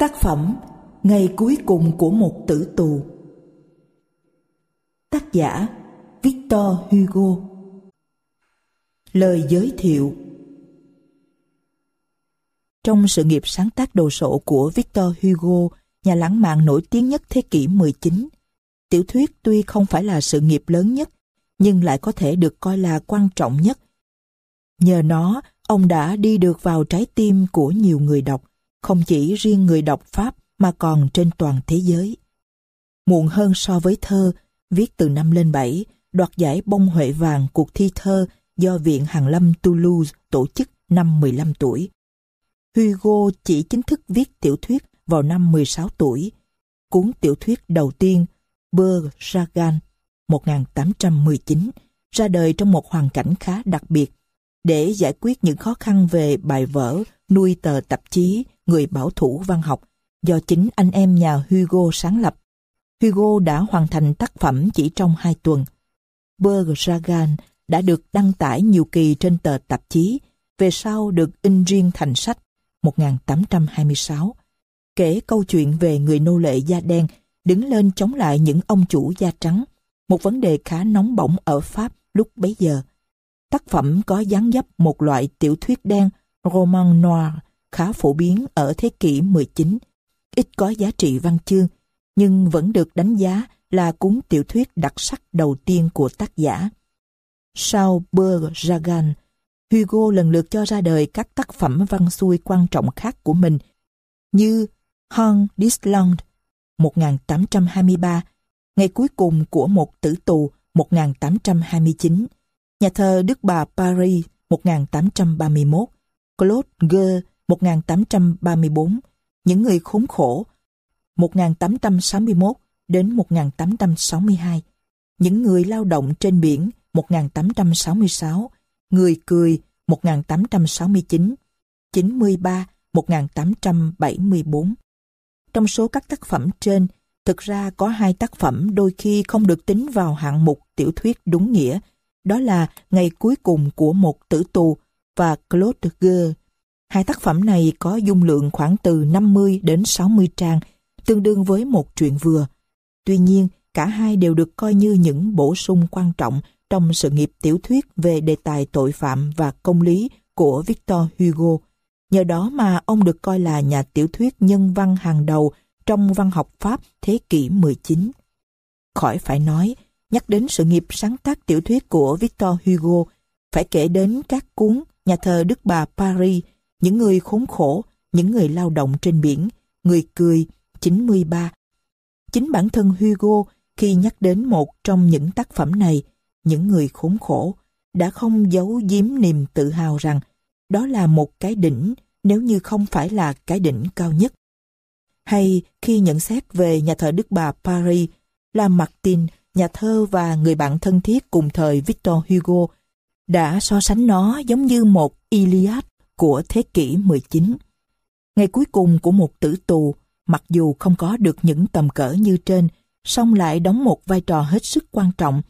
Tác phẩm Ngày cuối cùng của một tử tù. Tác giả Victor Hugo. Lời giới thiệu. Trong sự nghiệp sáng tác đồ sộ của Victor Hugo, nhà lãng mạn nổi tiếng nhất thế kỷ 19, tiểu thuyết tuy không phải là sự nghiệp lớn nhất, nhưng lại có thể được coi là quan trọng nhất. Nhờ nó, ông đã đi được vào trái tim của nhiều người đọc, không chỉ riêng người đọc Pháp mà còn trên toàn thế giới. Muộn hơn so với thơ, viết từ năm lên bảy đoạt giải bông huệ vàng cuộc thi thơ do Viện Hàn Lâm Toulouse tổ chức năm 15 tuổi. Hugo chỉ chính thức viết tiểu thuyết vào năm 16 tuổi. Cuốn tiểu thuyết đầu tiên, Berg Sagan 1819, ra đời trong một hoàn cảnh khá đặc biệt để giải quyết những khó khăn về bài vở, nuôi tờ tạp chí, người bảo thủ văn học, do chính anh em nhà Hugo sáng lập. Hugo đã hoàn thành tác phẩm chỉ trong hai tuần. Berg đã được đăng tải nhiều kỳ trên tờ tạp chí, về sau được in riêng thành sách 1826, kể câu chuyện về người nô lệ da đen đứng lên chống lại những ông chủ da trắng, một vấn đề khá nóng bỏng ở Pháp lúc bấy giờ. Tác phẩm có dáng dấp một loại tiểu thuyết đen, roman noir, khá phổ biến ở thế kỷ 19, ít có giá trị văn chương, nhưng vẫn được đánh giá là cuốn tiểu thuyết đặc sắc đầu tiên của tác giả. Sau Berg Hugo lần lượt cho ra đời các tác phẩm văn xuôi quan trọng khác của mình như Hon Disland* 1823, ngày cuối cùng của một tử tù 1829, nhà thơ Đức Bà Paris 1831, Claude Gueux 1834, Những người khốn khổ 1861 đến 1862, Những người lao động trên biển 1866, Người cười 1869, 93 1874. Trong số các tác phẩm trên, thực ra có hai tác phẩm đôi khi không được tính vào hạng mục tiểu thuyết đúng nghĩa, đó là Ngày cuối cùng của một tử tù và Claude Gueux Hai tác phẩm này có dung lượng khoảng từ 50 đến 60 trang, tương đương với một truyện vừa. Tuy nhiên, cả hai đều được coi như những bổ sung quan trọng trong sự nghiệp tiểu thuyết về đề tài tội phạm và công lý của Victor Hugo. Nhờ đó mà ông được coi là nhà tiểu thuyết nhân văn hàng đầu trong văn học Pháp thế kỷ 19. Khỏi phải nói, nhắc đến sự nghiệp sáng tác tiểu thuyết của Victor Hugo, phải kể đến các cuốn Nhà thờ Đức Bà Paris, những người khốn khổ, những người lao động trên biển, người cười, 93. Chính bản thân Hugo khi nhắc đến một trong những tác phẩm này, những người khốn khổ, đã không giấu giếm niềm tự hào rằng đó là một cái đỉnh nếu như không phải là cái đỉnh cao nhất. Hay khi nhận xét về nhà thờ Đức Bà Paris, là Martin, nhà thơ và người bạn thân thiết cùng thời Victor Hugo, đã so sánh nó giống như một Iliad của thế kỷ 19. Ngày cuối cùng của một tử tù, mặc dù không có được những tầm cỡ như trên, song lại đóng một vai trò hết sức quan trọng.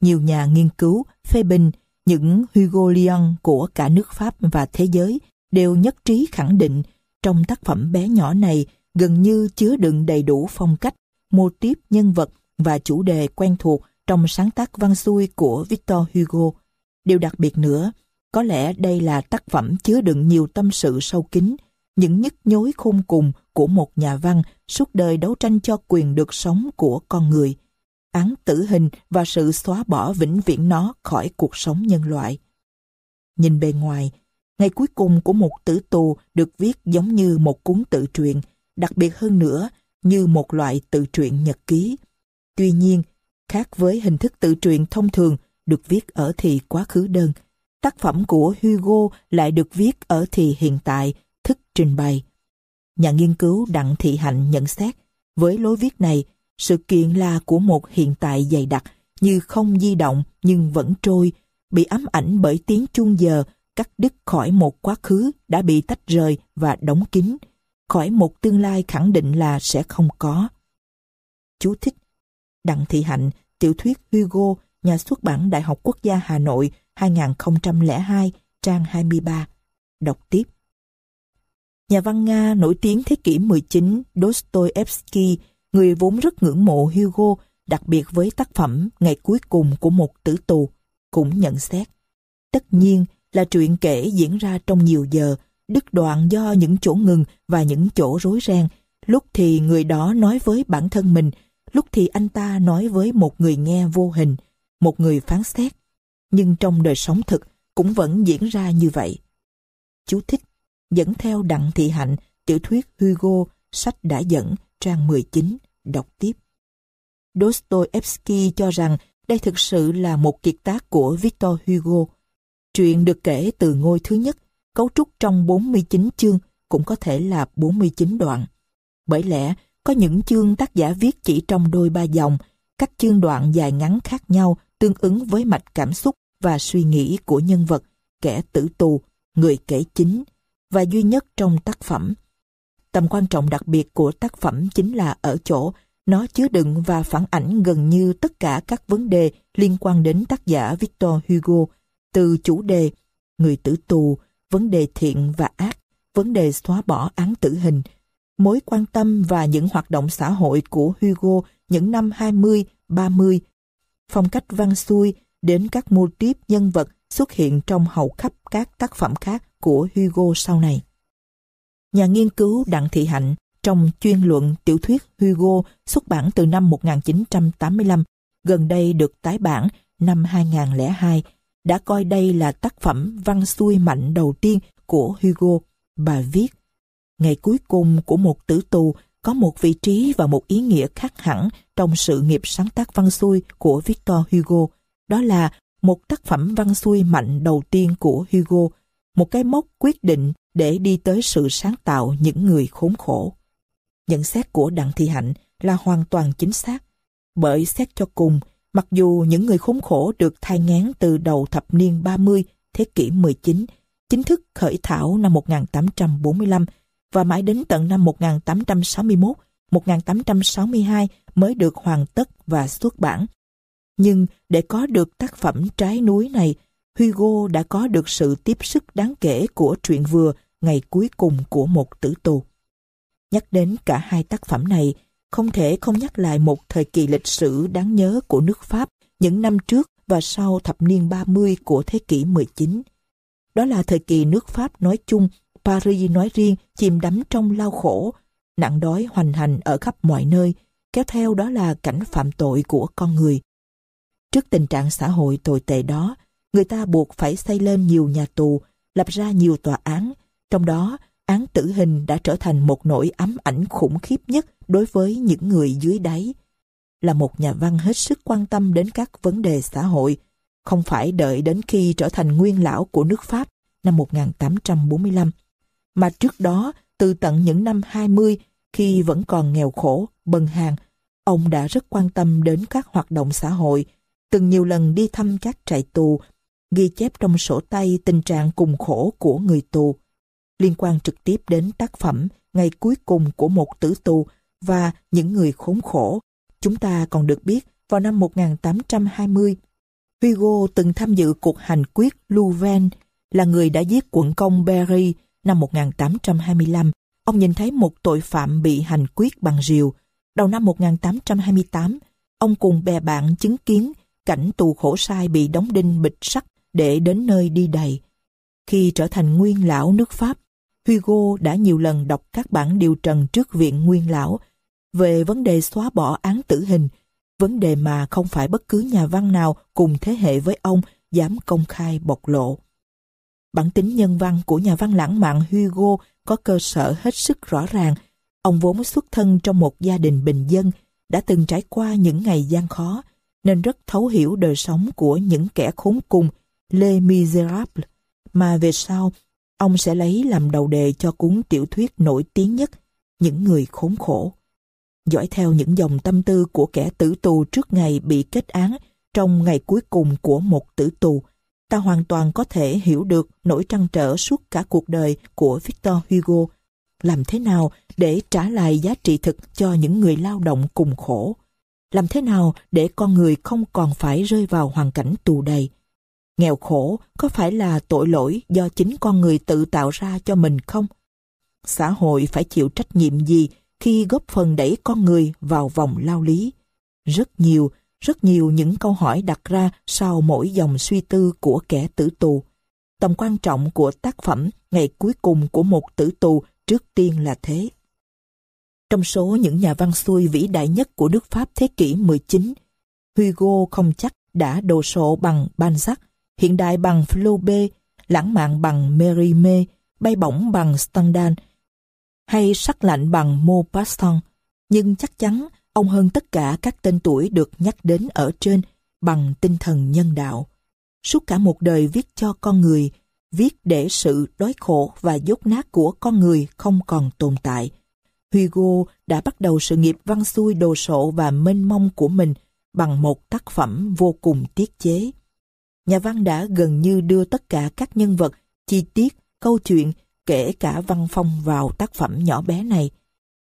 Nhiều nhà nghiên cứu, phê bình, những Hugo Lyon của cả nước Pháp và thế giới đều nhất trí khẳng định trong tác phẩm bé nhỏ này gần như chứa đựng đầy đủ phong cách, mô típ nhân vật và chủ đề quen thuộc trong sáng tác văn xuôi của Victor Hugo. Điều đặc biệt nữa, có lẽ đây là tác phẩm chứa đựng nhiều tâm sự sâu kín, những nhức nhối khôn cùng của một nhà văn suốt đời đấu tranh cho quyền được sống của con người, án tử hình và sự xóa bỏ vĩnh viễn nó khỏi cuộc sống nhân loại. Nhìn bề ngoài, ngày cuối cùng của một tử tù được viết giống như một cuốn tự truyện, đặc biệt hơn nữa như một loại tự truyện nhật ký. Tuy nhiên, khác với hình thức tự truyện thông thường được viết ở thì quá khứ đơn, tác phẩm của Hugo lại được viết ở thì hiện tại, thức trình bày. Nhà nghiên cứu Đặng Thị Hạnh nhận xét, với lối viết này, sự kiện là của một hiện tại dày đặc, như không di động nhưng vẫn trôi, bị ám ảnh bởi tiếng chuông giờ, cắt đứt khỏi một quá khứ đã bị tách rời và đóng kín, khỏi một tương lai khẳng định là sẽ không có. Chú thích Đặng Thị Hạnh, tiểu thuyết Hugo, nhà xuất bản Đại học Quốc gia Hà Nội, 2002, trang 23. Đọc tiếp. Nhà văn Nga nổi tiếng thế kỷ 19 Dostoevsky, người vốn rất ngưỡng mộ Hugo, đặc biệt với tác phẩm Ngày cuối cùng của một tử tù, cũng nhận xét. Tất nhiên là truyện kể diễn ra trong nhiều giờ, đứt đoạn do những chỗ ngừng và những chỗ rối ren. Lúc thì người đó nói với bản thân mình, lúc thì anh ta nói với một người nghe vô hình, một người phán xét. Nhưng trong đời sống thực cũng vẫn diễn ra như vậy. Chú thích, dẫn theo Đặng Thị Hạnh, tiểu thuyết Hugo, sách đã dẫn, trang 19, đọc tiếp. Dostoevsky cho rằng đây thực sự là một kiệt tác của Victor Hugo. Truyện được kể từ ngôi thứ nhất, cấu trúc trong 49 chương, cũng có thể là 49 đoạn. Bởi lẽ, có những chương tác giả viết chỉ trong đôi ba dòng, các chương đoạn dài ngắn khác nhau tương ứng với mạch cảm xúc và suy nghĩ của nhân vật, kẻ tử tù, người kể chính, và duy nhất trong tác phẩm. Tầm quan trọng đặc biệt của tác phẩm chính là ở chỗ nó chứa đựng và phản ảnh gần như tất cả các vấn đề liên quan đến tác giả Victor Hugo, từ chủ đề người tử tù, vấn đề thiện và ác, vấn đề xóa bỏ án tử hình, mối quan tâm và những hoạt động xã hội của Hugo những năm 20, 30, phong cách văn xuôi đến các mô típ nhân vật xuất hiện trong hầu khắp các tác phẩm khác của Hugo sau này. Nhà nghiên cứu Đặng Thị Hạnh trong chuyên luận tiểu thuyết Hugo xuất bản từ năm 1985, gần đây được tái bản năm 2002, đã coi đây là tác phẩm văn xuôi mạnh đầu tiên của Hugo. Bà viết, ngày cuối cùng của một tử tù có một vị trí và một ý nghĩa khác hẳn trong sự nghiệp sáng tác văn xuôi của Victor Hugo. Đó là một tác phẩm văn xuôi mạnh đầu tiên của Hugo, một cái mốc quyết định để đi tới sự sáng tạo những người khốn khổ. Nhận xét của Đặng Thị Hạnh là hoàn toàn chính xác, bởi xét cho cùng, mặc dù những người khốn khổ được thai ngán từ đầu thập niên 30 thế kỷ 19, chính thức khởi thảo năm 1845 và mãi đến tận năm 1861, 1862 mới được hoàn tất và xuất bản. Nhưng để có được tác phẩm trái núi này, Hugo đã có được sự tiếp sức đáng kể của truyện vừa ngày cuối cùng của một tử tù. Nhắc đến cả hai tác phẩm này, không thể không nhắc lại một thời kỳ lịch sử đáng nhớ của nước Pháp những năm trước và sau thập niên 30 của thế kỷ 19. Đó là thời kỳ nước Pháp nói chung, Paris nói riêng chìm đắm trong lao khổ, nạn đói hoành hành ở khắp mọi nơi, kéo theo đó là cảnh phạm tội của con người. Trước tình trạng xã hội tồi tệ đó, người ta buộc phải xây lên nhiều nhà tù, lập ra nhiều tòa án, trong đó án tử hình đã trở thành một nỗi ám ảnh khủng khiếp nhất đối với những người dưới đáy. Là một nhà văn hết sức quan tâm đến các vấn đề xã hội, không phải đợi đến khi trở thành nguyên lão của nước Pháp năm 1845, mà trước đó từ tận những năm 20 khi vẫn còn nghèo khổ, bần hàng, ông đã rất quan tâm đến các hoạt động xã hội, từng nhiều lần đi thăm các trại tù, ghi chép trong sổ tay tình trạng cùng khổ của người tù liên quan trực tiếp đến tác phẩm ngày cuối cùng của một tử tù và những người khốn khổ. Chúng ta còn được biết vào năm 1820, Hugo từng tham dự cuộc hành quyết Louvain, là người đã giết quận công Berry năm 1825. Ông nhìn thấy một tội phạm bị hành quyết bằng rìu. Đầu năm 1828, ông cùng bè bạn chứng kiến cảnh tù khổ sai bị đóng đinh bịch sắt để đến nơi đi đầy. Khi trở thành nguyên lão nước Pháp, Hugo đã nhiều lần đọc các bản điều trần trước viện nguyên lão về vấn đề xóa bỏ án tử hình, vấn đề mà không phải bất cứ nhà văn nào cùng thế hệ với ông dám công khai bộc lộ. Bản tính nhân văn của nhà văn lãng mạn Hugo có cơ sở hết sức rõ ràng. Ông vốn xuất thân trong một gia đình bình dân, đã từng trải qua những ngày gian khó, nên rất thấu hiểu đời sống của những kẻ khốn cùng, Les Miserables, mà về sau ông sẽ lấy làm đầu đề cho cuốn tiểu thuyết nổi tiếng nhất, Những người khốn khổ. Dõi theo những dòng tâm tư của kẻ tử tù trước ngày bị kết án trong ngày cuối cùng của một tử tù, ta hoàn toàn có thể hiểu được nỗi trăn trở suốt cả cuộc đời của Victor Hugo. Làm thế nào để trả lại giá trị thực cho những người lao động cùng khổ? Làm thế nào để con người không còn phải rơi vào hoàn cảnh tù đầy? Nghèo khổ có phải là tội lỗi do chính con người tự tạo ra cho mình không? xã hội phải chịu trách nhiệm gì khi góp phần đẩy con người vào vòng lao lý. Rất nhiều, rất nhiều những câu hỏi đặt ra sau mỗi dòng suy tư của kẻ tử tù. Tầm quan trọng của tác phẩm ngày cuối cùng của một tử tù trước tiên là thế. Trong số những nhà văn xuôi vĩ đại nhất của nước Pháp thế kỷ 19, Hugo không chắc đã đồ sộ bằng Balzac, hiện đại bằng Flaubert, lãng mạn bằng Mérimée, bay bổng bằng Stendhal, hay sắc lạnh bằng Maupassant, nhưng chắc chắn ông hơn tất cả các tên tuổi được nhắc đến ở trên bằng tinh thần nhân đạo. Suốt cả một đời viết cho con người, viết để sự đói khổ và dốt nát của con người không còn tồn tại. Hugo đã bắt đầu sự nghiệp văn xuôi đồ sộ và mênh mông của mình bằng một tác phẩm vô cùng tiết chế. Nhà văn đã gần như đưa tất cả các nhân vật, chi tiết, câu chuyện, kể cả văn phong vào tác phẩm nhỏ bé này.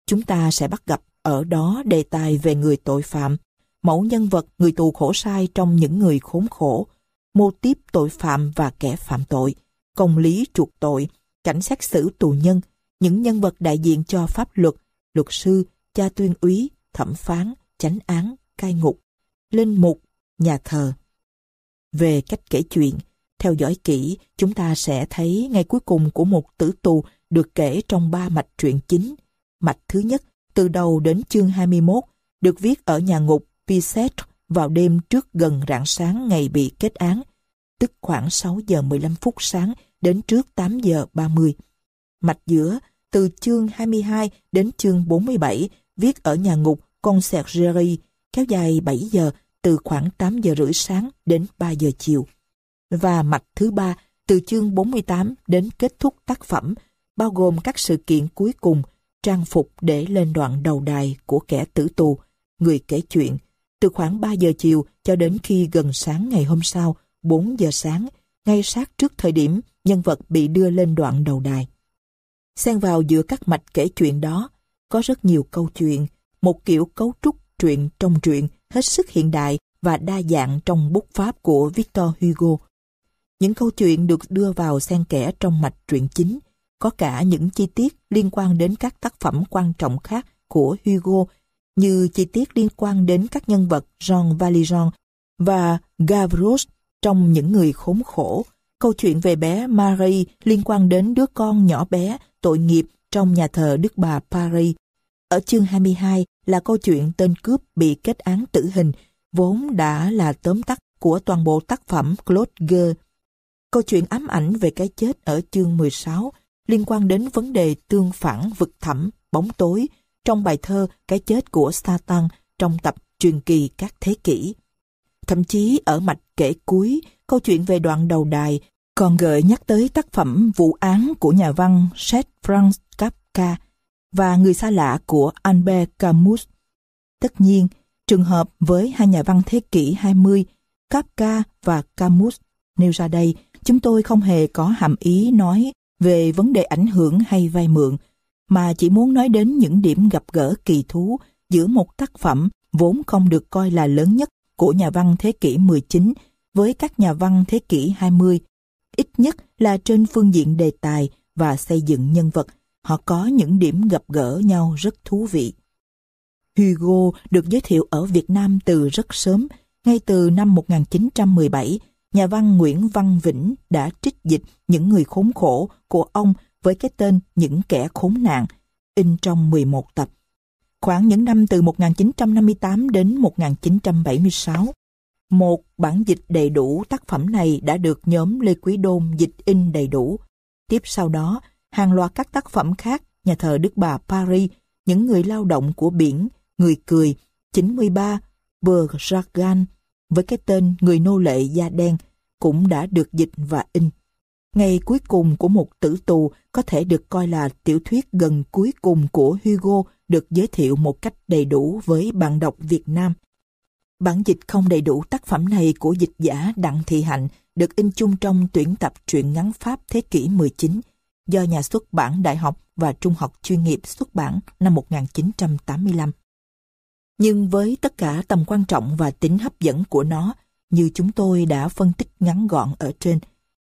Chúng ta sẽ bắt gặp ở đó đề tài về người tội phạm, mẫu nhân vật người tù khổ sai trong những người khốn khổ, mô tiếp tội phạm và kẻ phạm tội, công lý chuộc tội, cảnh sát xử tù nhân, những nhân vật đại diện cho pháp luật, luật sư, cha tuyên úy, thẩm phán, chánh án, cai ngục, linh mục, nhà thờ. Về cách kể chuyện, theo dõi kỹ, chúng ta sẽ thấy ngày cuối cùng của một tử tù được kể trong ba mạch truyện chính. Mạch thứ nhất, từ đầu đến chương 21, được viết ở nhà ngục Pisset vào đêm trước gần rạng sáng ngày bị kết án, tức khoảng 6 giờ 15 phút sáng đến trước 8 giờ 30. Mạch giữa, từ chương 22 đến chương 47, viết ở nhà ngục Conciergerie, kéo dài 7 giờ, từ khoảng 8 giờ rưỡi sáng đến 3 giờ chiều. Và mạch thứ ba, từ chương 48 đến kết thúc tác phẩm, bao gồm các sự kiện cuối cùng, trang phục để lên đoạn đầu đài của kẻ tử tù, người kể chuyện, từ khoảng 3 giờ chiều cho đến khi gần sáng ngày hôm sau, 4 giờ sáng, ngay sát trước thời điểm nhân vật bị đưa lên đoạn đầu đài. Xen vào giữa các mạch kể chuyện đó, có rất nhiều câu chuyện, một kiểu cấu trúc truyện trong truyện hết sức hiện đại và đa dạng trong bút pháp của Victor Hugo. Những câu chuyện được đưa vào xen kẽ trong mạch truyện chính, có cả những chi tiết liên quan đến các tác phẩm quan trọng khác của Hugo, như chi tiết liên quan đến các nhân vật Jean Valjean và Gavroche trong Những người khốn khổ, câu chuyện về bé Marie liên quan đến đứa con nhỏ bé tội nghiệp trong nhà thờ Đức Bà Paris. Ở chương 22 là câu chuyện tên cướp bị kết án tử hình, vốn đã là tóm tắt của toàn bộ tác phẩm Claude Gueux. Câu chuyện ám ảnh về cái chết ở chương 16 liên quan đến vấn đề tương phản vực thẳm, bóng tối trong bài thơ Cái chết của Satan trong tập truyền kỳ các thế kỷ. Thậm chí ở mạch kể cuối, câu chuyện về đoạn đầu đài còn gợi nhắc tới tác phẩm vụ án của nhà văn Seth Franz Kafka và người xa lạ của Albert Camus. Tất nhiên, trường hợp với hai nhà văn thế kỷ 20, Kafka và Camus nêu ra đây, chúng tôi không hề có hàm ý nói về vấn đề ảnh hưởng hay vay mượn, mà chỉ muốn nói đến những điểm gặp gỡ kỳ thú giữa một tác phẩm vốn không được coi là lớn nhất của nhà văn thế kỷ 19 với các nhà văn thế kỷ 20, ít nhất là trên phương diện đề tài và xây dựng nhân vật, họ có những điểm gặp gỡ nhau rất thú vị. Hugo được giới thiệu ở Việt Nam từ rất sớm, ngay từ năm 1917, nhà văn Nguyễn Văn Vĩnh đã trích dịch những người khốn khổ của ông với cái tên Những kẻ khốn nạn, in trong 11 tập. Khoảng những năm từ 1958 đến 1976, một bản dịch đầy đủ tác phẩm này đã được nhóm Lê Quý Đôn dịch in đầy đủ. Tiếp sau đó, hàng loạt các tác phẩm khác, nhà thờ Đức Bà Paris, những người lao động của biển, người cười, 93, Bờ Jagan, với cái tên Người nô lệ da đen, cũng đã được dịch và in. Ngày cuối cùng của một tử tù có thể được coi là tiểu thuyết gần cuối cùng của Hugo được giới thiệu một cách đầy đủ với bạn đọc Việt Nam. Bản dịch không đầy đủ tác phẩm này của dịch giả Đặng Thị Hạnh được in chung trong tuyển tập truyện ngắn Pháp thế kỷ 19 do nhà xuất bản Đại học và Trung học chuyên nghiệp xuất bản năm 1985. Nhưng với tất cả tầm quan trọng và tính hấp dẫn của nó, như chúng tôi đã phân tích ngắn gọn ở trên,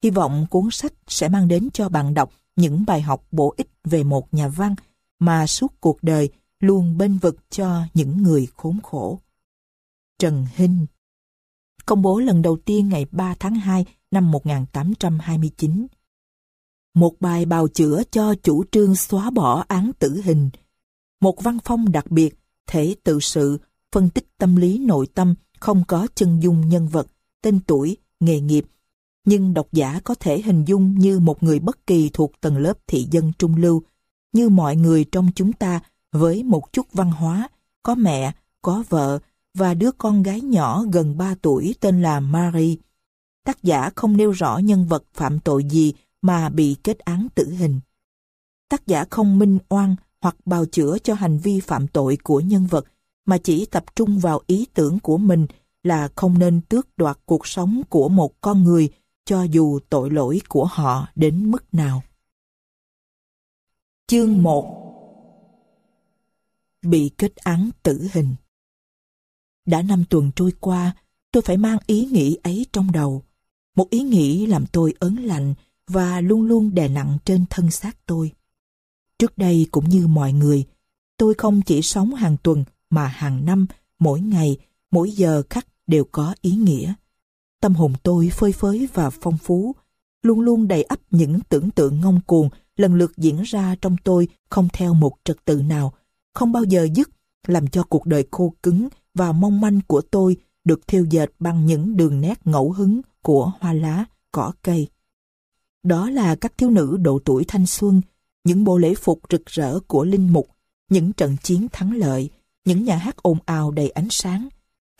hy vọng cuốn sách sẽ mang đến cho bạn đọc những bài học bổ ích về một nhà văn mà suốt cuộc đời luôn bên vực cho những người khốn khổ. Trần Hinh Công bố lần đầu tiên ngày 3 tháng 2 năm 1829 Một bài bào chữa cho chủ trương xóa bỏ án tử hình. Một văn phong đặc biệt, thể tự sự, phân tích tâm lý nội tâm, không có chân dung nhân vật, tên tuổi, nghề nghiệp, nhưng độc giả có thể hình dung như một người bất kỳ thuộc tầng lớp thị dân trung lưu, như mọi người trong chúng ta với một chút văn hóa, có mẹ, có vợ và đứa con gái nhỏ gần 3 tuổi tên là Marie. Tác giả không nêu rõ nhân vật phạm tội gì mà bị kết án tử hình. Tác giả không minh oan hoặc bào chữa cho hành vi phạm tội của nhân vật, mà chỉ tập trung vào ý tưởng của mình là không nên tước đoạt cuộc sống của một con người cho dù tội lỗi của họ đến mức nào. Chương 1 Bị kết án tử hình Đã năm tuần trôi qua, tôi phải mang ý nghĩ ấy trong đầu. Một ý nghĩ làm tôi ớn lạnh và luôn luôn đè nặng trên thân xác tôi. Trước đây cũng như mọi người, tôi không chỉ sống hàng tuần mà hàng năm, mỗi ngày, mỗi giờ khắc đều có ý nghĩa. Tâm hồn tôi phơi phới và phong phú, luôn luôn đầy ắp những tưởng tượng ngông cuồng lần lượt diễn ra trong tôi không theo một trật tự nào, không bao giờ dứt, làm cho cuộc đời khô cứng và mong manh của tôi được thiêu dệt bằng những đường nét ngẫu hứng của hoa lá, cỏ cây. Đó là các thiếu nữ độ tuổi thanh xuân, những bộ lễ phục rực rỡ của linh mục, những trận chiến thắng lợi, những nhà hát ồn ào đầy ánh sáng,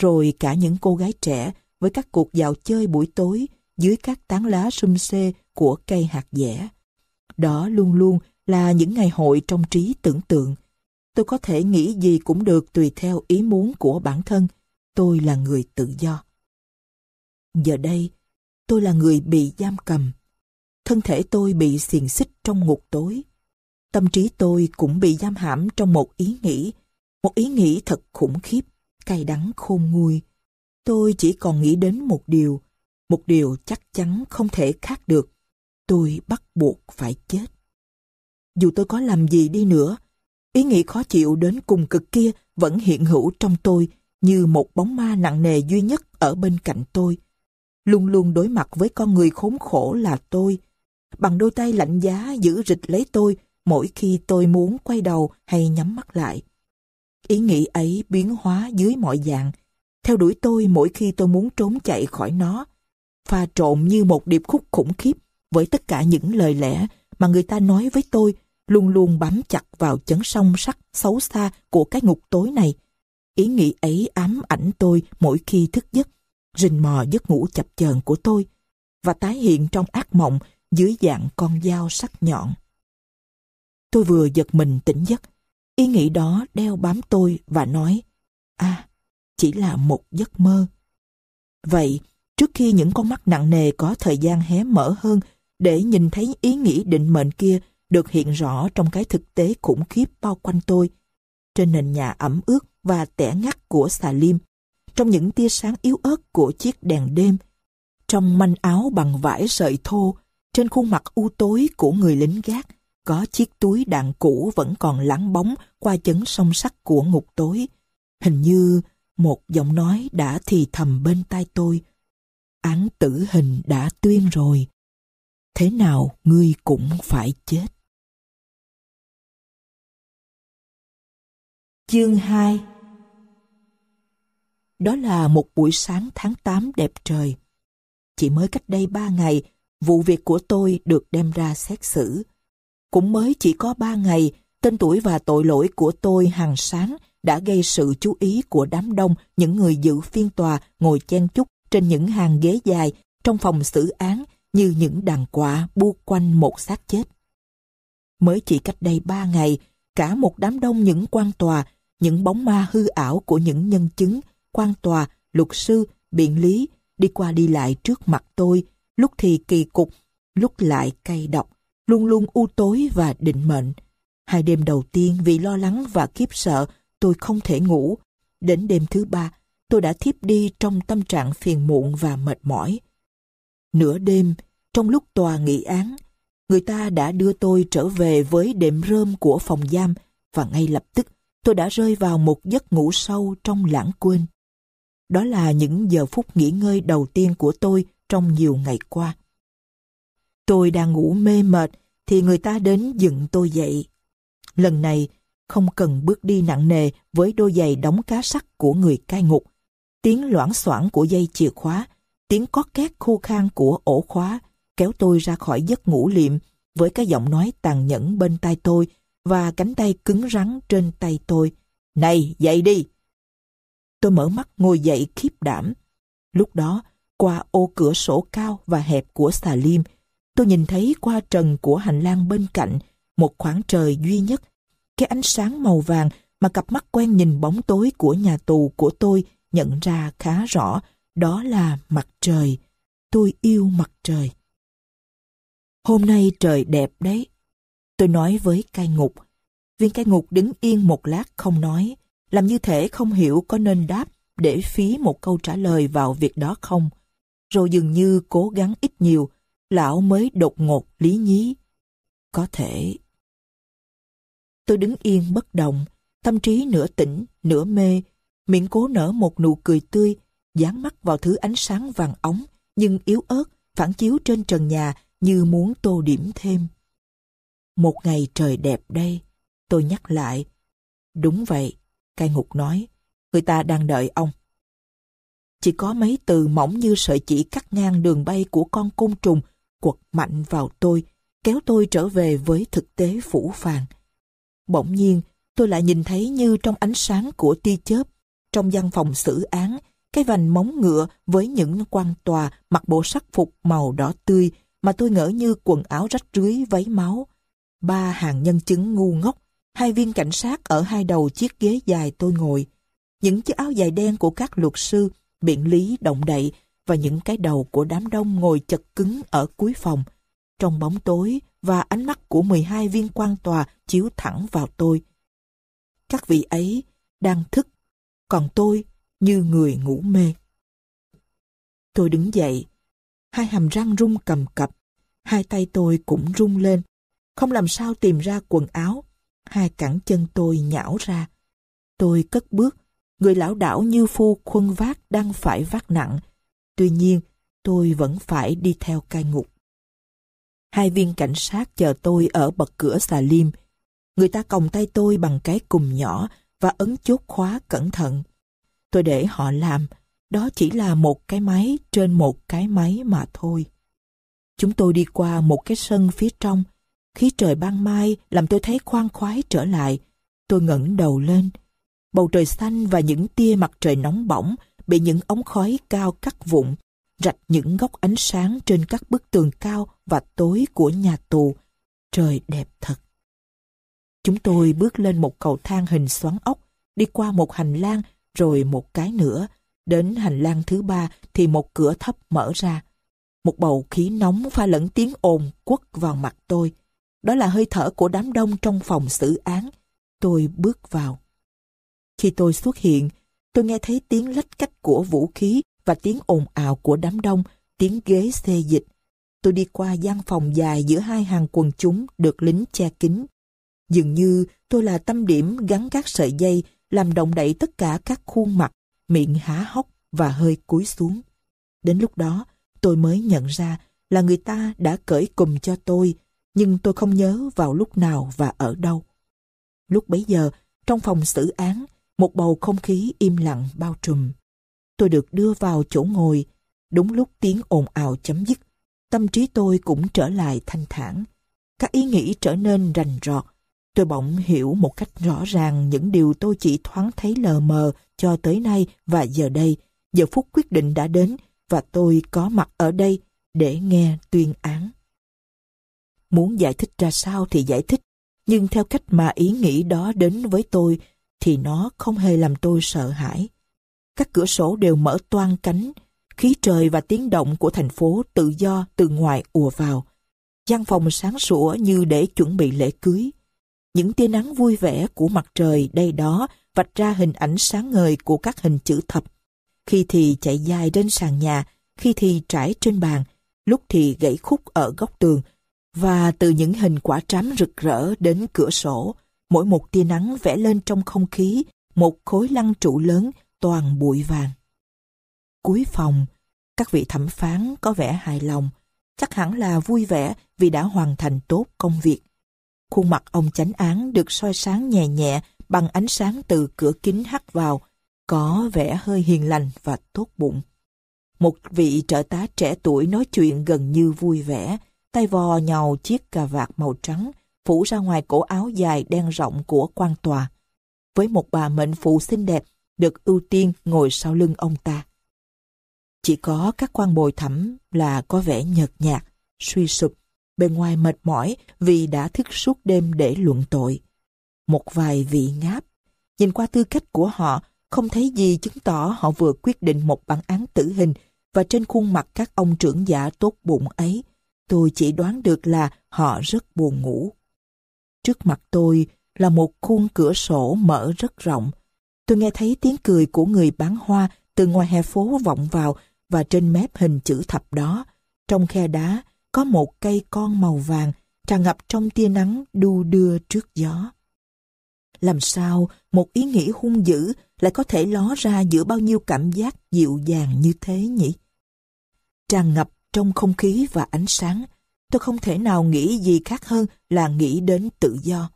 rồi cả những cô gái trẻ với các cuộc dạo chơi buổi tối dưới các tán lá sum xê của cây hạt dẻ. Đó luôn luôn là những ngày hội trong trí tưởng tượng. Tôi có thể nghĩ gì cũng được tùy theo ý muốn của bản thân. Tôi là người tự do. Giờ đây, tôi là người bị giam cầm. Thân thể tôi bị xiềng xích trong ngục tối. Tâm trí tôi cũng bị giam hãm trong một ý nghĩ, một ý nghĩ thật khủng khiếp, cay đắng khôn nguôi. Tôi chỉ còn nghĩ đến một điều, một điều chắc chắn không thể khác được. Tôi bắt buộc phải chết. Dù tôi có làm gì đi nữa, ý nghĩ khó chịu đến cùng cực kia vẫn hiện hữu trong tôi như một bóng ma nặng nề duy nhất ở bên cạnh tôi. Luôn luôn đối mặt với con người khốn khổ là tôi. Bằng đôi tay lạnh giá giữ rịch lấy tôi mỗi khi tôi muốn quay đầu hay nhắm mắt lại. Ý nghĩ ấy biến hóa dưới mọi dạng, theo đuổi tôi mỗi khi tôi muốn trốn chạy khỏi nó, pha trộn như một điệp khúc khủng khiếp với tất cả những lời lẽ mà người ta nói với tôi luôn luôn bám chặt vào chấn song sắc xấu xa của cái ngục tối này. Ý nghĩ ấy ám ảnh tôi mỗi khi thức giấc, rình mò giấc ngủ chập chờn của tôi và tái hiện trong ác mộng dưới dạng con dao sắc nhọn. Tôi vừa giật mình tỉnh giấc, ý nghĩ đó đeo bám tôi và nói, à, chỉ là một giấc mơ. Vậy, trước khi những con mắt nặng nề có thời gian hé mở hơn để nhìn thấy ý nghĩ định mệnh kia được hiện rõ trong cái thực tế khủng khiếp bao quanh tôi, trên nền nhà ẩm ướt và tẻ ngắt của xà lim, trong những tia sáng yếu ớt của chiếc đèn đêm, trong manh áo bằng vải sợi thô, trên khuôn mặt u tối của người lính gác, có chiếc túi đạn cũ vẫn còn lắng bóng qua chấn song sắt của ngục tối. Hình như một giọng nói đã thì thầm bên tai tôi. Án tử hình đã tuyên rồi. Thế nào ngươi cũng phải chết. Chương 2 Đó là một buổi sáng tháng 8 đẹp trời. Chỉ mới cách đây ba ngày, vụ việc của tôi được đem ra xét xử. Cũng mới chỉ có ba ngày, tên tuổi và tội lỗi của tôi hàng sáng đã gây sự chú ý của đám đông những người dự phiên tòa ngồi chen chúc trên những hàng ghế dài trong phòng xử án như những đàn quạ bu quanh một xác chết. Mới chỉ cách đây ba ngày, cả một đám đông những quan tòa, những bóng ma hư ảo của những nhân chứng, quan tòa, luật sư, biện lý, đi qua đi lại trước mặt tôi, lúc thì kỳ cục, lúc lại cay độc, luôn luôn u tối và định mệnh. Hai đêm đầu tiên vì lo lắng và khiếp sợ, tôi không thể ngủ. Đến đêm thứ ba, tôi đã thiếp đi trong tâm trạng phiền muộn và mệt mỏi. Nửa đêm, trong lúc tòa nghị án, người ta đã đưa tôi trở về với đệm rơm của phòng giam và ngay lập tức tôi đã rơi vào một giấc ngủ sâu trong lãng quên. Đó là những giờ phút nghỉ ngơi đầu tiên của tôi trong nhiều ngày qua. Tôi đang ngủ mê mệt thì người ta đến dựng tôi dậy. Lần này không cần bước đi nặng nề với đôi giày đóng cá sắt của người cai ngục. Tiếng loãng xoảng của dây chìa khóa, tiếng có két khô khan của ổ khóa kéo tôi ra khỏi giấc ngủ liệm với cái giọng nói tàn nhẫn bên tai tôi và cánh tay cứng rắn trên tay tôi. Này, dậy đi! Tôi mở mắt ngồi dậy khiếp đảm. Lúc đó, qua ô cửa sổ cao và hẹp của xà liêm tôi nhìn thấy qua trần của hành lang bên cạnh một khoảng trời duy nhất. Cái ánh sáng màu vàng mà cặp mắt quen nhìn bóng tối của nhà tù của tôi nhận ra khá rõ, đó là mặt trời. Tôi yêu mặt trời. Hôm nay trời đẹp đấy. Tôi nói với cai ngục. Viên cai ngục đứng yên một lát không nói, làm như thể không hiểu có nên đáp để phí một câu trả lời vào việc đó không. Rồi dường như cố gắng ít nhiều, lão mới đột ngột lý nhí. Có thể. Tôi đứng yên bất động, tâm trí nửa tỉnh, nửa mê, miệng cố nở một nụ cười tươi, dán mắt vào thứ ánh sáng vàng ống nhưng yếu ớt, phản chiếu trên trần nhà như muốn tô điểm thêm. Một ngày trời đẹp đây, tôi nhắc lại. Đúng vậy, cai ngục nói, người ta đang đợi ông. Chỉ có mấy từ mỏng như sợi chỉ cắt ngang đường bay của con côn trùng quật mạnh vào tôi, kéo tôi trở về với thực tế phủ phàng. Bỗng nhiên, tôi lại nhìn thấy như trong ánh sáng của tia chớp, trong văn phòng xử án, cái vành móng ngựa với những quan tòa mặc bộ sắc phục màu đỏ tươi mà tôi ngỡ như quần áo rách rưới váy máu. Ba hàng nhân chứng ngu ngốc, hai viên cảnh sát ở hai đầu chiếc ghế dài tôi ngồi. Những chiếc áo dài đen của các luật sư, biện lý động đậy và những cái đầu của đám đông ngồi chật cứng ở cuối phòng. Trong bóng tối và ánh mắt của 12 viên quan tòa chiếu thẳng vào tôi. Các vị ấy đang thức, còn tôi như người ngủ mê. Tôi đứng dậy, hai hàm răng rung cầm cập, hai tay tôi cũng rung lên, không làm sao tìm ra quần áo, hai cẳng chân tôi nhão ra. Tôi cất bước, người lão đảo như phu khuân vác đang phải vác nặng, tuy nhiên tôi vẫn phải đi theo cai ngục. Hai viên cảnh sát chờ tôi ở bậc cửa xà liêm Người ta còng tay tôi bằng cái cùm nhỏ và ấn chốt khóa cẩn thận. Tôi để họ làm, đó chỉ là một cái máy trên một cái máy mà thôi. Chúng tôi đi qua một cái sân phía trong. Khí trời ban mai làm tôi thấy khoan khoái trở lại. Tôi ngẩng đầu lên. Bầu trời xanh và những tia mặt trời nóng bỏng bị những ống khói cao cắt vụn, rạch những góc ánh sáng trên các bức tường cao và tối của nhà tù. Trời đẹp thật. Chúng tôi bước lên một cầu thang hình xoắn ốc, đi qua một hành lang, rồi một cái nữa. Đến hành lang thứ ba thì một cửa thấp mở ra. Một bầu khí nóng pha lẫn tiếng ồn quất vào mặt tôi. Đó là hơi thở của đám đông trong phòng xử án. Tôi bước vào. Khi tôi xuất hiện, tôi nghe thấy tiếng lách cách của vũ khí và tiếng ồn ào của đám đông, tiếng ghế xê dịch. Tôi đi qua gian phòng dài giữa hai hàng quần chúng được lính che kín. Dường như tôi là tâm điểm gắn các sợi dây làm động đậy tất cả các khuôn mặt, miệng há hốc và hơi cúi xuống. Đến lúc đó, tôi mới nhận ra là người ta đã cởi cùm cho tôi, nhưng tôi không nhớ vào lúc nào và ở đâu. Lúc bấy giờ, trong phòng xử án, một bầu không khí im lặng bao trùm. Tôi được đưa vào chỗ ngồi, đúng lúc tiếng ồn ào chấm dứt. Tâm trí tôi cũng trở lại thanh thản. Các ý nghĩ trở nên rành rọt. Tôi bỗng hiểu một cách rõ ràng những điều tôi chỉ thoáng thấy lờ mờ cho tới nay và giờ đây. Giờ phút quyết định đã đến và tôi có mặt ở đây để nghe tuyên án. Muốn giải thích ra sao thì giải thích, nhưng theo cách mà ý nghĩ đó đến với tôi thì nó không hề làm tôi sợ hãi. Các cửa sổ đều mở toan cánh, khí trời và tiếng động của thành phố tự do từ ngoài ùa vào. gian phòng sáng sủa như để chuẩn bị lễ cưới. Những tia nắng vui vẻ của mặt trời đây đó vạch ra hình ảnh sáng ngời của các hình chữ thập. Khi thì chạy dài trên sàn nhà, khi thì trải trên bàn, lúc thì gãy khúc ở góc tường, Và từ những hình quả trám rực rỡ đến cửa sổ, mỗi một tia nắng vẽ lên trong không khí một khối lăng trụ lớn toàn bụi vàng. Cuối phòng, các vị thẩm phán có vẻ hài lòng, chắc hẳn là vui vẻ vì đã hoàn thành tốt công việc. Khuôn mặt ông chánh án được soi sáng nhẹ nhẹ bằng ánh sáng từ cửa kính hắt vào, có vẻ hơi hiền lành và tốt bụng. Một vị trợ tá trẻ tuổi nói chuyện gần như vui vẻ, tay vò nhàu chiếc cà vạt màu trắng, phủ ra ngoài cổ áo dài đen rộng của quan tòa. Với một bà mệnh phụ xinh đẹp, được ưu tiên ngồi sau lưng ông ta. Chỉ có các quan bồi thẩm là có vẻ nhợt nhạt, suy sụp, bên ngoài mệt mỏi vì đã thức suốt đêm để luận tội. Một vài vị ngáp, nhìn qua tư cách của họ, không thấy gì chứng tỏ họ vừa quyết định một bản án tử hình và trên khuôn mặt các ông trưởng giả tốt bụng ấy, tôi chỉ đoán được là họ rất buồn ngủ. Trước mặt tôi là một khuôn cửa sổ mở rất rộng. Tôi nghe thấy tiếng cười của người bán hoa từ ngoài hè phố vọng vào và trên mép hình chữ thập đó, trong khe đá có một cây con màu vàng tràn ngập trong tia nắng đu đưa trước gió. Làm sao một ý nghĩ hung dữ lại có thể ló ra giữa bao nhiêu cảm giác dịu dàng như thế nhỉ? Tràn ngập trong không khí và ánh sáng, tôi không thể nào nghĩ gì khác hơn là nghĩ đến tự do.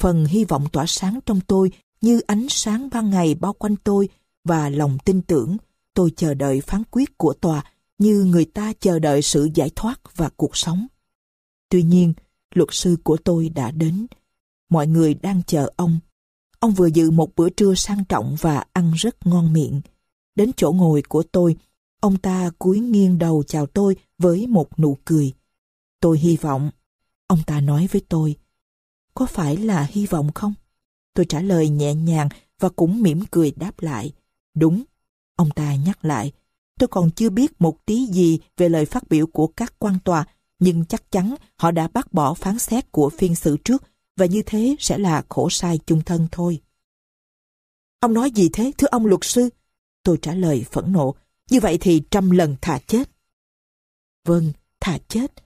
Phần hy vọng tỏa sáng trong tôi như ánh sáng ban ngày bao quanh tôi và lòng tin tưởng tôi chờ đợi phán quyết của tòa như người ta chờ đợi sự giải thoát và cuộc sống. Tuy nhiên, luật sư của tôi đã đến. Mọi người đang chờ ông. Ông vừa dự một bữa trưa sang trọng và ăn rất ngon miệng. Đến chỗ ngồi của tôi, ông ta cúi nghiêng đầu chào tôi với một nụ cười. Tôi hy vọng. Ông ta nói với tôi, có phải là hy vọng không? Tôi trả lời nhẹ nhàng và cũng mỉm cười đáp lại. Đúng. Ông ta nhắc lại. Tôi còn chưa biết một tí gì về lời phát biểu của các quan tòa, nhưng chắc chắn họ đã bác bỏ phán xét của phiên xử trước và như thế sẽ là khổ sai chung thân thôi. Ông nói gì thế, thưa ông luật sư? Tôi trả lời phẫn nộ. Như vậy thì trăm lần thà chết. Vâng, thà chết.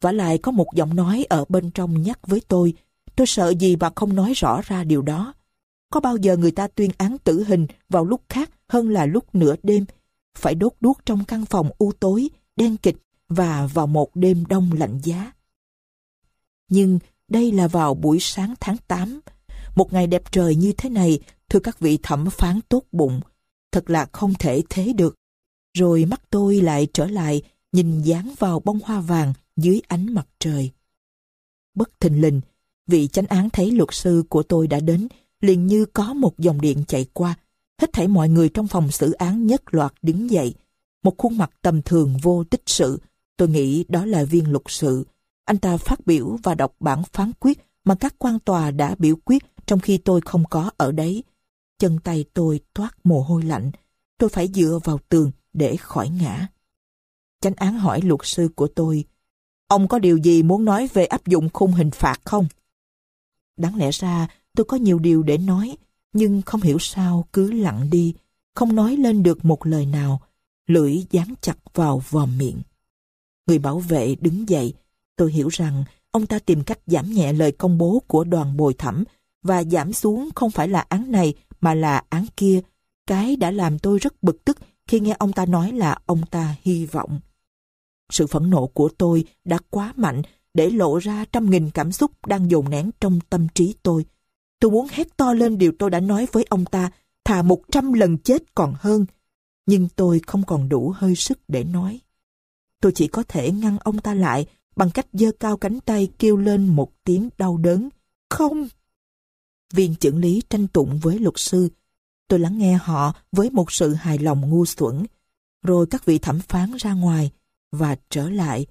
Và lại có một giọng nói ở bên trong nhắc với tôi Tôi sợ gì mà không nói rõ ra điều đó. Có bao giờ người ta tuyên án tử hình vào lúc khác hơn là lúc nửa đêm, phải đốt đuốc trong căn phòng u tối, đen kịch và vào một đêm đông lạnh giá. Nhưng đây là vào buổi sáng tháng 8, một ngày đẹp trời như thế này, thưa các vị thẩm phán tốt bụng, thật là không thể thế được. Rồi mắt tôi lại trở lại, nhìn dán vào bông hoa vàng dưới ánh mặt trời. Bất thình lình, Vị chánh án thấy luật sư của tôi đã đến, liền như có một dòng điện chạy qua. Hết thảy mọi người trong phòng xử án nhất loạt đứng dậy. Một khuôn mặt tầm thường vô tích sự. Tôi nghĩ đó là viên luật sự. Anh ta phát biểu và đọc bản phán quyết mà các quan tòa đã biểu quyết trong khi tôi không có ở đấy. Chân tay tôi toát mồ hôi lạnh. Tôi phải dựa vào tường để khỏi ngã. Chánh án hỏi luật sư của tôi, ông có điều gì muốn nói về áp dụng khung hình phạt không? Đáng lẽ ra tôi có nhiều điều để nói, nhưng không hiểu sao cứ lặng đi, không nói lên được một lời nào, lưỡi dán chặt vào vòm miệng. Người bảo vệ đứng dậy, tôi hiểu rằng ông ta tìm cách giảm nhẹ lời công bố của đoàn bồi thẩm và giảm xuống không phải là án này mà là án kia. Cái đã làm tôi rất bực tức khi nghe ông ta nói là ông ta hy vọng. Sự phẫn nộ của tôi đã quá mạnh để lộ ra trăm nghìn cảm xúc đang dồn nén trong tâm trí tôi. Tôi muốn hét to lên điều tôi đã nói với ông ta, thà một trăm lần chết còn hơn. Nhưng tôi không còn đủ hơi sức để nói. Tôi chỉ có thể ngăn ông ta lại bằng cách giơ cao cánh tay kêu lên một tiếng đau đớn. Không! Viên trưởng lý tranh tụng với luật sư. Tôi lắng nghe họ với một sự hài lòng ngu xuẩn. Rồi các vị thẩm phán ra ngoài và trở lại.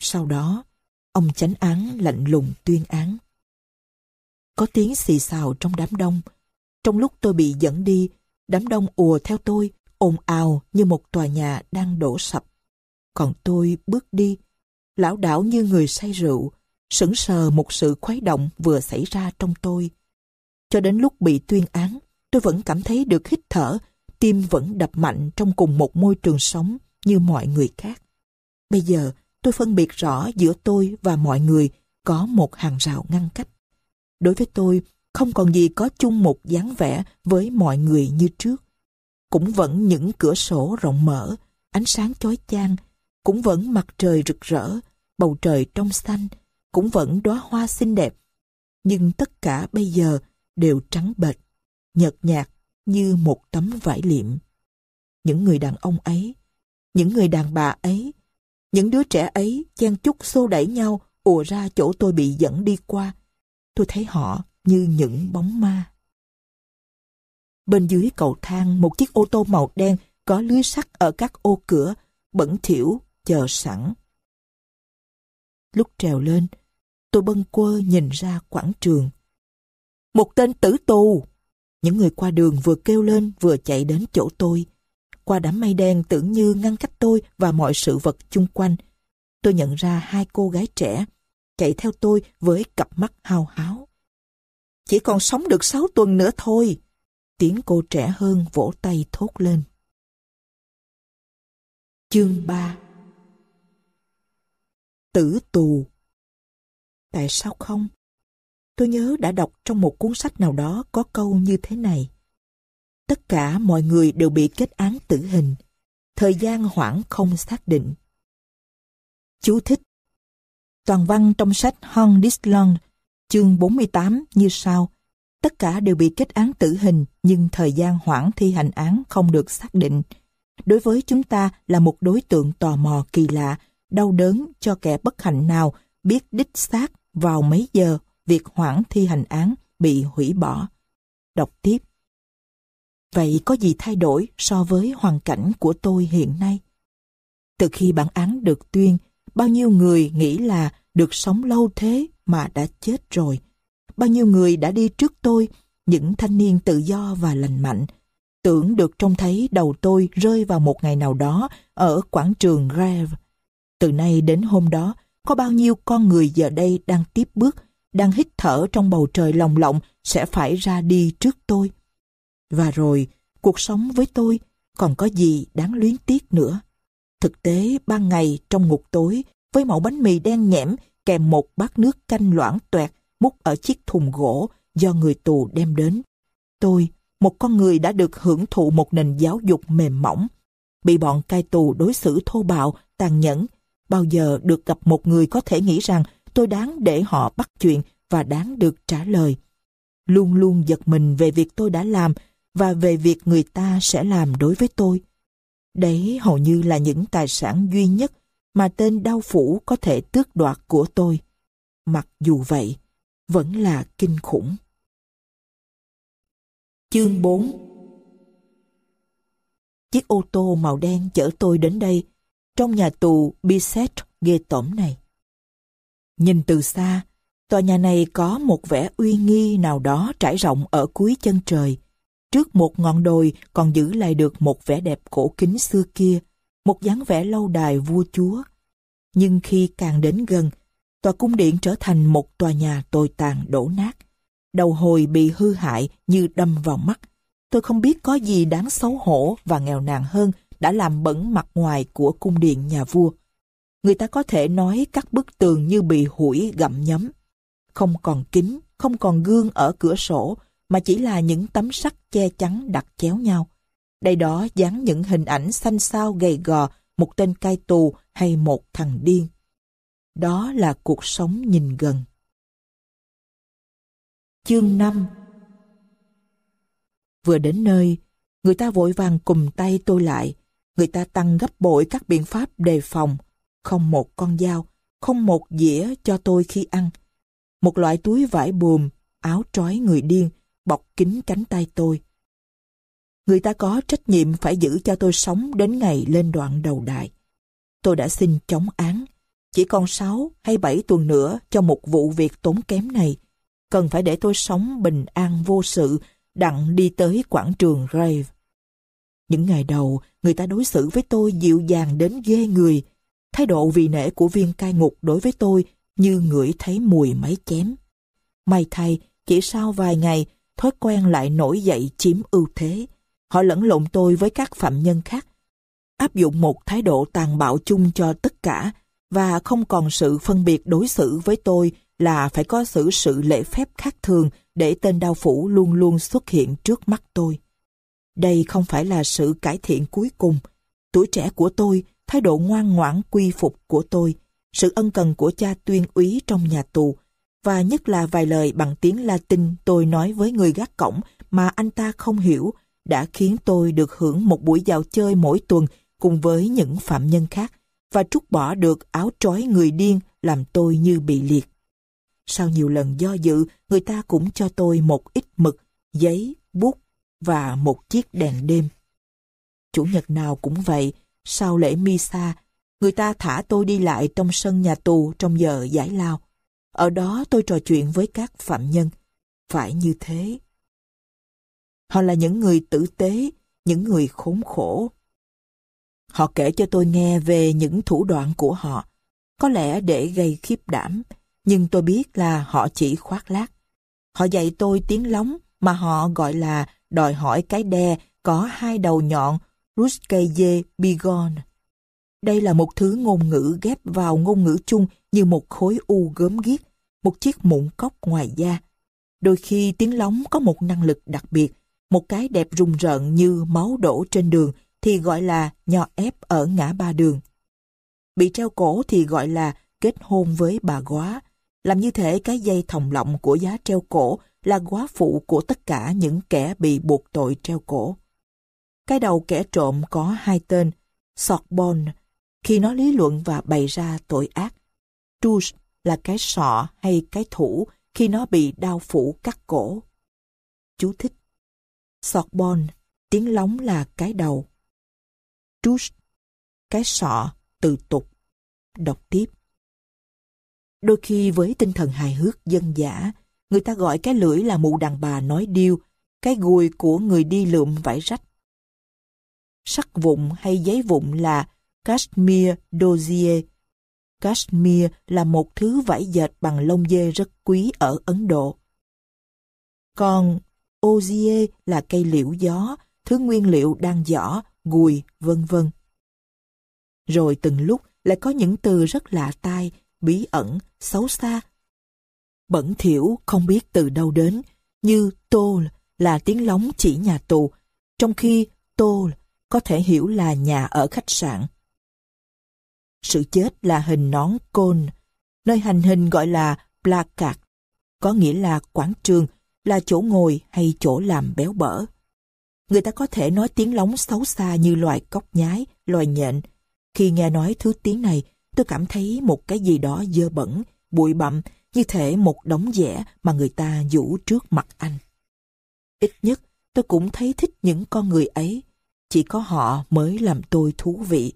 Sau đó, Ông chánh án lạnh lùng tuyên án. Có tiếng xì xào trong đám đông. Trong lúc tôi bị dẫn đi, đám đông ùa theo tôi, ồn ào như một tòa nhà đang đổ sập. Còn tôi bước đi, lão đảo như người say rượu, sững sờ một sự khuấy động vừa xảy ra trong tôi. Cho đến lúc bị tuyên án, tôi vẫn cảm thấy được hít thở, tim vẫn đập mạnh trong cùng một môi trường sống như mọi người khác. Bây giờ, tôi phân biệt rõ giữa tôi và mọi người có một hàng rào ngăn cách. Đối với tôi, không còn gì có chung một dáng vẻ với mọi người như trước. Cũng vẫn những cửa sổ rộng mở, ánh sáng chói chang, cũng vẫn mặt trời rực rỡ, bầu trời trong xanh, cũng vẫn đóa hoa xinh đẹp. Nhưng tất cả bây giờ đều trắng bệch, nhợt nhạt như một tấm vải liệm. Những người đàn ông ấy, những người đàn bà ấy, những đứa trẻ ấy chen chúc xô đẩy nhau ùa ra chỗ tôi bị dẫn đi qua. Tôi thấy họ như những bóng ma. Bên dưới cầu thang một chiếc ô tô màu đen có lưới sắt ở các ô cửa, bẩn thỉu, chờ sẵn. Lúc trèo lên, tôi bâng quơ nhìn ra quảng trường. Một tên tử tù! Những người qua đường vừa kêu lên vừa chạy đến chỗ tôi. Qua đám mây đen tưởng như ngăn cách tôi và mọi sự vật chung quanh. Tôi nhận ra hai cô gái trẻ, chạy theo tôi với cặp mắt hao háo. Chỉ còn sống được sáu tuần nữa thôi. Tiếng cô trẻ hơn vỗ tay thốt lên. Chương 3 Tử tù Tại sao không? Tôi nhớ đã đọc trong một cuốn sách nào đó có câu như thế này. Tất cả mọi người đều bị kết án tử hình. Thời gian hoãn không xác định. Chú thích Toàn văn trong sách Hon Dislon, chương 48 như sau. Tất cả đều bị kết án tử hình nhưng thời gian hoãn thi hành án không được xác định. Đối với chúng ta là một đối tượng tò mò kỳ lạ, đau đớn cho kẻ bất hạnh nào biết đích xác vào mấy giờ việc hoãn thi hành án bị hủy bỏ. Đọc tiếp. Vậy có gì thay đổi so với hoàn cảnh của tôi hiện nay? Từ khi bản án được tuyên, bao nhiêu người nghĩ là được sống lâu thế mà đã chết rồi. Bao nhiêu người đã đi trước tôi, những thanh niên tự do và lành mạnh, tưởng được trông thấy đầu tôi rơi vào một ngày nào đó ở quảng trường Greve. Từ nay đến hôm đó, có bao nhiêu con người giờ đây đang tiếp bước, đang hít thở trong bầu trời lồng lộng sẽ phải ra đi trước tôi. Và rồi, cuộc sống với tôi còn có gì đáng luyến tiếc nữa. Thực tế, ban ngày trong ngục tối, với mẫu bánh mì đen nhẽm kèm một bát nước canh loãng toẹt múc ở chiếc thùng gỗ do người tù đem đến. Tôi, một con người đã được hưởng thụ một nền giáo dục mềm mỏng, bị bọn cai tù đối xử thô bạo, tàn nhẫn, bao giờ được gặp một người có thể nghĩ rằng tôi đáng để họ bắt chuyện và đáng được trả lời. Luôn luôn giật mình về việc tôi đã làm và về việc người ta sẽ làm đối với tôi. Đấy hầu như là những tài sản duy nhất mà tên đau phủ có thể tước đoạt của tôi. Mặc dù vậy, vẫn là kinh khủng. Chương 4 Chiếc ô tô màu đen chở tôi đến đây, trong nhà tù Biset ghê tởm này. Nhìn từ xa, tòa nhà này có một vẻ uy nghi nào đó trải rộng ở cuối chân trời. Trước một ngọn đồi còn giữ lại được một vẻ đẹp cổ kính xưa kia, một dáng vẻ lâu đài vua chúa. Nhưng khi càng đến gần, tòa cung điện trở thành một tòa nhà tồi tàn đổ nát. Đầu hồi bị hư hại như đâm vào mắt. Tôi không biết có gì đáng xấu hổ và nghèo nàn hơn đã làm bẩn mặt ngoài của cung điện nhà vua. Người ta có thể nói các bức tường như bị hủi gặm nhấm. Không còn kính, không còn gương ở cửa sổ, mà chỉ là những tấm sắt che chắn đặt chéo nhau. Đây đó dán những hình ảnh xanh xao gầy gò, một tên cai tù hay một thằng điên. Đó là cuộc sống nhìn gần. Chương 5 Vừa đến nơi, người ta vội vàng cùng tay tôi lại. Người ta tăng gấp bội các biện pháp đề phòng. Không một con dao, không một dĩa cho tôi khi ăn. Một loại túi vải buồm, áo trói người điên, bọc kín cánh tay tôi. Người ta có trách nhiệm phải giữ cho tôi sống đến ngày lên đoạn đầu đại. Tôi đã xin chống án. Chỉ còn 6 hay 7 tuần nữa cho một vụ việc tốn kém này. Cần phải để tôi sống bình an vô sự, đặng đi tới quảng trường Rave. Những ngày đầu, người ta đối xử với tôi dịu dàng đến ghê người. Thái độ vì nể của viên cai ngục đối với tôi như ngửi thấy mùi máy chém. May thay, chỉ sau vài ngày, thói quen lại nổi dậy chiếm ưu thế. Họ lẫn lộn tôi với các phạm nhân khác, áp dụng một thái độ tàn bạo chung cho tất cả và không còn sự phân biệt đối xử với tôi là phải có xử sự lễ phép khác thường để tên đao phủ luôn luôn xuất hiện trước mắt tôi. Đây không phải là sự cải thiện cuối cùng. Tuổi trẻ của tôi, thái độ ngoan ngoãn quy phục của tôi, sự ân cần của cha tuyên úy trong nhà tù, và nhất là vài lời bằng tiếng Latin tôi nói với người gác cổng mà anh ta không hiểu, đã khiến tôi được hưởng một buổi dạo chơi mỗi tuần cùng với những phạm nhân khác và trút bỏ được áo trói người điên làm tôi như bị liệt. Sau nhiều lần do dự, người ta cũng cho tôi một ít mực, giấy, bút và một chiếc đèn đêm. Chủ nhật nào cũng vậy, sau lễ Misa, người ta thả tôi đi lại trong sân nhà tù trong giờ giải lao. Ở đó tôi trò chuyện với các phạm nhân. Phải như thế. Họ là những người tử tế, những người khốn khổ. Họ kể cho tôi nghe về những thủ đoạn của họ, có lẽ để gây khiếp đảm, nhưng tôi biết là họ chỉ khoác lác. Họ dạy tôi tiếng lóng mà họ gọi là đòi hỏi cái đe có hai đầu nhọn Ruskeye Bigon. Đây là một thứ ngôn ngữ ghép vào ngôn ngữ chung như một khối u gớm ghiếc, một chiếc mụn cốc ngoài da. Đôi khi tiếng lóng có một năng lực đặc biệt, một cái đẹp rùng rợn như máu đổ trên đường thì gọi là nho ép ở ngã ba đường. Bị treo cổ thì gọi là kết hôn với bà góa. Làm như thể cái dây thòng lọng của giá treo cổ là góa phụ của tất cả những kẻ bị buộc tội treo cổ. Cái đầu kẻ trộm có hai tên, Sorbonne, khi nó lý luận và bày ra tội ác. Touche là cái sọ hay cái thủ khi nó bị đau phủ cắt cổ. Chú thích. Sorbonne, tiếng lóng là cái đầu. Touche, cái sọ, từ tục. Đọc tiếp. Đôi khi với tinh thần hài hước dân giả, người ta gọi cái lưỡi là mụ đàn bà nói điêu, cái gùi của người đi lượm vải rách. Sắc vụn hay giấy vụn là cashmere dozier. Cashmere là một thứ vải dệt bằng lông dê rất quý ở Ấn Độ. Còn Ozie là cây liễu gió, thứ nguyên liệu đang giỏ, gùi, vân vân. Rồi từng lúc lại có những từ rất lạ tai, bí ẩn, xấu xa. Bẩn thiểu không biết từ đâu đến, như tô là tiếng lóng chỉ nhà tù, trong khi tô có thể hiểu là nhà ở khách sạn. Sự chết là hình nón côn, nơi hành hình gọi là placard, có nghĩa là quảng trường, là chỗ ngồi hay chỗ làm béo bở. Người ta có thể nói tiếng lóng xấu xa như loài cóc nhái, loài nhện. Khi nghe nói thứ tiếng này, tôi cảm thấy một cái gì đó dơ bẩn, bụi bặm, như thể một đống dẻ mà người ta vũ trước mặt anh. Ít nhất, tôi cũng thấy thích những con người ấy. Chỉ có họ mới làm tôi thú vị.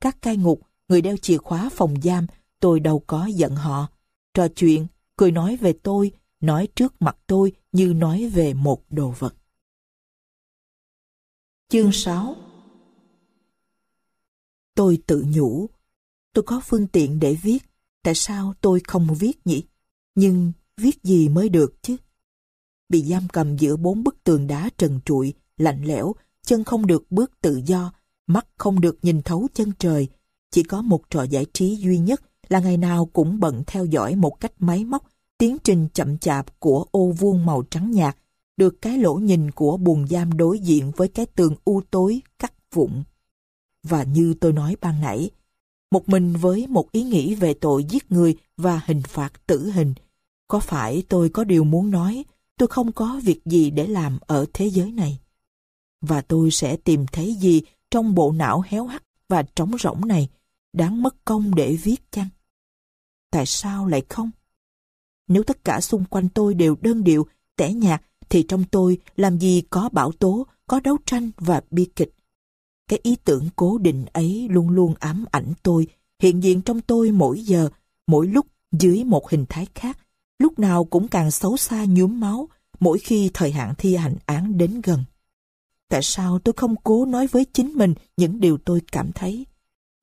Các cai ngục, người đeo chìa khóa phòng giam, tôi đâu có giận họ. Trò chuyện, cười nói về tôi, nói trước mặt tôi như nói về một đồ vật. Chương 6 Tôi tự nhủ, tôi có phương tiện để viết, tại sao tôi không viết nhỉ? Nhưng viết gì mới được chứ? Bị giam cầm giữa bốn bức tường đá trần trụi, lạnh lẽo, chân không được bước tự do, mắt không được nhìn thấu chân trời. Chỉ có một trò giải trí duy nhất là ngày nào cũng bận theo dõi một cách máy móc tiến trình chậm chạp của ô vuông màu trắng nhạt, được cái lỗ nhìn của buồng giam đối diện với cái tường u tối cắt vụn. Và như tôi nói ban nãy, một mình với một ý nghĩ về tội giết người và hình phạt tử hình, có phải tôi có điều muốn nói, tôi không có việc gì để làm ở thế giới này. Và tôi sẽ tìm thấy gì trong bộ não héo hắt và trống rỗng này, đáng mất công để viết chăng? Tại sao lại không? Nếu tất cả xung quanh tôi đều đơn điệu, tẻ nhạt, thì trong tôi làm gì có bảo tố, có đấu tranh và bi kịch. Cái ý tưởng cố định ấy luôn luôn ám ảnh tôi, hiện diện trong tôi mỗi giờ, mỗi lúc dưới một hình thái khác, lúc nào cũng càng xấu xa nhuốm máu, mỗi khi thời hạn thi hành án đến gần. Tại sao tôi không cố nói với chính mình những điều tôi cảm thấy?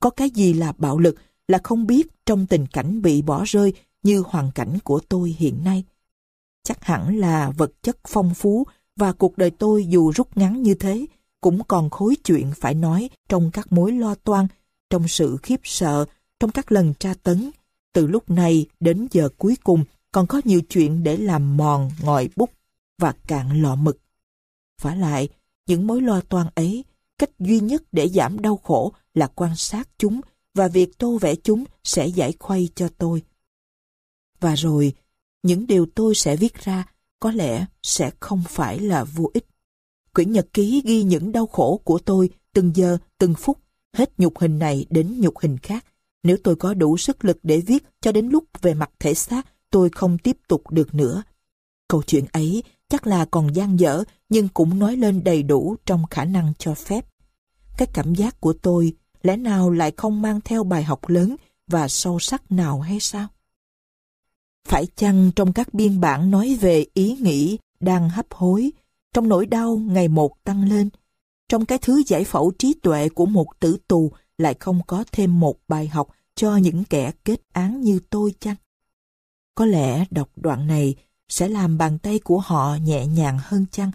Có cái gì là bạo lực, là không biết trong tình cảnh bị bỏ rơi như hoàn cảnh của tôi hiện nay. Chắc hẳn là vật chất phong phú và cuộc đời tôi dù rút ngắn như thế, cũng còn khối chuyện phải nói trong các mối lo toan, trong sự khiếp sợ trong các lần tra tấn. Từ lúc này đến giờ cuối cùng còn có nhiều chuyện để làm mòn ngòi bút và cạn lọ mực. Phải lại, những mối lo toan ấy, cách duy nhất để giảm đau khổ là quan sát chúng và việc tô vẽ chúng sẽ giải khuây cho tôi. Và rồi, những điều tôi sẽ viết ra có lẽ sẽ không phải là vô ích. Quyển nhật ký ghi những đau khổ của tôi từng giờ, từng phút, hết nhục hình này đến nhục hình khác. Nếu tôi có đủ sức lực để viết cho đến lúc về mặt thể xác, tôi không tiếp tục được nữa. Câu chuyện ấy chắc là còn gian dở nhưng cũng nói lên đầy đủ trong khả năng cho phép. Cái cảm giác của tôi lẽ nào lại không mang theo bài học lớn và sâu sắc nào hay sao? Phải chăng trong các biên bản nói về ý nghĩ đang hấp hối, trong nỗi đau ngày một tăng lên, trong cái thứ giải phẫu trí tuệ của một tử tù lại không có thêm một bài học cho những kẻ kết án như tôi chăng? Có lẽ đọc đoạn này sẽ làm bàn tay của họ nhẹ nhàng hơn chăng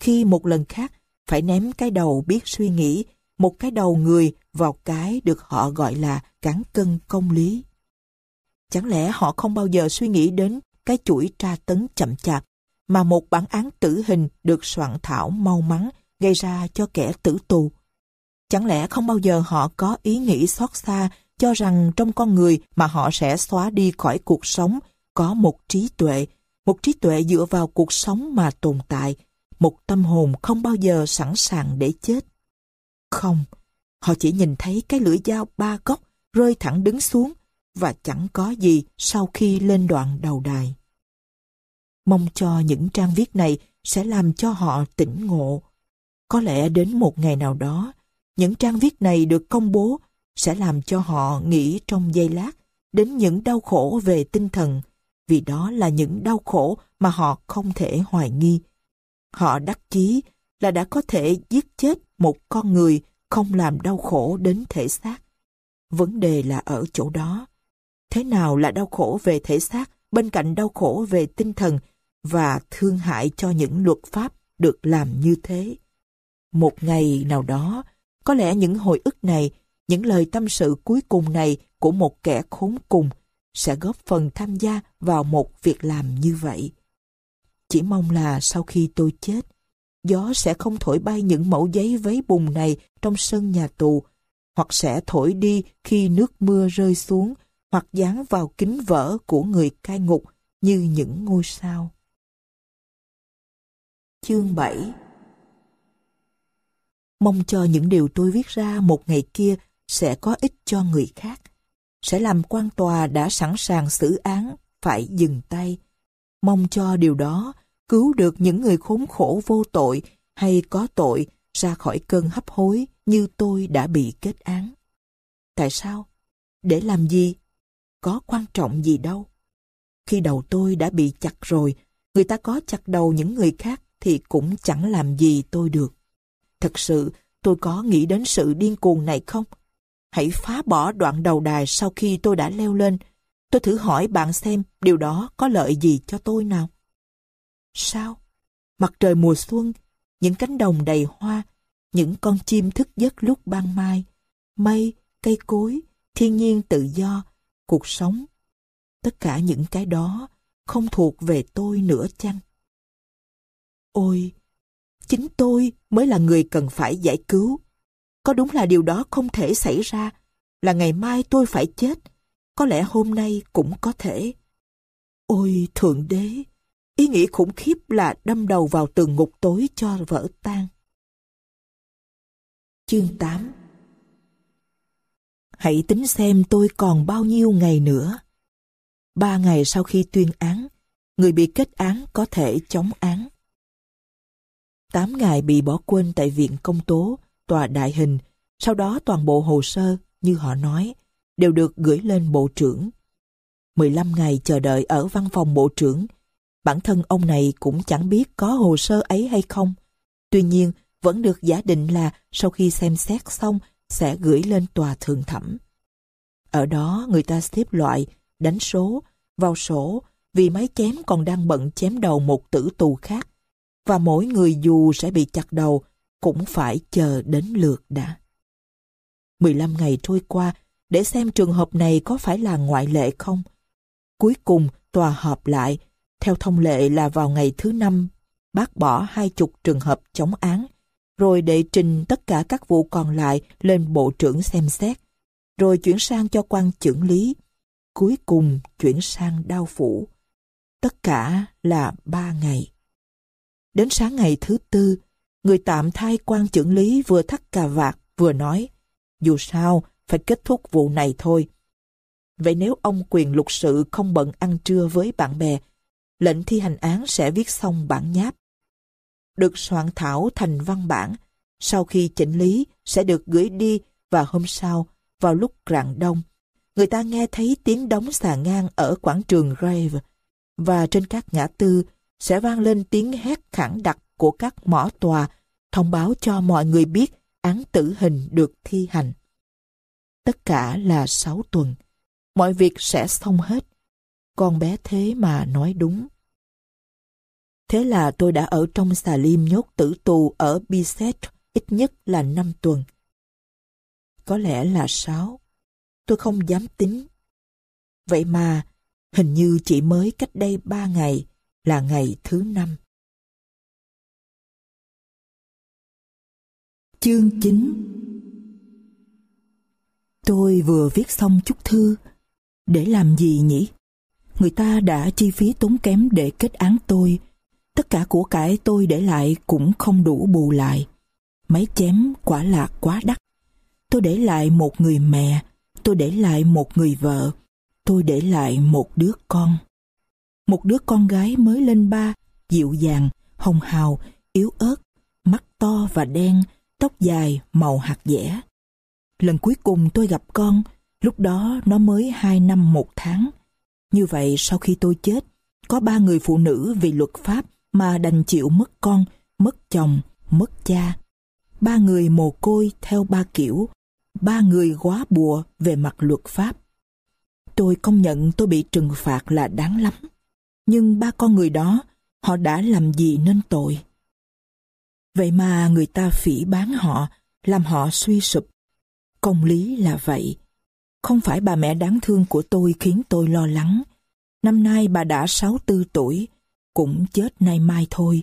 khi một lần khác phải ném cái đầu biết suy nghĩ, một cái đầu người vào cái được họ gọi là cán cân công lý. Chẳng lẽ họ không bao giờ suy nghĩ đến cái chuỗi tra tấn chậm chạp mà một bản án tử hình được soạn thảo mau mắn gây ra cho kẻ tử tù? Chẳng lẽ không bao giờ họ có ý nghĩ xót xa cho rằng trong con người mà họ sẽ xóa đi khỏi cuộc sống có một trí tuệ, một trí tuệ dựa vào cuộc sống mà tồn tại, một tâm hồn không bao giờ sẵn sàng để chết. Không, họ chỉ nhìn thấy cái lưỡi dao ba góc rơi thẳng đứng xuống và chẳng có gì sau khi lên đoạn đầu đài. Mong cho những trang viết này sẽ làm cho họ tỉnh ngộ. Có lẽ đến một ngày nào đó, những trang viết này được công bố sẽ làm cho họ nghĩ trong giây lát đến những đau khổ về tinh thần, vì đó là những đau khổ mà họ không thể hoài nghi. Họ đắc chí là đã có thể giết chết một con người không làm đau khổ đến thể xác. Vấn đề là ở chỗ đó. Thế nào là đau khổ về thể xác bên cạnh đau khổ về tinh thần và thương hại cho những luật pháp được làm như thế? Một ngày nào đó, có lẽ những hồi ức này, những lời tâm sự cuối cùng này của một kẻ khốn cùng sẽ góp phần tham gia vào một việc làm như vậy. Chỉ mong là sau khi tôi chết, gió sẽ không thổi bay những mẫu giấy vấy bùn này trong sân nhà tù, hoặc sẽ thổi đi khi nước mưa rơi xuống, hoặc dán vào kính vỡ của người cai ngục như những ngôi sao. Chương 7 Mong cho những điều tôi viết ra một ngày kia sẽ có ích cho người khác, sẽ làm quan tòa đã sẵn sàng xử án phải dừng tay. Mong cho điều đó cứu được những người khốn khổ vô tội hay có tội ra khỏi cơn hấp hối như tôi đã bị kết án. Tại sao? Để làm gì? Có quan trọng gì đâu. Khi đầu tôi đã bị chặt rồi, người ta có chặt đầu những người khác thì cũng chẳng làm gì tôi được. Thật sự, tôi có nghĩ đến sự điên cuồng này không? Hãy phá bỏ đoạn đầu đài sau khi tôi đã leo lên. Tôi thử hỏi bạn xem điều đó có lợi gì cho tôi nào. Sao? Mặt trời mùa xuân, những cánh đồng đầy hoa, những con chim thức giấc lúc ban mai, mây, cây cối, thiên nhiên tự do, cuộc sống. Tất cả những cái đó không thuộc về tôi nữa chăng? Ôi, chính tôi mới là người cần phải giải cứu. Có đúng là điều đó không thể xảy ra, là ngày mai tôi phải chết, có lẽ hôm nay cũng có thể. Ôi Thượng Đế, ý nghĩ khủng khiếp là đâm đầu vào tường ngục tối cho vỡ tan. Chương 8 Hãy tính xem tôi còn bao nhiêu ngày nữa. Ba ngày sau khi tuyên án, người bị kết án có thể chống án. Tám ngày bị bỏ quên tại viện công tố, tòa đại hình, sau đó toàn bộ hồ sơ, như họ nói, đều được gửi lên bộ trưởng. 15 ngày chờ đợi ở văn phòng bộ trưởng, bản thân ông này cũng chẳng biết có hồ sơ ấy hay không. Tuy nhiên, vẫn được giả định là sau khi xem xét xong sẽ gửi lên tòa thường thẩm. Ở đó người ta xếp loại, đánh số, vào sổ vì máy chém còn đang bận chém đầu một tử tù khác và mỗi người dù sẽ bị chặt đầu cũng phải chờ đến lượt đã. 15 ngày trôi qua để xem trường hợp này có phải là ngoại lệ không. Cuối cùng, tòa họp lại, theo thông lệ là vào ngày thứ năm, bác bỏ hai chục trường hợp chống án, rồi đệ trình tất cả các vụ còn lại lên bộ trưởng xem xét, rồi chuyển sang cho quan trưởng lý, cuối cùng chuyển sang đao phủ. Tất cả là ba ngày. Đến sáng ngày thứ tư, người tạm thay quan trưởng lý vừa thắt cà vạt vừa nói, dù sao, phải kết thúc vụ này thôi. Vậy nếu ông quyền luật sự không bận ăn trưa với bạn bè, lệnh thi hành án sẽ viết xong bản nháp. Được soạn thảo thành văn bản, sau khi chỉnh lý sẽ được gửi đi và hôm sau, vào lúc rạng đông, người ta nghe thấy tiếng đóng xà ngang ở quảng trường Grave và trên các ngã tư sẽ vang lên tiếng hét khẳng đặc của các mỏ tòa thông báo cho mọi người biết án tử hình được thi hành. Tất cả là 6 tuần. Mọi việc sẽ xong hết. Con bé thế mà nói đúng. Thế là tôi đã ở trong xà lim nhốt tử tù ở Biset ít nhất là 5 tuần. Có lẽ là 6. Tôi không dám tính. Vậy mà, hình như chỉ mới cách đây 3 ngày là ngày thứ năm. Chương 9 Tôi vừa viết xong chút thư. Để làm gì nhỉ? Người ta đã chi phí tốn kém để kết án tôi. Tất cả của cải tôi để lại cũng không đủ bù lại. Máy chém quả là quá đắt. Tôi để lại một người mẹ, tôi để lại một người vợ, tôi để lại một đứa con. Một đứa con gái mới lên ba, dịu dàng, hồng hào, yếu ớt, mắt to và đen, tóc dài, màu hạt dẻ. Lần cuối cùng tôi gặp con, lúc đó nó mới hai năm một tháng. Như vậy sau khi tôi chết, có ba người phụ nữ vì luật pháp mà đành chịu mất con, mất chồng, mất cha. Ba người mồ côi theo ba kiểu, ba người quá bùa về mặt luật pháp. Tôi công nhận tôi bị trừng phạt là đáng lắm. Nhưng ba con người đó, họ đã làm gì nên tội? Vậy mà người ta phỉ bán họ, làm họ suy sụp, Công lý là vậy. Không phải bà mẹ đáng thương của tôi khiến tôi lo lắng. Năm nay bà đã 64 tuổi, cũng chết nay mai thôi.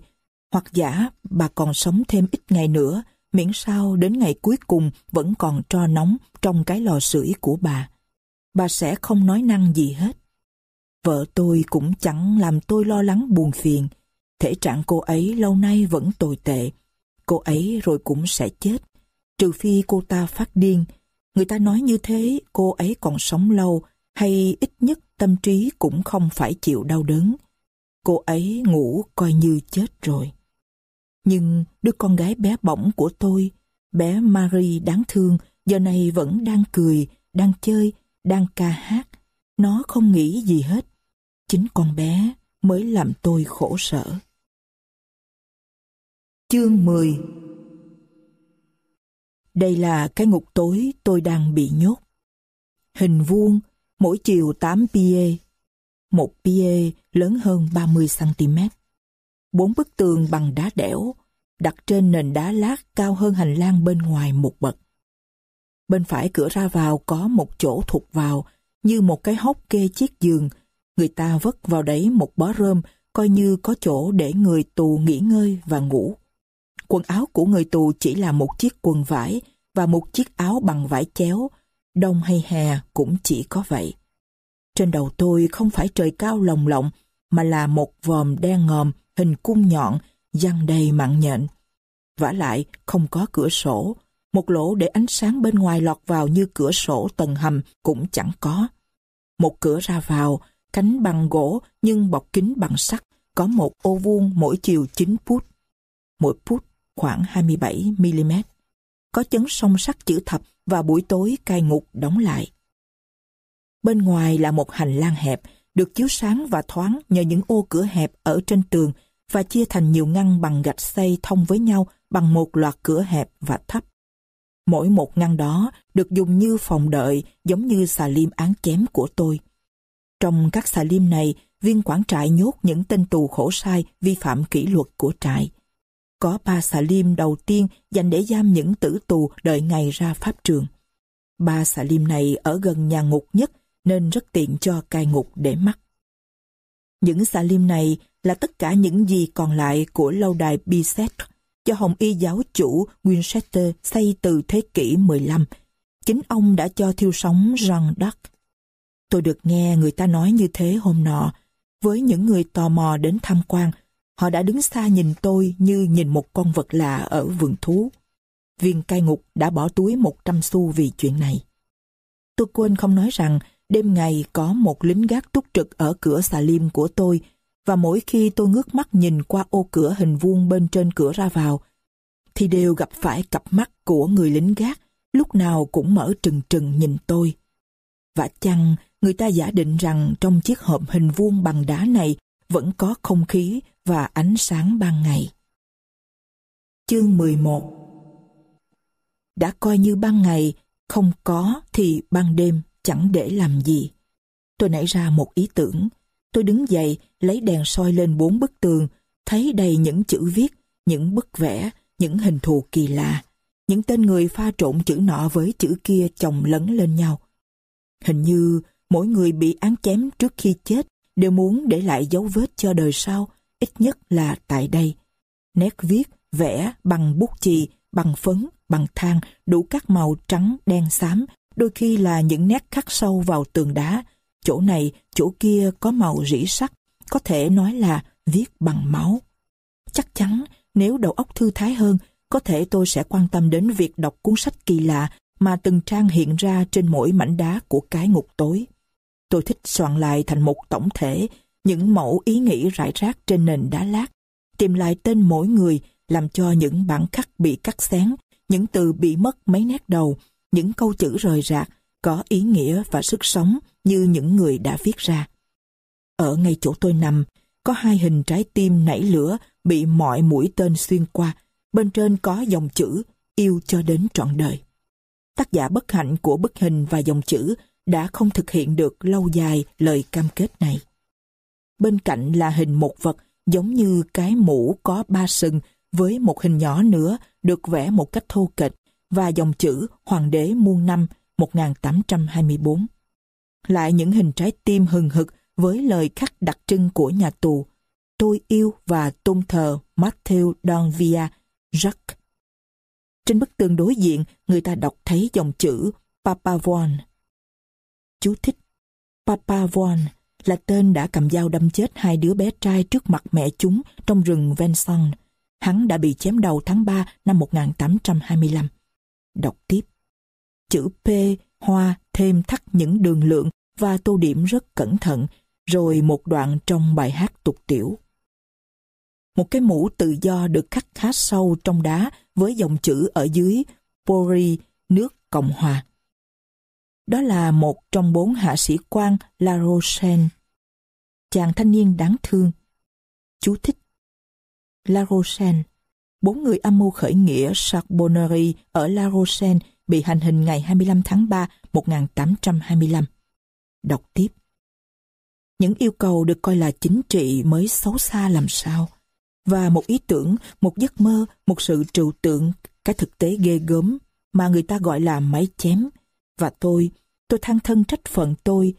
Hoặc giả bà còn sống thêm ít ngày nữa, miễn sao đến ngày cuối cùng vẫn còn tro nóng trong cái lò sưởi của bà. Bà sẽ không nói năng gì hết. Vợ tôi cũng chẳng làm tôi lo lắng buồn phiền. Thể trạng cô ấy lâu nay vẫn tồi tệ. Cô ấy rồi cũng sẽ chết trừ phi cô ta phát điên. Người ta nói như thế cô ấy còn sống lâu hay ít nhất tâm trí cũng không phải chịu đau đớn. Cô ấy ngủ coi như chết rồi. Nhưng đứa con gái bé bỏng của tôi, bé Marie đáng thương, giờ này vẫn đang cười, đang chơi, đang ca hát. Nó không nghĩ gì hết. Chính con bé mới làm tôi khổ sở. Chương 10 đây là cái ngục tối tôi đang bị nhốt. Hình vuông, mỗi chiều 8 pie. Một pie lớn hơn 30cm. Bốn bức tường bằng đá đẽo, đặt trên nền đá lát cao hơn hành lang bên ngoài một bậc. Bên phải cửa ra vào có một chỗ thụt vào, như một cái hốc kê chiếc giường. Người ta vất vào đấy một bó rơm, coi như có chỗ để người tù nghỉ ngơi và ngủ. Quần áo của người tù chỉ là một chiếc quần vải và một chiếc áo bằng vải chéo, đông hay hè cũng chỉ có vậy. Trên đầu tôi không phải trời cao lồng lộng, mà là một vòm đen ngòm, hình cung nhọn, răng đầy mặn nhện. vả lại không có cửa sổ, một lỗ để ánh sáng bên ngoài lọt vào như cửa sổ tầng hầm cũng chẳng có. Một cửa ra vào, cánh bằng gỗ nhưng bọc kính bằng sắt, có một ô vuông mỗi chiều 9 phút. Mỗi phút khoảng 27mm. Có chấn song sắt chữ thập và buổi tối cai ngục đóng lại. Bên ngoài là một hành lang hẹp, được chiếu sáng và thoáng nhờ những ô cửa hẹp ở trên tường và chia thành nhiều ngăn bằng gạch xây thông với nhau bằng một loạt cửa hẹp và thấp. Mỗi một ngăn đó được dùng như phòng đợi giống như xà lim án chém của tôi. Trong các xà lim này, viên quản trại nhốt những tên tù khổ sai vi phạm kỷ luật của trại. Có ba xà lim đầu tiên dành để giam những tử tù đợi ngày ra pháp trường. Ba xà lim này ở gần nhà ngục nhất nên rất tiện cho cai ngục để mắt. Những xà lim này là tất cả những gì còn lại của lâu đài Biset do Hồng Y giáo chủ Winchester xây từ thế kỷ 15. Chính ông đã cho thiêu sống Jean d'Arc. Tôi được nghe người ta nói như thế hôm nọ. Với những người tò mò đến tham quan, họ đã đứng xa nhìn tôi như nhìn một con vật lạ ở vườn thú. Viên cai ngục đã bỏ túi 100 xu vì chuyện này. Tôi quên không nói rằng đêm ngày có một lính gác túc trực ở cửa xà liêm của tôi, và mỗi khi tôi ngước mắt nhìn qua ô cửa hình vuông bên trên cửa ra vào, thì đều gặp phải cặp mắt của người lính gác, lúc nào cũng mở trừng trừng nhìn tôi. Và chăng người ta giả định rằng trong chiếc hộp hình vuông bằng đá này vẫn có không khí và ánh sáng ban ngày. Chương 11 Đã coi như ban ngày, không có thì ban đêm chẳng để làm gì. Tôi nảy ra một ý tưởng. Tôi đứng dậy, lấy đèn soi lên bốn bức tường, thấy đầy những chữ viết, những bức vẽ, những hình thù kỳ lạ. Những tên người pha trộn chữ nọ với chữ kia chồng lấn lên nhau. Hình như mỗi người bị án chém trước khi chết đều muốn để lại dấu vết cho đời sau, ít nhất là tại đây. Nét viết, vẽ bằng bút chì, bằng phấn, bằng than, đủ các màu trắng, đen, xám, đôi khi là những nét khắc sâu vào tường đá. Chỗ này, chỗ kia có màu rỉ sắt, có thể nói là viết bằng máu. Chắc chắn, nếu đầu óc thư thái hơn, có thể tôi sẽ quan tâm đến việc đọc cuốn sách kỳ lạ mà từng trang hiện ra trên mỗi mảnh đá của cái ngục tối. Tôi thích soạn lại thành một tổng thể những mẫu ý nghĩ rải rác trên nền đá lát, tìm lại tên mỗi người làm cho những bản khắc bị cắt xén, những từ bị mất mấy nét đầu, những câu chữ rời rạc, có ý nghĩa và sức sống như những người đã viết ra. Ở ngay chỗ tôi nằm, có hai hình trái tim nảy lửa bị mọi mũi tên xuyên qua, bên trên có dòng chữ yêu cho đến trọn đời. Tác giả bất hạnh của bức hình và dòng chữ đã không thực hiện được lâu dài lời cam kết này. Bên cạnh là hình một vật giống như cái mũ có ba sừng với một hình nhỏ nữa được vẽ một cách thô kệch và dòng chữ Hoàng đế muôn năm 1824. Lại những hình trái tim hừng hực với lời khắc đặc trưng của nhà tù. Tôi yêu và tôn thờ Matthew Donvia Jacques. Trên bức tường đối diện, người ta đọc thấy dòng chữ Papavoine. Chú thích Papavoine là tên đã cầm dao đâm chết hai đứa bé trai trước mặt mẹ chúng trong rừng Vincennes. Hắn đã bị chém đầu tháng 3 năm 1825. Đọc tiếp. Chữ P, hoa thêm thắt những đường lượng và tô điểm rất cẩn thận, rồi một đoạn trong bài hát tục tiểu. Một cái mũ tự do được khắc khá sâu trong đá với dòng chữ ở dưới Pori, nước Cộng Hòa. Đó là một trong bốn hạ sĩ quan La Rochelle. Chàng thanh niên đáng thương. Chú thích. La Rochelle. Bốn người âm mưu khởi nghĩa Charbonnerie ở La Rochelle bị hành hình ngày 25 tháng 3 1825. Đọc tiếp. Những yêu cầu được coi là chính trị mới xấu xa làm sao. Và một ý tưởng, một giấc mơ, một sự trừu tượng, cái thực tế ghê gớm mà người ta gọi là máy chém. Và tôi, tôi than thân trách phận tôi.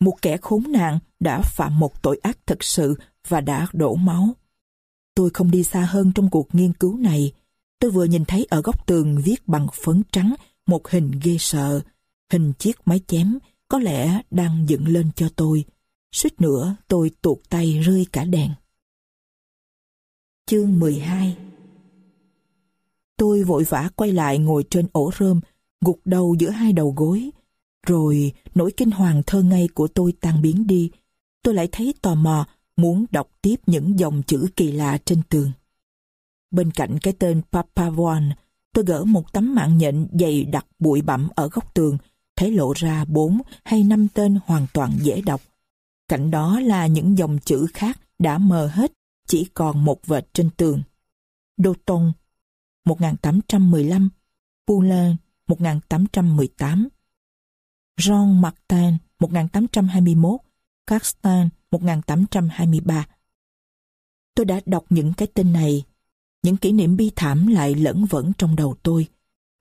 Một kẻ khốn nạn đã phạm một tội ác thật sự và đã đổ máu. Tôi không đi xa hơn trong cuộc nghiên cứu này. Tôi vừa nhìn thấy ở góc tường viết bằng phấn trắng một hình ghê sợ. Hình chiếc máy chém có lẽ đang dựng lên cho tôi. Suýt nữa tôi tuột tay rơi cả đèn. Chương 12 Tôi vội vã quay lại ngồi trên ổ rơm, gục đầu giữa hai đầu gối. Rồi nỗi kinh hoàng thơ ngây của tôi tan biến đi. Tôi lại thấy tò mò, muốn đọc tiếp những dòng chữ kỳ lạ trên tường. Bên cạnh cái tên Papavon, tôi gỡ một tấm mạng nhện dày đặc bụi bặm ở góc tường, thấy lộ ra bốn hay năm tên hoàn toàn dễ đọc. Cạnh đó là những dòng chữ khác đã mờ hết, chỉ còn một vệt trên tường. Doton 1815, Poulain 1818, Jean Martin 1821, Carstan 1823. Tôi đã đọc những cái tên này, những kỷ niệm bi thảm lại lẫn vẫn trong đầu tôi.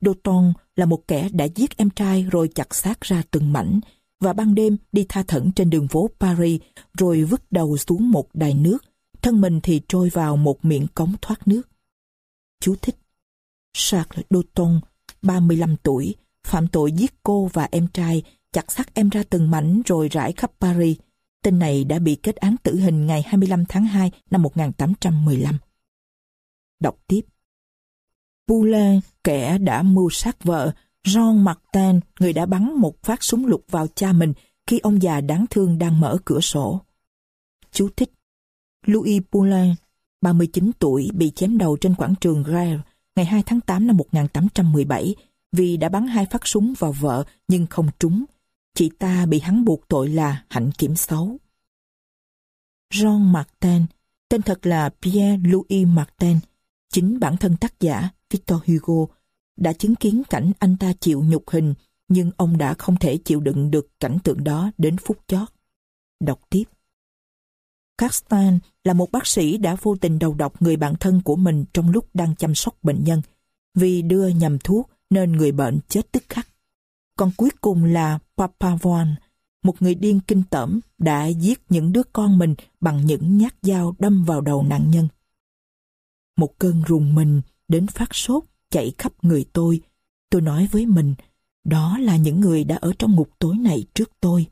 Doton là một kẻ đã giết em trai rồi chặt xác ra từng mảnh và ban đêm đi tha thẩn trên đường phố Paris rồi vứt đầu xuống một đài nước, thân mình thì trôi vào một miệng cống thoát nước. Chú thích Charles Doton, 35 tuổi, phạm tội giết cô và em trai, chặt xác em ra từng mảnh rồi rải khắp Paris. Tên này đã bị kết án tử hình ngày 25 tháng 2 năm 1815. Đọc tiếp. Poulain, kẻ đã mưu sát vợ, Jean Martin, người đã bắn một phát súng lục vào cha mình khi ông già đáng thương đang mở cửa sổ. Chú thích. Louis Poulain, 39 tuổi, bị chém đầu trên quảng trường Grève ngày 2 tháng 8 năm 1817 vì đã bắn hai phát súng vào vợ nhưng không trúng. Chị ta bị hắn buộc tội là hạnh kiểm xấu. Jean Martin, tên thật là Pierre-Louis Martin, chính bản thân tác giả Victor Hugo đã chứng kiến cảnh anh ta chịu nhục hình nhưng ông đã không thể chịu đựng được cảnh tượng đó đến phút chót. Đọc tiếp. Carstan là một bác sĩ đã vô tình đầu độc người bạn thân của mình trong lúc đang chăm sóc bệnh nhân. Vì đưa nhầm thuốc nên người bệnh chết tức khắc. Còn cuối cùng là Papavoan, một người điên kinh tởm đã giết những đứa con mình bằng những nhát dao đâm vào đầu nạn nhân. Một cơn rùng mình đến phát sốt chạy khắp người tôi. Tôi nói với mình, đó là những người đã ở trong ngục tối này trước tôi.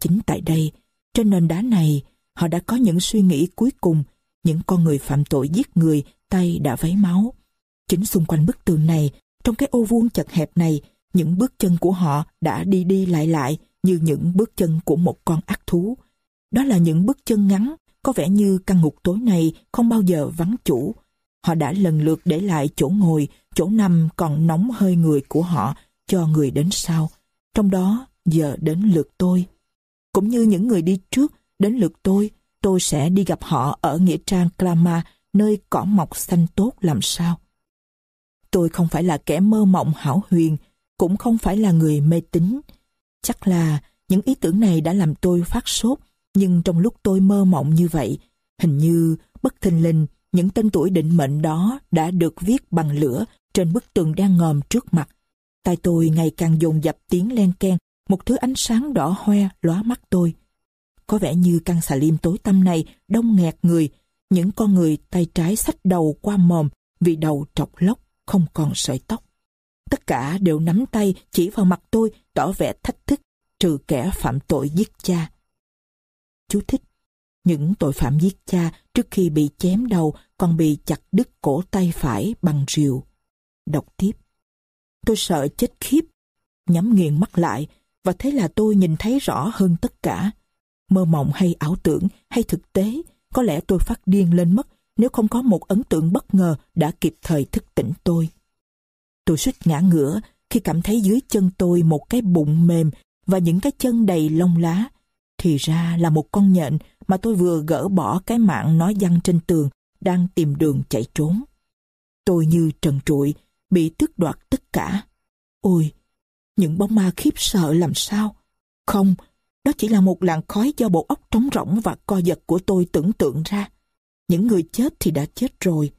Chính tại đây, trên nền đá này, họ đã có những suy nghĩ cuối cùng, những con người phạm tội giết người, tay đã vấy máu. Chính xung quanh bức tường này, trong cái ô vuông chật hẹp này, những bước chân của họ đã đi đi lại lại như những bước chân của một con ác thú. Đó là những bước chân ngắn, có vẻ như căn ngục tối này không bao giờ vắng chủ. Họ đã lần lượt để lại chỗ ngồi, chỗ nằm còn nóng hơi người của họ cho người đến sau. Trong đó, giờ đến lượt tôi. Cũng như những người đi trước, đến lượt tôi, tôi sẽ đi gặp họ ở Nghĩa Trang Klama, nơi cỏ mọc xanh tốt làm sao. Tôi không phải là kẻ mơ mộng hảo huyền, cũng không phải là người mê tín. Chắc là những ý tưởng này đã làm tôi phát sốt, nhưng trong lúc tôi mơ mộng như vậy, hình như bất thình lình những tên tuổi định mệnh đó đã được viết bằng lửa trên bức tường đang ngòm trước mặt. Tai tôi ngày càng dồn dập tiếng len ken, một thứ ánh sáng đỏ hoe lóa mắt tôi. Có vẻ như căn xà lim tối tăm này đông nghẹt người, những con người tay trái xách đầu qua mồm vì đầu trọc lóc, không còn sợi tóc. Tất cả đều nắm tay chỉ vào mặt tôi tỏ vẻ thách thức, trừ kẻ phạm tội giết cha. Chú thích những tội phạm giết cha trước khi bị chém đầu còn bị chặt đứt cổ tay phải bằng rìu. Đọc tiếp. Tôi sợ chết khiếp, nhắm nghiền mắt lại và thế là tôi nhìn thấy rõ hơn tất cả. Mơ mộng hay ảo tưởng hay thực tế, có lẽ tôi phát điên lên mất nếu không có một ấn tượng bất ngờ đã kịp thời thức tỉnh tôi. Tôi suýt ngã ngửa khi cảm thấy dưới chân tôi một cái bụng mềm và những cái chân đầy lông lá. Thì ra là một con nhện mà tôi vừa gỡ bỏ cái mạng nó văng trên tường, đang tìm đường chạy trốn. Tôi như trần trụi, bị tước đoạt tất cả. Ôi, những bóng ma khiếp sợ làm sao? Không, đó chỉ là một làn khói do bộ óc trống rỗng và co giật của tôi tưởng tượng ra. Những người chết thì đã chết rồi,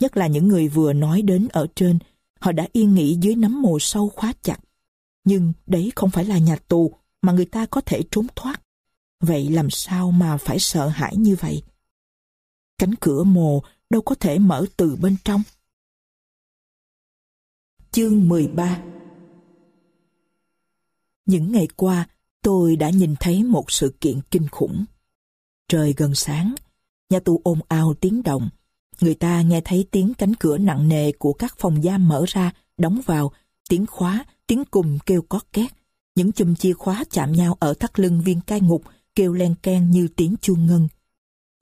nhất là những người vừa nói đến ở trên, họ đã yên nghỉ dưới nấm mồ sâu khóa chặt. Nhưng đấy không phải là nhà tù mà người ta có thể trốn thoát. Vậy làm sao mà phải sợ hãi như vậy? Cánh cửa mồ đâu có thể mở từ bên trong. Chương 13 Những ngày qua, tôi đã nhìn thấy một sự kiện kinh khủng. Trời gần sáng, nhà tù ồn ào tiếng động. Người ta nghe thấy tiếng cánh cửa nặng nề của các phòng giam mở ra, đóng vào, tiếng khóa, tiếng cùng kêu có két. Những chùm chìa khóa chạm nhau ở thắt lưng viên cai ngục kêu len ken như tiếng chuông ngân.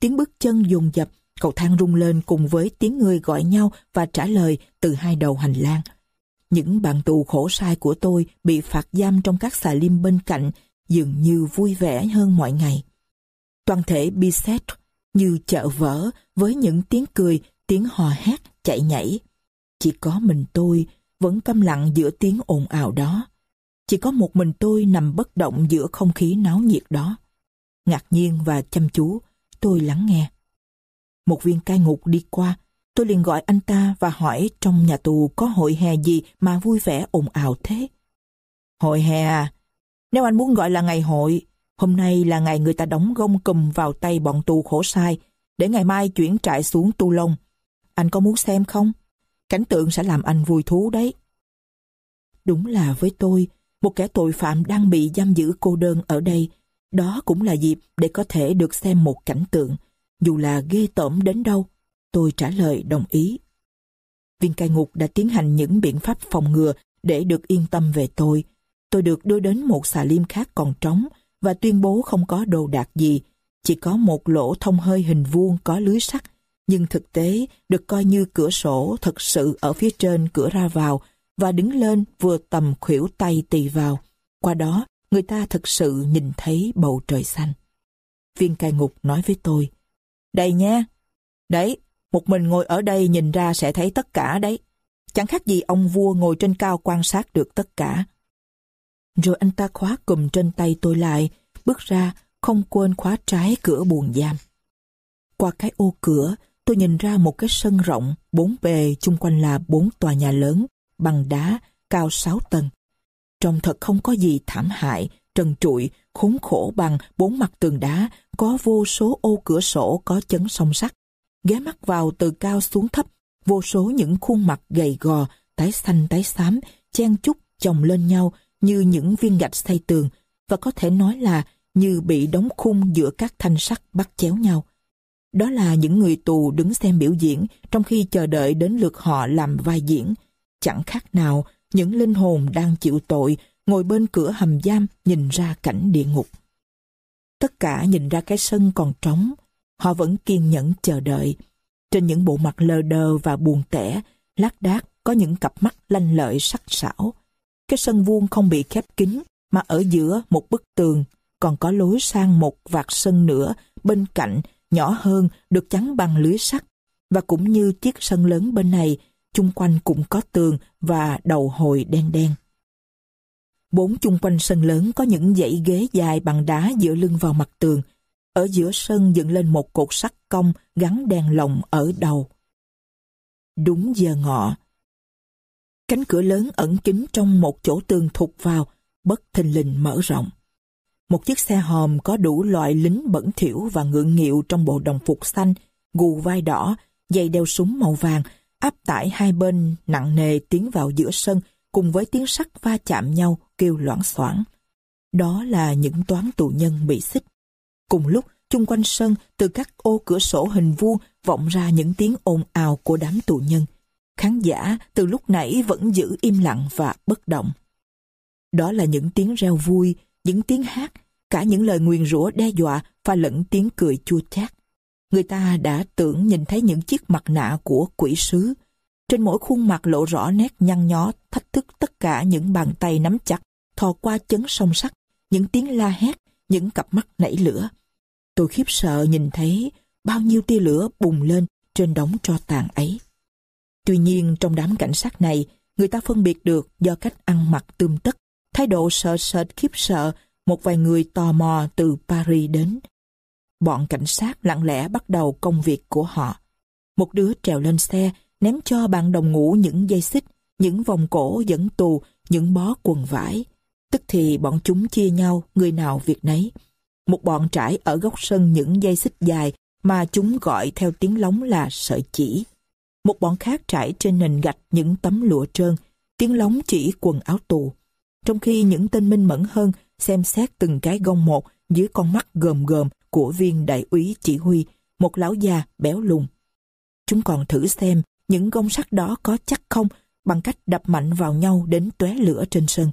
Tiếng bước chân dồn dập, cầu thang rung lên cùng với tiếng người gọi nhau và trả lời từ hai đầu hành lang. Những bạn tù khổ sai của tôi bị phạt giam trong các xà lim bên cạnh dường như vui vẻ hơn mọi ngày. Toàn thể Bisset như chợ vỡ với những tiếng cười, tiếng hò hét, chạy nhảy. Chỉ có mình tôi vẫn câm lặng giữa tiếng ồn ào đó. Chỉ có một mình tôi nằm bất động giữa không khí náo nhiệt đó. Ngạc nhiên và chăm chú, tôi lắng nghe. Một viên cai ngục đi qua, Tôi liền gọi anh ta và hỏi trong nhà tù có hội hè gì mà vui vẻ ồn ào thế. Hội hè à? Nếu anh muốn gọi là ngày hội, hôm nay là ngày người ta đóng gông cùm vào tay bọn tù khổ sai, để ngày mai chuyển trại xuống Tu Lông. Anh có muốn xem không? Cảnh tượng sẽ làm anh vui thú đấy. Đúng là với tôi, một kẻ tội phạm đang bị giam giữ cô đơn ở đây, đó cũng là dịp để có thể được xem một cảnh tượng, dù là ghê tởm đến đâu. Tôi trả lời đồng ý. Viên cai ngục đã tiến hành những biện pháp phòng ngừa để được yên tâm về tôi. Tôi được đưa đến một xà liêm khác còn trống và tuyên bố không có đồ đạc gì, chỉ có một lỗ thông hơi hình vuông có lưới sắt, nhưng thực tế được coi như cửa sổ thật sự ở phía trên cửa ra vào và đứng lên vừa tầm khuỷu tay tì vào. Qua đó, người ta thực sự nhìn thấy bầu trời xanh. Viên cai ngục nói với tôi, Đây nha, đấy, một mình ngồi ở đây nhìn ra sẽ thấy tất cả đấy. Chẳng khác gì ông vua ngồi trên cao quan sát được tất cả. Rồi anh ta khóa cùm trên tay tôi lại, bước ra, không quên khóa trái cửa buồng giam. Qua cái ô cửa, tôi nhìn ra một cái sân rộng, bốn bề, chung quanh là bốn tòa nhà lớn, bằng đá, cao sáu tầng. Trông thật không có gì thảm hại, trần trụi, khốn khổ bằng bốn mặt tường đá, có vô số ô cửa sổ có chấn song sắt. Ghé mắt vào từ cao xuống thấp, vô số những khuôn mặt gầy gò, tái xanh tái xám, chen chúc chồng lên nhau như những viên gạch xây tường, và có thể nói là như bị đóng khung giữa các thanh sắt bắt chéo nhau. Đó là những người tù đứng xem biểu diễn trong khi chờ đợi đến lượt họ làm vai diễn. Chẳng khác nào những linh hồn đang chịu tội ngồi bên cửa hầm giam nhìn ra cảnh địa ngục. Tất cả nhìn ra cái sân còn trống, họ vẫn kiên nhẫn chờ đợi. Trên những bộ mặt lờ đờ và buồn tẻ, lác đác có những cặp mắt lanh lợi sắc sảo. Cái sân vuông không bị khép kín, mà ở giữa một bức tường còn có lối sang một vạt sân nữa bên cạnh nhỏ hơn được chắn bằng lưới sắt và cũng như chiếc sân lớn bên này chung quanh cũng có tường và đầu hồi đen đen. Bốn chung quanh sân lớn có những dãy ghế dài bằng đá dựa lưng vào mặt tường. Ở giữa sân dựng lên một cột sắt cong gắn đèn lồng ở đầu. Đúng giờ ngọ. Cánh cửa lớn ẩn kín trong một chỗ tường thụt vào, bất thình lình mở rộng. Một chiếc xe hòm có đủ loại lính bẩn thỉu và ngượng nghịu trong bộ đồng phục xanh, gù vai đỏ, giày đeo súng màu vàng, áp tải hai bên nặng nề tiến vào giữa sân cùng với tiếng sắt va chạm nhau kêu loãng xoảng. Đó là những toán tù nhân bị xích. Cùng lúc, chung quanh sân, từ các ô cửa sổ hình vuông vọng ra những tiếng ồn ào của đám tù nhân. Khán giả từ lúc nãy vẫn giữ im lặng và bất động. Đó là những tiếng reo vui, những tiếng hát, cả những lời nguyền rủa đe dọa và lẫn tiếng cười chua chát. Người ta đã tưởng nhìn thấy những chiếc mặt nạ của quỷ sứ. Trên mỗi khuôn mặt lộ rõ nét nhăn nhó, thách thức tất cả những bàn tay nắm chặt, thò qua chấn song sắt, những tiếng la hét, những cặp mắt nảy lửa. Tôi khiếp sợ nhìn thấy bao nhiêu tia lửa bùng lên trên đống tro tàn ấy. Tuy nhiên trong đám cảnh sát này, người ta phân biệt được do cách ăn mặc tươm tất, thái độ sợ sệt khiếp sợ một vài người tò mò từ Paris đến. Bọn cảnh sát lặng lẽ bắt đầu công việc của họ. Một đứa trèo lên xe, ném cho bạn đồng ngủ những dây xích, những vòng cổ dẫn tù, những bó quần vải. Tức thì bọn chúng chia nhau, người nào việc nấy. Một bọn trải ở góc sân những dây xích dài mà chúng gọi theo tiếng lóng là sợi chỉ. Một bọn khác trải trên nền gạch những tấm lụa trơn, tiếng lóng chỉ quần áo tù. Trong khi những tên minh mẫn hơn xem xét từng cái gông một dưới con mắt gờm gờm của viên đại úy chỉ huy, một lão già béo lùn. Chúng còn thử xem những gông sắt đó có chắc không bằng cách đập mạnh vào nhau đến tóe lửa trên sân.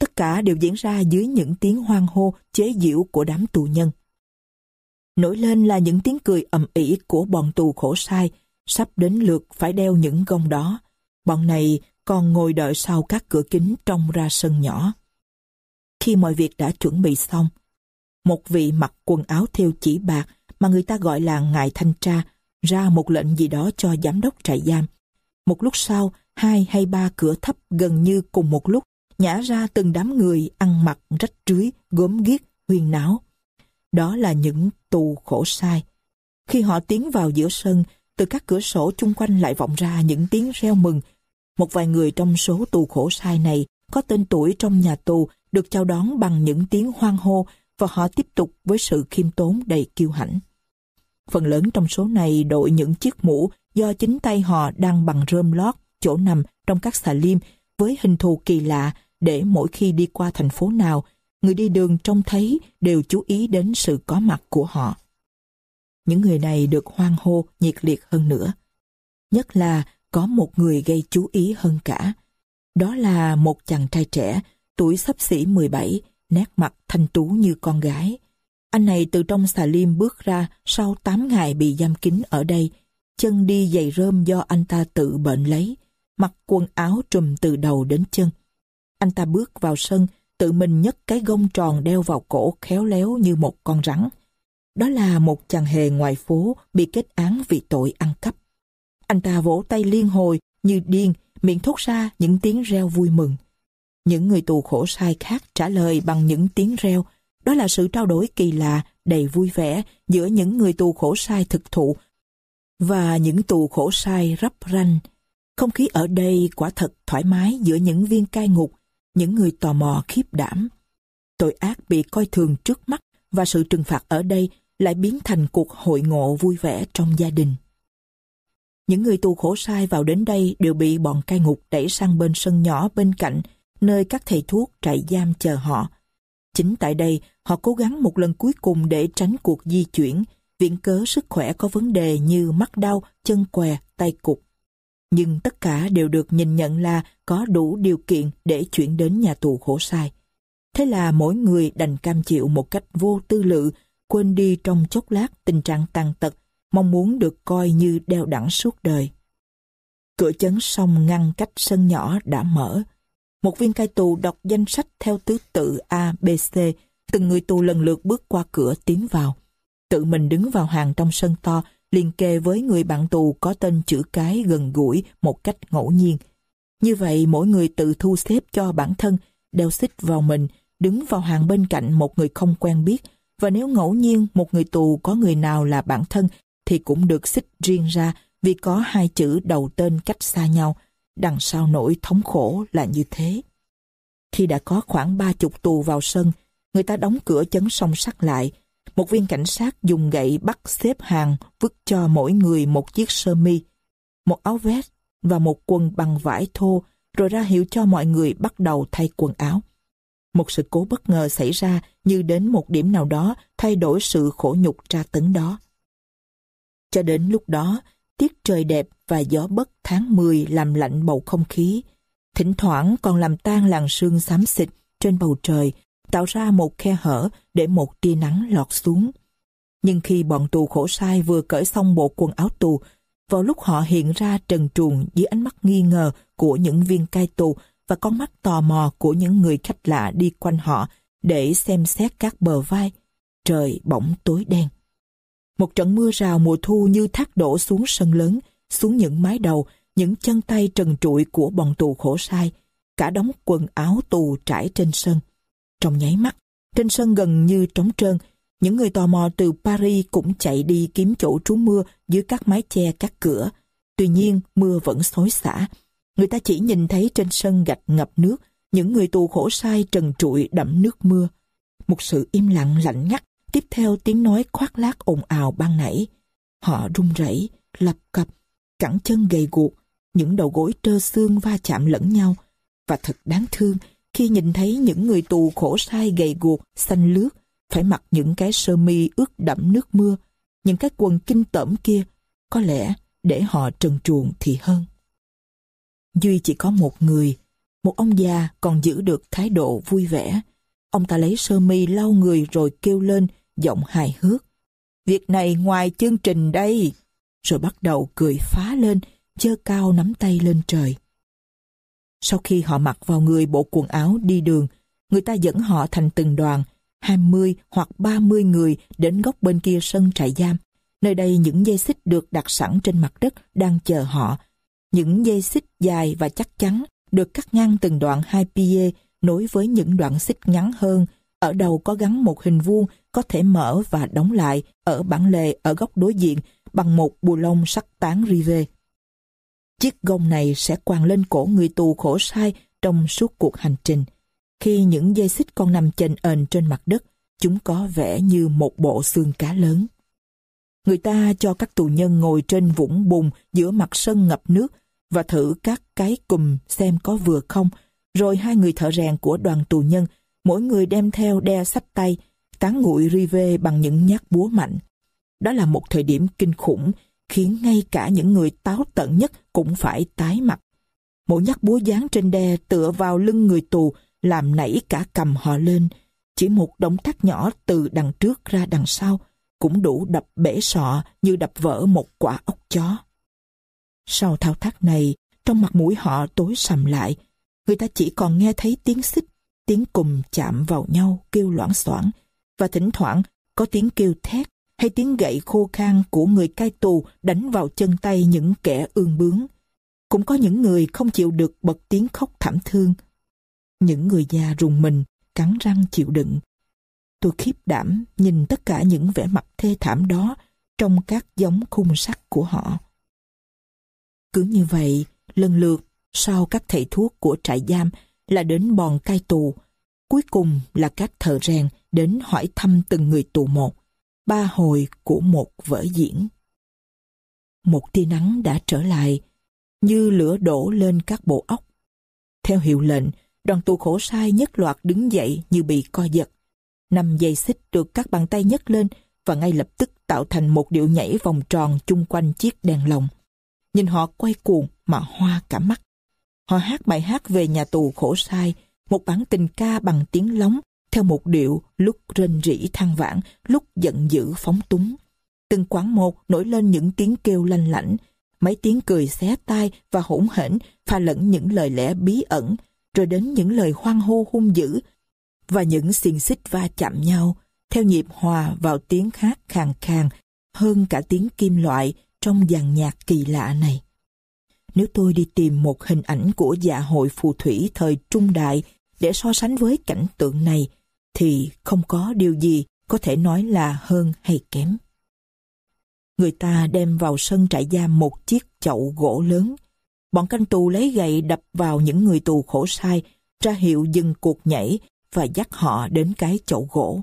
Tất cả đều diễn ra dưới những tiếng hoang hô chế giễu của đám tù nhân. Nổi lên là những tiếng cười ầm ĩ của bọn tù khổ sai, sắp đến lượt phải đeo những gông đó. Bọn này còn ngồi đợi sau các cửa kính trông ra sân nhỏ. Khi mọi việc đã chuẩn bị xong, một vị mặc quần áo theo chỉ bạc mà người ta gọi là ngài thanh tra ra một lệnh gì đó cho giám đốc trại giam. Một lúc sau, hai hay ba cửa thấp gần như cùng một lúc nhả ra từng đám người ăn mặc rách rưới, gốm ghiếc, huyền náo. Đó là những tù khổ sai. Khi họ tiến vào giữa sân, từ các cửa sổ chung quanh lại vọng ra những tiếng reo mừng. Một vài người trong số tù khổ sai này có tên tuổi trong nhà tù được chào đón bằng những tiếng hoan hô và họ tiếp tục với sự khiêm tốn đầy kiêu hãnh. Phần lớn trong số này đội những chiếc mũ do chính tay họ đang bằng rơm lót chỗ nằm trong các xà liêm với hình thù kỳ lạ để mỗi khi đi qua thành phố nào, người đi đường trông thấy đều chú ý đến sự có mặt của họ. Những người này được hoan hô nhiệt liệt hơn nữa. Nhất là có một người gây chú ý hơn cả. Đó là một chàng trai trẻ, tuổi sắp xỉ 17, nét mặt thanh tú như con gái. Anh này từ trong xà lim bước ra sau 8 ngày bị giam kín ở đây, chân đi giày rơm do anh ta tự bệnh lấy, mặc quần áo trùm từ đầu đến chân. Anh ta bước vào sân, tự mình nhấc cái gông tròn đeo vào cổ khéo léo như một con rắn. Đó là một chàng hề ngoài phố bị kết án vì tội ăn cắp. Anh ta vỗ tay liên hồi như điên, miệng thốt ra những tiếng reo vui mừng. Những người tù khổ sai khác trả lời bằng những tiếng reo. Đó là sự trao đổi kỳ lạ, đầy vui vẻ giữa những người tù khổ sai thực thụ và những tù khổ sai rắp ranh. Không khí ở đây quả thật thoải mái giữa những viên cai ngục, những người tò mò khiếp đảm. Tội ác bị coi thường trước mắt và sự trừng phạt ở đây lại biến thành cuộc hội ngộ vui vẻ trong gia đình. Những người tù khổ sai vào đến đây đều bị bọn cai ngục đẩy sang bên sân nhỏ bên cạnh, nơi các thầy thuốc trại giam chờ họ. Chính tại đây, họ cố gắng một lần cuối cùng để tránh cuộc di chuyển, viện cớ sức khỏe có vấn đề như mắt đau, chân què, tay cục. Nhưng tất cả đều được nhìn nhận là có đủ điều kiện để chuyển đến nhà tù khổ sai. Thế là mỗi người đành cam chịu một cách vô tư lự, quên đi trong chốc lát tình trạng tàn tật, mong muốn được coi như đeo đẳng suốt đời. Cửa chấn sông ngăn cách sân nhỏ đã mở. Một viên cai tù đọc danh sách theo tứ tự A, B, C, từng người tù lần lượt bước qua cửa tiến vào. Tự mình đứng vào hàng trong sân to, liền kề với người bạn tù có tên chữ cái gần gũi một cách ngẫu nhiên. Như vậy mỗi người tự thu xếp cho bản thân, đeo xích vào mình, đứng vào hàng bên cạnh một người không quen biết, và nếu ngẫu nhiên một người tù có người nào là bản thân thì cũng được xích riêng ra vì có hai chữ đầu tên cách xa nhau, đằng sau nỗi thống khổ là như thế. Khi đã có khoảng ba chục tù vào sân, người ta đóng cửa chấn song sắt lại, một viên cảnh sát dùng gậy bắt xếp hàng vứt cho mỗi người một chiếc sơ mi, một áo vest và một quần bằng vải thô, rồi ra hiệu cho mọi người bắt đầu thay quần áo. Một sự cố bất ngờ xảy ra như đến một điểm nào đó thay đổi sự khổ nhục tra tấn đó. Cho đến lúc đó, tiết trời đẹp và gió bất tháng 10 làm lạnh bầu không khí. Thỉnh thoảng còn làm tan làn sương xám xịt trên bầu trời tạo ra một khe hở để một tia nắng lọt xuống. Nhưng khi bọn tù khổ sai vừa cởi xong bộ quần áo tù, vào lúc họ hiện ra trần truồng dưới ánh mắt nghi ngờ của những viên cai tù và con mắt tò mò của những người khách lạ đi quanh họ để xem xét các bờ vai, trời bỗng tối đen. Một trận mưa rào mùa thu như thác đổ xuống sân lớn, xuống những mái đầu, những chân tay trần trụi của bọn tù khổ sai, cả đống quần áo tù trải trên sân. Trong nháy mắt, trên sân gần như trống trơn, những người tò mò từ Paris cũng chạy đi kiếm chỗ trú mưa dưới các mái che các cửa. Tuy nhiên, mưa vẫn xối xả. Người ta chỉ nhìn thấy trên sân gạch ngập nước, những người tù khổ sai trần trụi đẫm nước mưa. Một sự im lặng lạnh ngắt, tiếp theo tiếng nói khoác lác ồn ào ban nãy. Họ run rẩy, lập cập, cẳng chân gầy guộc, những đầu gối trơ xương va chạm lẫn nhau. Và thật đáng thương, khi nhìn thấy những người tù khổ sai gầy guộc, xanh lướt, phải mặc những cái sơ mi ướt đẫm nước mưa, những cái quần kinh tởm kia, có lẽ để họ trần truồng thì hơn. Duy chỉ có một người, một ông già còn giữ được thái độ vui vẻ. Ông ta lấy sơ mi lau người rồi kêu lên, giọng hài hước. Việc này ngoài chương trình đây. Rồi bắt đầu cười phá lên, chơ cao nắm tay lên trời. Sau khi họ mặc vào người bộ quần áo đi đường, người ta dẫn họ thành từng đoàn, 20 hoặc 30 người đến góc bên kia sân trại giam. Nơi đây những dây xích được đặt sẵn trên mặt đất đang chờ họ. Những dây xích dài và chắc chắn được cắt ngang từng đoạn hai pie nối với những đoạn xích ngắn hơn. Ở đầu có gắn một hình vuông có thể mở và đóng lại ở bản lề ở góc đối diện bằng một bù lông sắc tán rive. Chiếc gông này sẽ quàng lên cổ người tù khổ sai trong suốt cuộc hành trình. Khi những dây xích còn nằm chênh ền trên mặt đất, chúng có vẻ như một bộ xương cá lớn. Người ta cho các tù nhân ngồi trên vũng bùn giữa mặt sân ngập nước và thử các cái cùm xem có vừa không. Rồi hai người thợ rèn của đoàn tù nhân, mỗi người đem theo đe sách tay, tán nguội rive bằng những nhát búa mạnh. Đó là một thời điểm kinh khủng, khiến ngay cả những người táo tận nhất cũng phải tái mặt. Mỗi nhát búa dán trên đe tựa vào lưng người tù, làm nảy cả cầm họ lên. Chỉ một động tác nhỏ từ đằng trước ra đằng sau, cũng đủ đập bể sọ như đập vỡ một quả ốc chó. Sau thao tác này, trong mặt mũi họ tối sầm lại, người ta chỉ còn nghe thấy tiếng xích, tiếng cùm chạm vào nhau kêu loãng xoảng và thỉnh thoảng có tiếng kêu thét hay tiếng gậy khô khan của người cai tù đánh vào chân tay những kẻ ương bướng. Cũng có những người không chịu được bật tiếng khóc thảm thương. Những người già rùng mình, cắn răng chịu đựng. Tôi khiếp đảm nhìn tất cả những vẻ mặt thê thảm đó trong các giống khung sắt của họ. Cứ như vậy, lần lượt, sau các thầy thuốc của trại giam là đến bòn cai tù, cuối cùng là các thợ rèn đến hỏi thăm từng người tù một, ba hồi của một vở diễn. Một tia nắng đã trở lại, như lửa đổ lên các bộ óc. Theo hiệu lệnh, đoàn tù khổ sai nhất loạt đứng dậy như bị co giật. Năm dây xích được các bàn tay nhấc lên và ngay lập tức tạo thành một điệu nhảy vòng tròn chung quanh chiếc đèn lồng. Nhìn họ quay cuồng mà hoa cả mắt. Họ hát bài hát về nhà tù khổ sai, một bản tình ca bằng tiếng lóng, theo một điệu lúc rên rỉ than vãn, lúc giận dữ phóng túng. Từng quán một nổi lên những tiếng kêu lanh lảnh, mấy tiếng cười xé tai và hỗn hển pha lẫn những lời lẽ bí ẩn, rồi đến những lời hoang hô hung dữ và những xiềng xích va chạm nhau theo nhịp hòa vào tiếng hát khàn khàn hơn cả tiếng kim loại trong dàn nhạc kỳ lạ này. Nếu tôi đi tìm một hình ảnh của dạ hội phù thủy thời trung đại để so sánh với cảnh tượng này, thì không có điều gì có thể nói là hơn hay kém. Người ta đem vào sân trại giam một chiếc chậu gỗ lớn. Bọn canh tù lấy gậy đập vào những người tù khổ sai, ra hiệu dừng cuộc nhảy và dắt họ đến cái chậu gỗ.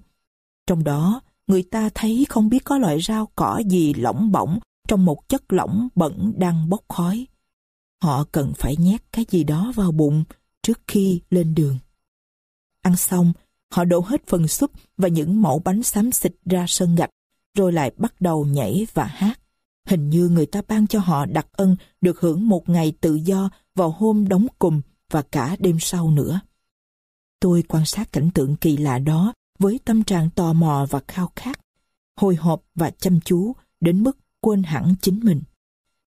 Trong đó, người ta thấy không biết có loại rau cỏ gì lỏng bỏng trong một chất lỏng bẩn đang bốc khói. Họ cần phải nhét cái gì đó vào bụng trước khi lên đường. Ăn xong, họ đổ hết phần súp và những mẫu bánh xám xịt ra sân gạch, rồi lại bắt đầu nhảy và hát. Hình như người ta ban cho họ đặc ân được hưởng một ngày tự do vào hôm đóng cùm và cả đêm sau nữa. Tôi quan sát cảnh tượng kỳ lạ đó với tâm trạng tò mò và khao khát, hồi hộp và chăm chú đến mức quên hẳn chính mình.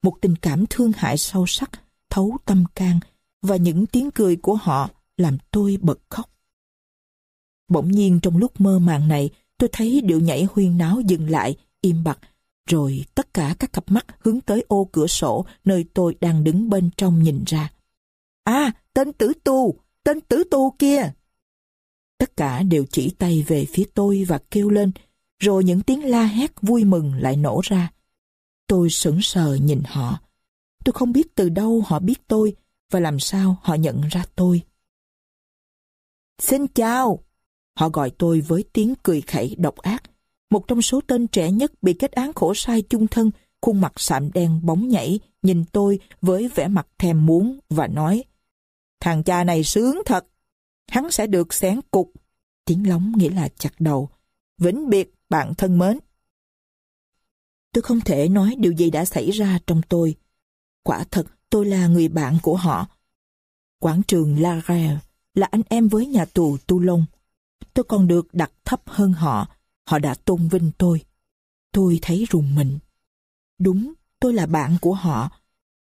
Một tình cảm thương hại sâu sắc, thấu tâm can và những tiếng cười của họ làm tôi bật khóc. Bỗng nhiên trong lúc mơ màng này, tôi thấy điệu nhảy huyên náo dừng lại, im bặt, rồi tất cả các cặp mắt hướng tới ô cửa sổ nơi tôi đang đứng bên trong nhìn ra. À, tên tử tù, tên tử tù kia! Tất cả đều chỉ tay về phía tôi và kêu lên, rồi những tiếng la hét vui mừng lại nổ ra. Tôi sững sờ nhìn họ. Tôi không biết từ đâu họ biết tôi và làm sao họ nhận ra tôi. Xin chào! Họ gọi tôi với tiếng cười khẩy độc ác. Một trong số tên trẻ nhất bị kết án khổ sai chung thân, khuôn mặt sạm đen bóng nhảy, nhìn tôi với vẻ mặt thèm muốn và nói Thằng cha này sướng thật, hắn sẽ được xén cục. Tiếng lóng nghĩa là chặt đầu. Vĩnh biệt, bạn thân mến. Tôi không thể nói điều gì đã xảy ra trong tôi. Quả thật, tôi là người bạn của họ. Quảng trường La Rêve là anh em với nhà tù Toulon. Tôi còn được đặt thấp hơn họ. Họ đã tôn vinh tôi. Tôi thấy rùng mình. Đúng, tôi là bạn của họ.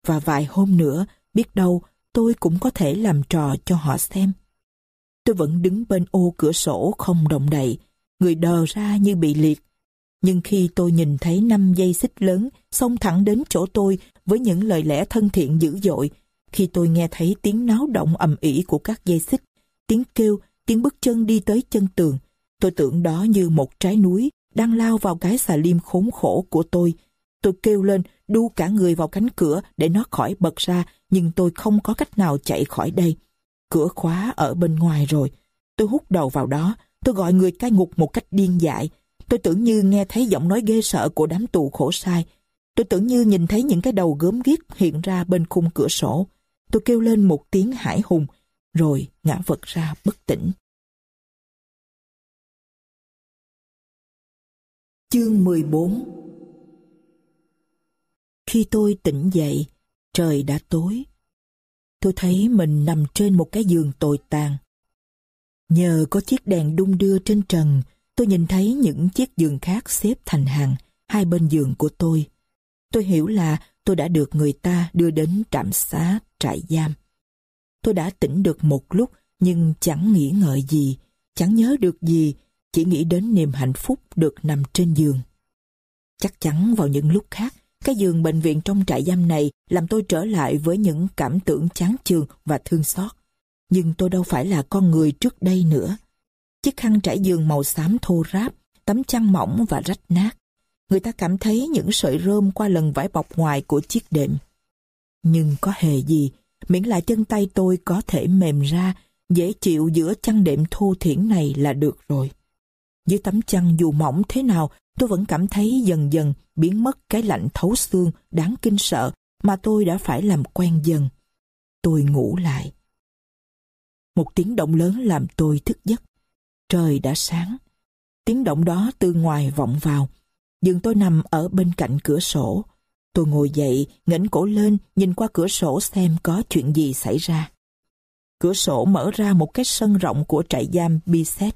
Và vài hôm nữa, biết đâu tôi cũng có thể làm trò cho họ xem. Tôi vẫn đứng bên ô cửa sổ không động đậy, người đờ ra như bị liệt. Nhưng khi tôi nhìn thấy năm dây xích lớn xông thẳng đến chỗ tôi với những lời lẽ thân thiện dữ dội, khi tôi nghe thấy tiếng náo động ầm ĩ của các dây xích, tiếng kêu, tiếng bước chân đi tới chân tường, tôi tưởng đó như một trái núi đang lao vào cái xà lim khốn khổ của tôi, Tôi kêu lên, đu cả người vào cánh cửa để nó khỏi bật ra, nhưng tôi không có cách nào chạy khỏi đây. Cửa khóa ở bên ngoài rồi. Tôi hút đầu vào đó, tôi gọi người cai ngục một cách điên dại. Tôi tưởng như nghe thấy giọng nói ghê sợ của đám tù khổ sai. Tôi tưởng như nhìn thấy những cái đầu gớm ghiếc hiện ra bên khung cửa sổ. Tôi kêu lên một tiếng hải hùng, rồi ngã vật ra bất tỉnh. Chương 14 Khi tôi tỉnh dậy, trời đã tối. Tôi thấy mình nằm trên một cái giường tồi tàn. Nhờ có chiếc đèn đung đưa trên trần, tôi nhìn thấy những chiếc giường khác xếp thành hàng hai bên giường của tôi. Tôi hiểu là tôi đã được người ta đưa đến trạm xá, trại giam. Tôi đã tỉnh được một lúc nhưng chẳng nghĩ ngợi gì, chẳng nhớ được gì, chỉ nghĩ đến niềm hạnh phúc được nằm trên giường. Chắc chắn vào những lúc khác, cái giường bệnh viện trong trại giam này làm tôi trở lại với những cảm tưởng chán chường và thương xót. Nhưng tôi đâu phải là con người trước đây nữa. Chiếc khăn trải giường màu xám thô ráp, tấm chăn mỏng và rách nát. Người ta cảm thấy những sợi rơm qua lần vải bọc ngoài của chiếc đệm. Nhưng có hề gì, miễn là chân tay tôi có thể mềm ra, dễ chịu giữa chăn đệm thô thiển này là được rồi. Dưới tấm chăn dù mỏng thế nào, tôi vẫn cảm thấy dần dần biến mất cái lạnh thấu xương đáng kinh sợ mà tôi đã phải làm quen dần. Tôi ngủ lại. Một tiếng động lớn làm tôi thức giấc. Trời đã sáng. Tiếng động đó từ ngoài vọng vào. Dường tôi nằm ở bên cạnh cửa sổ. Tôi ngồi dậy, ngẩng cổ lên, nhìn qua cửa sổ xem có chuyện gì xảy ra. Cửa sổ mở ra một cái sân rộng của trại giam Biset.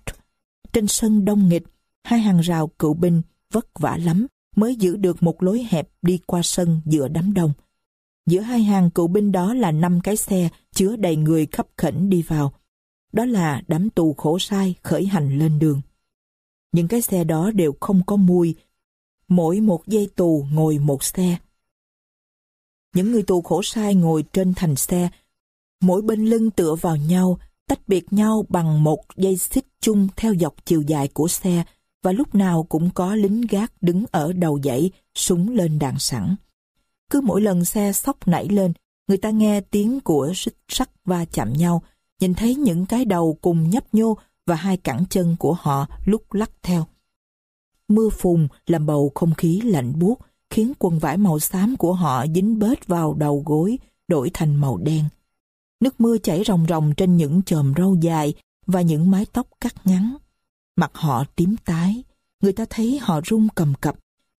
Trên sân đông nghịch, hai hàng rào cựu binh vất vả lắm mới giữ được một lối hẹp đi qua sân giữa đám đông. Giữa hai hàng cựu binh đó là năm cái xe chứa đầy người khắp khẩn đi vào. Đó là đám tù khổ sai khởi hành lên đường. Những cái xe đó đều không có mùi, mỗi một dây tù ngồi một xe. Những người tù khổ sai ngồi trên thành xe, mỗi bên lưng tựa vào nhau, tách biệt nhau bằng một dây xích chung theo dọc chiều dài của xe và lúc nào cũng có lính gác đứng ở đầu dãy, súng lên đạn sẵn. Cứ mỗi lần xe sóc nảy lên, người ta nghe tiếng của xích sắt va chạm nhau, nhìn thấy những cái đầu cùng nhấp nhô và hai cẳng chân của họ lúc lắc theo. Mưa phùn làm bầu không khí lạnh buốt, khiến quần vải màu xám của họ dính bết vào đầu gối, đổi thành màu đen. Nước mưa chảy ròng ròng trên những chòm râu dài và những mái tóc cắt ngắn. Mặt họ tím tái, người ta thấy họ run cầm cập,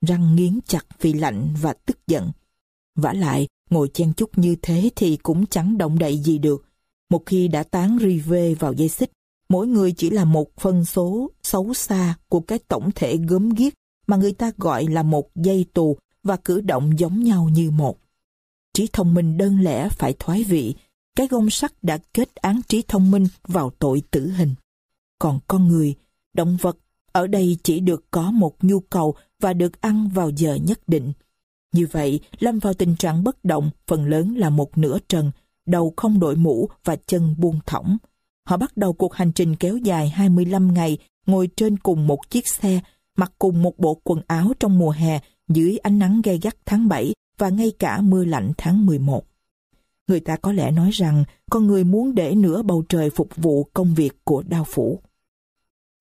răng nghiến chặt vì lạnh và tức giận. vả lại, ngồi chen chúc như thế thì cũng chẳng động đậy gì được. Một khi đã tán rive vào dây xích, mỗi người chỉ là một phân số xấu xa của cái tổng thể gớm ghiếc mà người ta gọi là một dây tù và cử động giống nhau như một. Trí thông minh đơn lẻ phải thoái vị, cái gông sắt đã kết án trí thông minh vào tội tử hình. Còn con người, động vật, ở đây chỉ được có một nhu cầu và được ăn vào giờ nhất định. Như vậy, lâm vào tình trạng bất động, phần lớn là một nửa trần, đầu không đội mũ và chân buông thõng. Họ bắt đầu cuộc hành trình kéo dài 25 ngày, ngồi trên cùng một chiếc xe, mặc cùng một bộ quần áo trong mùa hè dưới ánh nắng gay gắt tháng 7 và ngay cả mưa lạnh tháng 11. Người ta có lẽ nói rằng con người muốn để nửa bầu trời phục vụ công việc của đao phủ.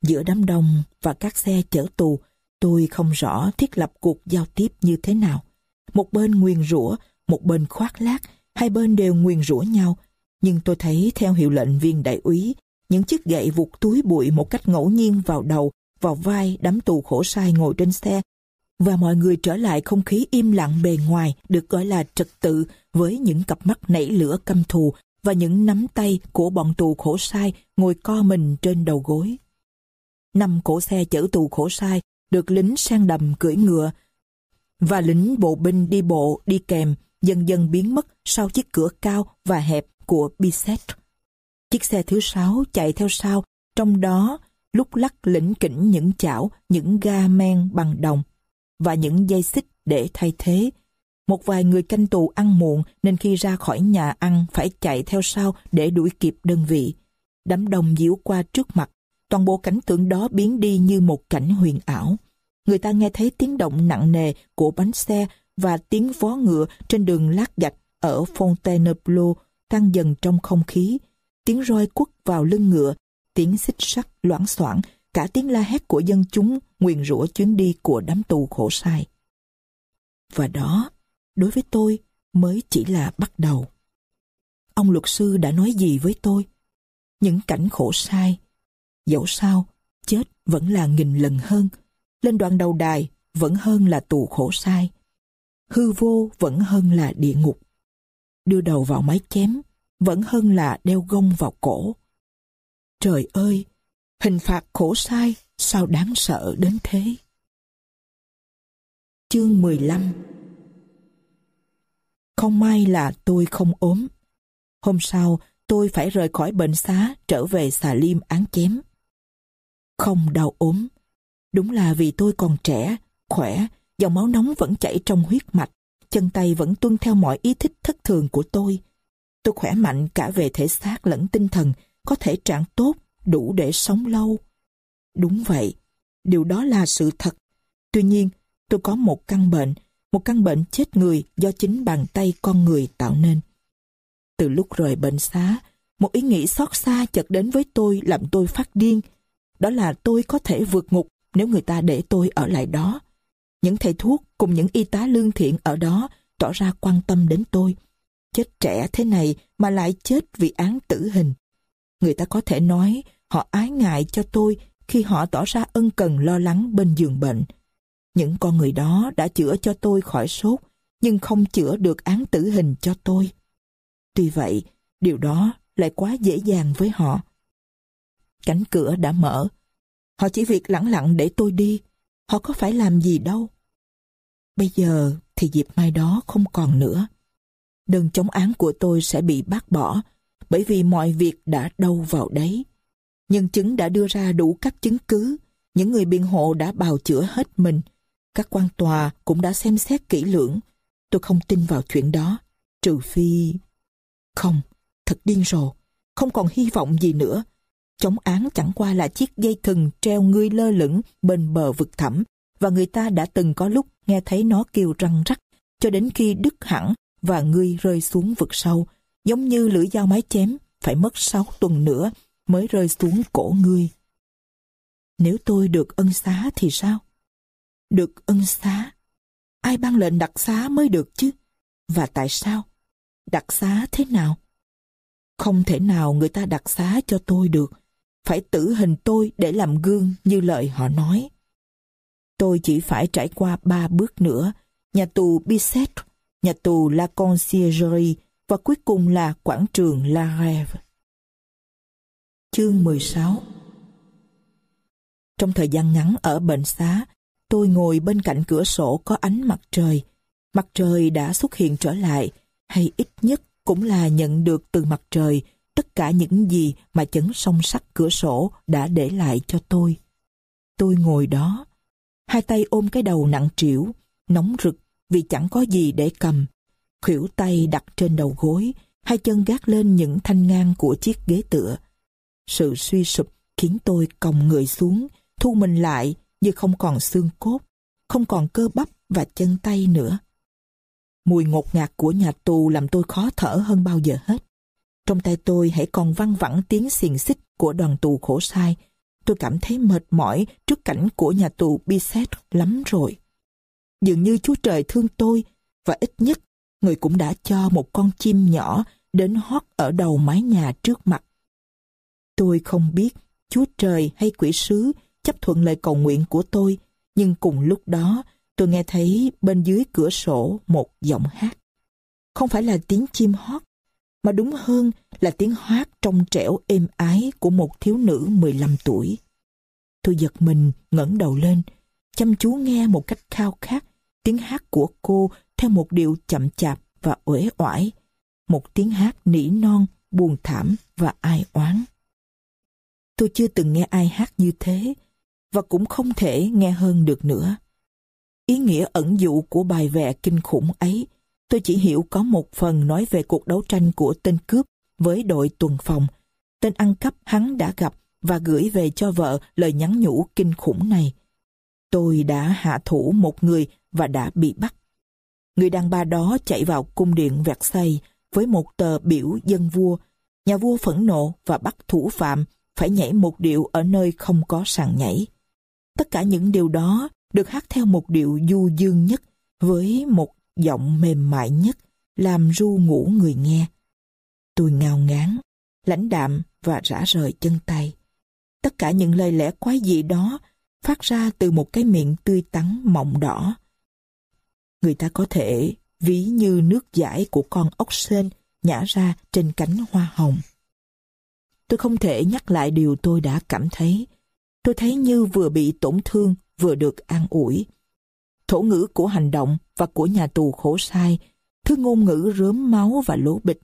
Giữa đám đông và các xe chở tù, tôi không rõ thiết lập cuộc giao tiếp như thế nào. Một bên nguyền rủa, một bên khoác lác, hai bên đều nguyền rủa nhau. Nhưng tôi thấy theo hiệu lệnh viên đại úy, những chiếc gậy vụt túi bụi một cách ngẫu nhiên vào đầu, vào vai đám tù khổ sai ngồi trên xe và mọi người trở lại không khí im lặng bề ngoài được gọi là trật tự với những cặp mắt nảy lửa căm thù và những nắm tay của bọn tù khổ sai ngồi co mình trên đầu gối. Năm cổ xe chở tù khổ sai được lính sang đầm cưỡi ngựa và lính bộ binh đi bộ đi kèm dần dần biến mất sau chiếc cửa cao và hẹp của Bisset. Chiếc xe thứ sáu chạy theo sau, trong đó lúc lắc lĩnh kỉnh những chảo, những ga men bằng đồng và những dây xích để thay thế. Một vài người canh tù ăn muộn nên khi ra khỏi nhà ăn phải chạy theo sau để đuổi kịp đơn vị. Đám đông diễu qua trước mặt, toàn bộ cảnh tượng đó biến đi như một cảnh huyền ảo. người ta nghe thấy tiếng động nặng nề của bánh xe và tiếng vó ngựa trên đường lát gạch ở Fontainebleau tăng dần trong không khí. Tiếng roi quất vào lưng ngựa, tiếng xích sắt loãng xoảng, cả tiếng la hét của dân chúng nguyền rủa chuyến đi của đám tù khổ sai. Và đó, đối với tôi, mới chỉ là bắt đầu. Ông luật sư đã nói gì với tôi? Những cảnh khổ sai. Dẫu sao, chết vẫn là nghìn lần hơn. Lên đoạn đầu đài vẫn hơn là tù khổ sai. Hư vô vẫn hơn là địa ngục. Đưa đầu vào máy chém vẫn hơn là đeo gông vào cổ. Trời ơi, hình phạt khổ sai sao đáng sợ đến thế. Chương 15 Không may là tôi không ốm. Hôm sau, tôi phải rời khỏi bệnh xá trở về xà liêm án chém. Không đau ốm. Đúng là vì tôi còn trẻ, khỏe, dòng máu nóng vẫn chảy trong huyết mạch, chân tay vẫn tuân theo mọi ý thích thất thường của tôi. Tôi khỏe mạnh cả về thể xác lẫn tinh thần, có thể trạng tốt, đủ để sống lâu. Đúng vậy, điều đó là sự thật. Tuy nhiên, tôi có một căn bệnh, một căn bệnh chết người do chính bàn tay con người tạo nên. Từ lúc rời bệnh xá, một ý nghĩ xót xa chợt đến với tôi làm tôi phát điên. Đó là tôi có thể vượt ngục nếu người ta để tôi ở lại đó. Những thầy thuốc cùng những y tá lương thiện ở đó tỏ ra quan tâm đến tôi. Chết trẻ thế này mà lại chết vì án tử hình. Người ta có thể nói họ ái ngại cho tôi khi họ tỏ ra ân cần lo lắng bên giường bệnh. Những con người đó đã chữa cho tôi khỏi sốt, nhưng không chữa được án tử hình cho tôi. Tuy vậy, điều đó lại quá dễ dàng với họ. Cánh cửa đã mở. Họ chỉ việc lặng lặng để tôi đi. Họ có phải làm gì đâu. Bây giờ thì dịp mai đó không còn nữa. Đơn chống án của tôi sẽ bị bác bỏ bởi vì mọi việc đã đâu vào đấy. Nhân chứng đã đưa ra đủ các chứng cứ, những người biện hộ đã bào chữa hết mình. Các quan tòa cũng đã xem xét kỹ lưỡng. Tôi không tin vào chuyện đó, trừ phi... Không, thật điên rồ, không còn hy vọng gì nữa. Chống án chẳng qua là chiếc dây thừng treo ngươi lơ lửng bên bờ vực thẳm và người ta đã từng có lúc nghe thấy nó kêu răng rắc cho đến khi đứt hẳn và ngươi rơi xuống vực sâu, giống như lưỡi dao mái chém, phải mất 6 tuần nữa mới rơi xuống cổ ngươi. Nếu tôi được ân xá thì sao? Được ân xá? Ai ban lệnh đặc xá mới được chứ? Và tại sao? Đặc xá thế nào? Không thể nào người ta đặc xá cho tôi được. Phải tử hình tôi để làm gương như lời họ nói. Tôi chỉ phải trải qua ba bước nữa. Nhà tù Bisset, nhà tù La Conciergerie và cuối cùng là quảng trường La Rêve. Chương 16 Trong thời gian ngắn ở bệnh xá, tôi ngồi bên cạnh cửa sổ có ánh mặt trời. Mặt trời đã xuất hiện trở lại, hay ít nhất cũng là nhận được từ mặt trời tất cả những gì mà chấn song sắt cửa sổ đã để lại cho tôi. Tôi ngồi đó, hai tay ôm cái đầu nặng trĩu, nóng rực vì chẳng có gì để cầm. Khuỷu tay đặt trên đầu gối, hai chân gác lên những thanh ngang của chiếc ghế tựa. Sự suy sụp khiến tôi còng người xuống, thu mình lại như không còn xương cốt, không còn cơ bắp và chân tay nữa. Mùi ngột ngạt của nhà tù làm tôi khó thở hơn bao giờ hết. Trong tay tôi hãy còn văng vẳng tiếng xiềng xích của đoàn tù khổ sai. Tôi cảm thấy mệt mỏi trước cảnh của nhà tù Bisset lắm rồi. Dường như Chúa Trời thương tôi và ít nhất người cũng đã cho một con chim nhỏ đến hót ở đầu mái nhà trước mặt. Tôi không biết Chúa Trời hay quỷ sứ chấp thuận lời cầu nguyện của tôi, nhưng cùng lúc đó tôi nghe thấy bên dưới cửa sổ một giọng hát. Không phải là tiếng chim hót, mà đúng hơn là tiếng hát trong trẻo êm ái của một thiếu nữ 15 tuổi. Tôi giật mình ngẩng đầu lên, chăm chú nghe một cách khao khát tiếng hát của cô theo một điệu chậm chạp và uể oải, một tiếng hát nỉ non, buồn thảm và ai oán. Tôi chưa từng nghe ai hát như thế, và cũng không thể nghe hơn được nữa. Ý nghĩa ẩn dụ của bài vẽ kinh khủng ấy, tôi chỉ hiểu có một phần nói về cuộc đấu tranh của tên cướp với đội tuần phòng. Tên ăn cắp hắn đã gặp và gửi về cho vợ lời nhắn nhủ kinh khủng này. Tôi đã hạ thủ một người và đã bị bắt. Người đàn bà đó chạy vào cung điện Versailles với một tờ biểu dân vua. Nhà vua phẫn nộ và bắt thủ phạm phải nhảy một điệu ở nơi không có sàn nhảy. Tất cả những điều đó được hát theo một điệu du dương nhất với một giọng mềm mại nhất làm ru ngủ người nghe. Tôi ngao ngán, lãnh đạm và rã rời chân tay. Tất cả những lời lẽ quái dị đó phát ra từ một cái miệng tươi tắn mọng đỏ. Người ta có thể ví như nước giải của con ốc sên nhả ra trên cánh hoa hồng. Tôi không thể nhắc lại điều tôi đã cảm thấy. Tôi thấy như vừa bị tổn thương, vừa được an ủi. Thổ ngữ của hành động và của nhà tù khổ sai, thứ ngôn ngữ rớm máu và lố bịch,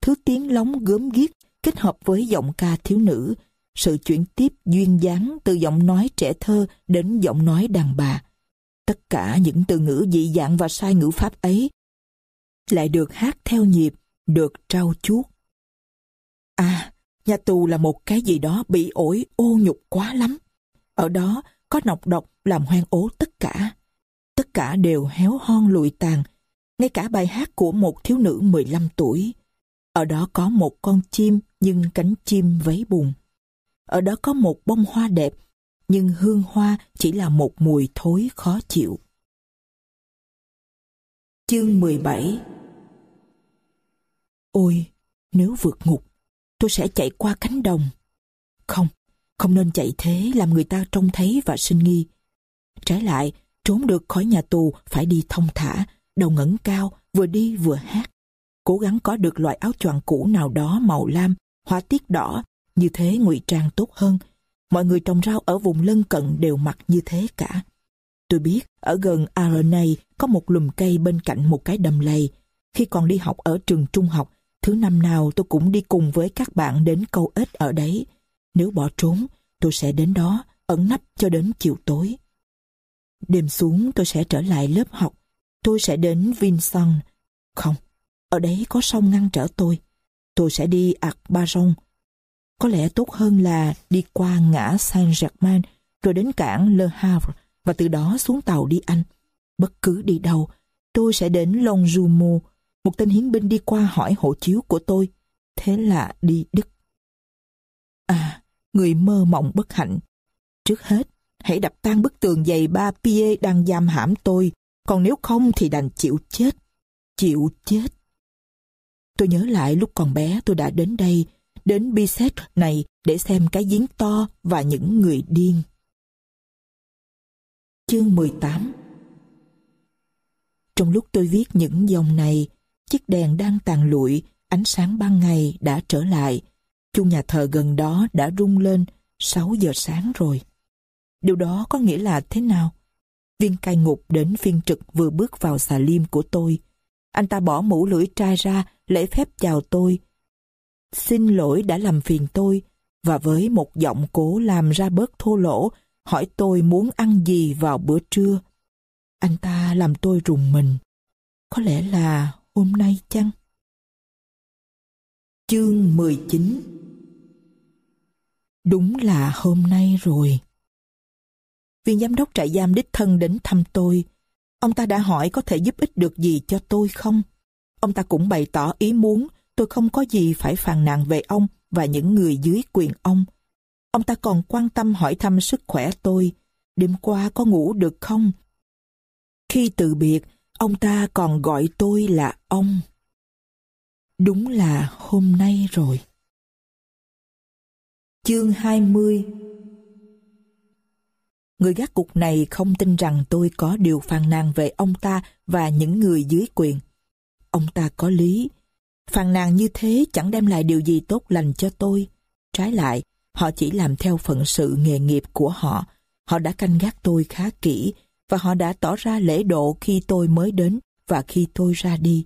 thứ tiếng lóng gớm ghiếc kết hợp với giọng ca thiếu nữ, sự chuyển tiếp duyên dáng từ giọng nói trẻ thơ đến giọng nói đàn bà. Tất cả những từ ngữ dị dạng và sai ngữ pháp ấy lại được hát theo nhịp, được trao chuốt. À, nhà tù là một cái gì đó bị ổi ô nhục quá lắm. Ở đó có nọc độc làm hoang ố tất cả. Tất cả đều héo hon lụi tàn, ngay cả bài hát của một thiếu nữ 15 tuổi. Ở đó có một con chim nhưng cánh chim vấy bùn. Ở đó có một bông hoa đẹp nhưng hương hoa chỉ là một mùi thối khó chịu. Chương 17 Ôi, nếu vượt ngục, tôi sẽ chạy qua cánh đồng. Không, không nên chạy thế làm người ta trông thấy và sinh nghi. Trái lại, trốn được khỏi nhà tù phải đi thông thả, đầu ngẩng cao, vừa đi vừa hát. Cố gắng có được loại áo choàng cũ nào đó màu lam, hoa tiết đỏ, như thế ngụy trang tốt hơn. Mọi người trồng rau ở vùng lân cận đều mặc như thế cả. Tôi biết ở gần Aranay có một lùm cây bên cạnh một cái đầm lầy. Khi còn đi học ở trường trung học, thứ năm nào tôi cũng đi cùng với các bạn đến câu ếch ở đấy. Nếu bỏ trốn, tôi sẽ đến đó, ẩn nấp cho đến chiều tối. Đêm xuống tôi sẽ trở lại lớp học. Tôi sẽ đến Vinson, Không, ở đấy có sông ngăn trở tôi. Tôi sẽ đi Arbaron. Có lẽ tốt hơn là đi qua ngã Saint-Germain rồi đến cảng Le Havre và từ đó xuống tàu đi Anh. Bất cứ đi đâu, tôi sẽ đến Longjumeau. Một tên hiến binh đi qua hỏi hộ chiếu của tôi. Thế là đi Đức. À, người mơ mộng bất hạnh. Trước hết, hãy đập tan bức tường dày ba pie đang giam hãm tôi, còn nếu không thì đành chịu chết. Chịu chết. Tôi nhớ lại lúc còn bé tôi đã đến đây, đến Biset này để xem cái giếng to và những người điên. Chương 18 Trong lúc tôi viết những dòng này, chiếc đèn đang tàn lụi, ánh sáng ban ngày đã trở lại. Chuông nhà thờ gần đó đã rung lên 6 giờ sáng rồi. Điều đó có nghĩa là thế nào? Viên cai ngục đến phiên trực vừa bước vào xà liêm của tôi. Anh ta bỏ mũ lưỡi trai ra, lễ phép chào tôi. Xin lỗi đã làm phiền tôi, và với một giọng cố làm ra bớt thô lỗ, hỏi tôi muốn ăn gì vào bữa trưa. Anh ta làm tôi rùng mình. Có lẽ là hôm nay chăng? Chương 19 Đúng là hôm nay rồi. Viên giám đốc trại giam đích thân đến thăm tôi. Ông ta đã hỏi có thể giúp ích được gì cho tôi không? Ông ta cũng bày tỏ ý muốn tôi không có gì phải phàn nàn về ông và những người dưới quyền ông. Ông ta còn quan tâm hỏi thăm sức khỏe tôi. Đêm qua có ngủ được không? Khi từ biệt, ông ta còn gọi tôi là ông. Đúng là hôm nay rồi. Chương 20 Người gác cục này không tin rằng tôi có điều phàn nàn về ông ta và những người dưới quyền. Ông ta có lý. Phàn nàn như thế chẳng đem lại điều gì tốt lành cho tôi. Trái lại, họ chỉ làm theo phận sự nghề nghiệp của họ. Họ đã canh gác tôi khá kỹ và họ đã tỏ ra lễ độ khi tôi mới đến và khi tôi ra đi.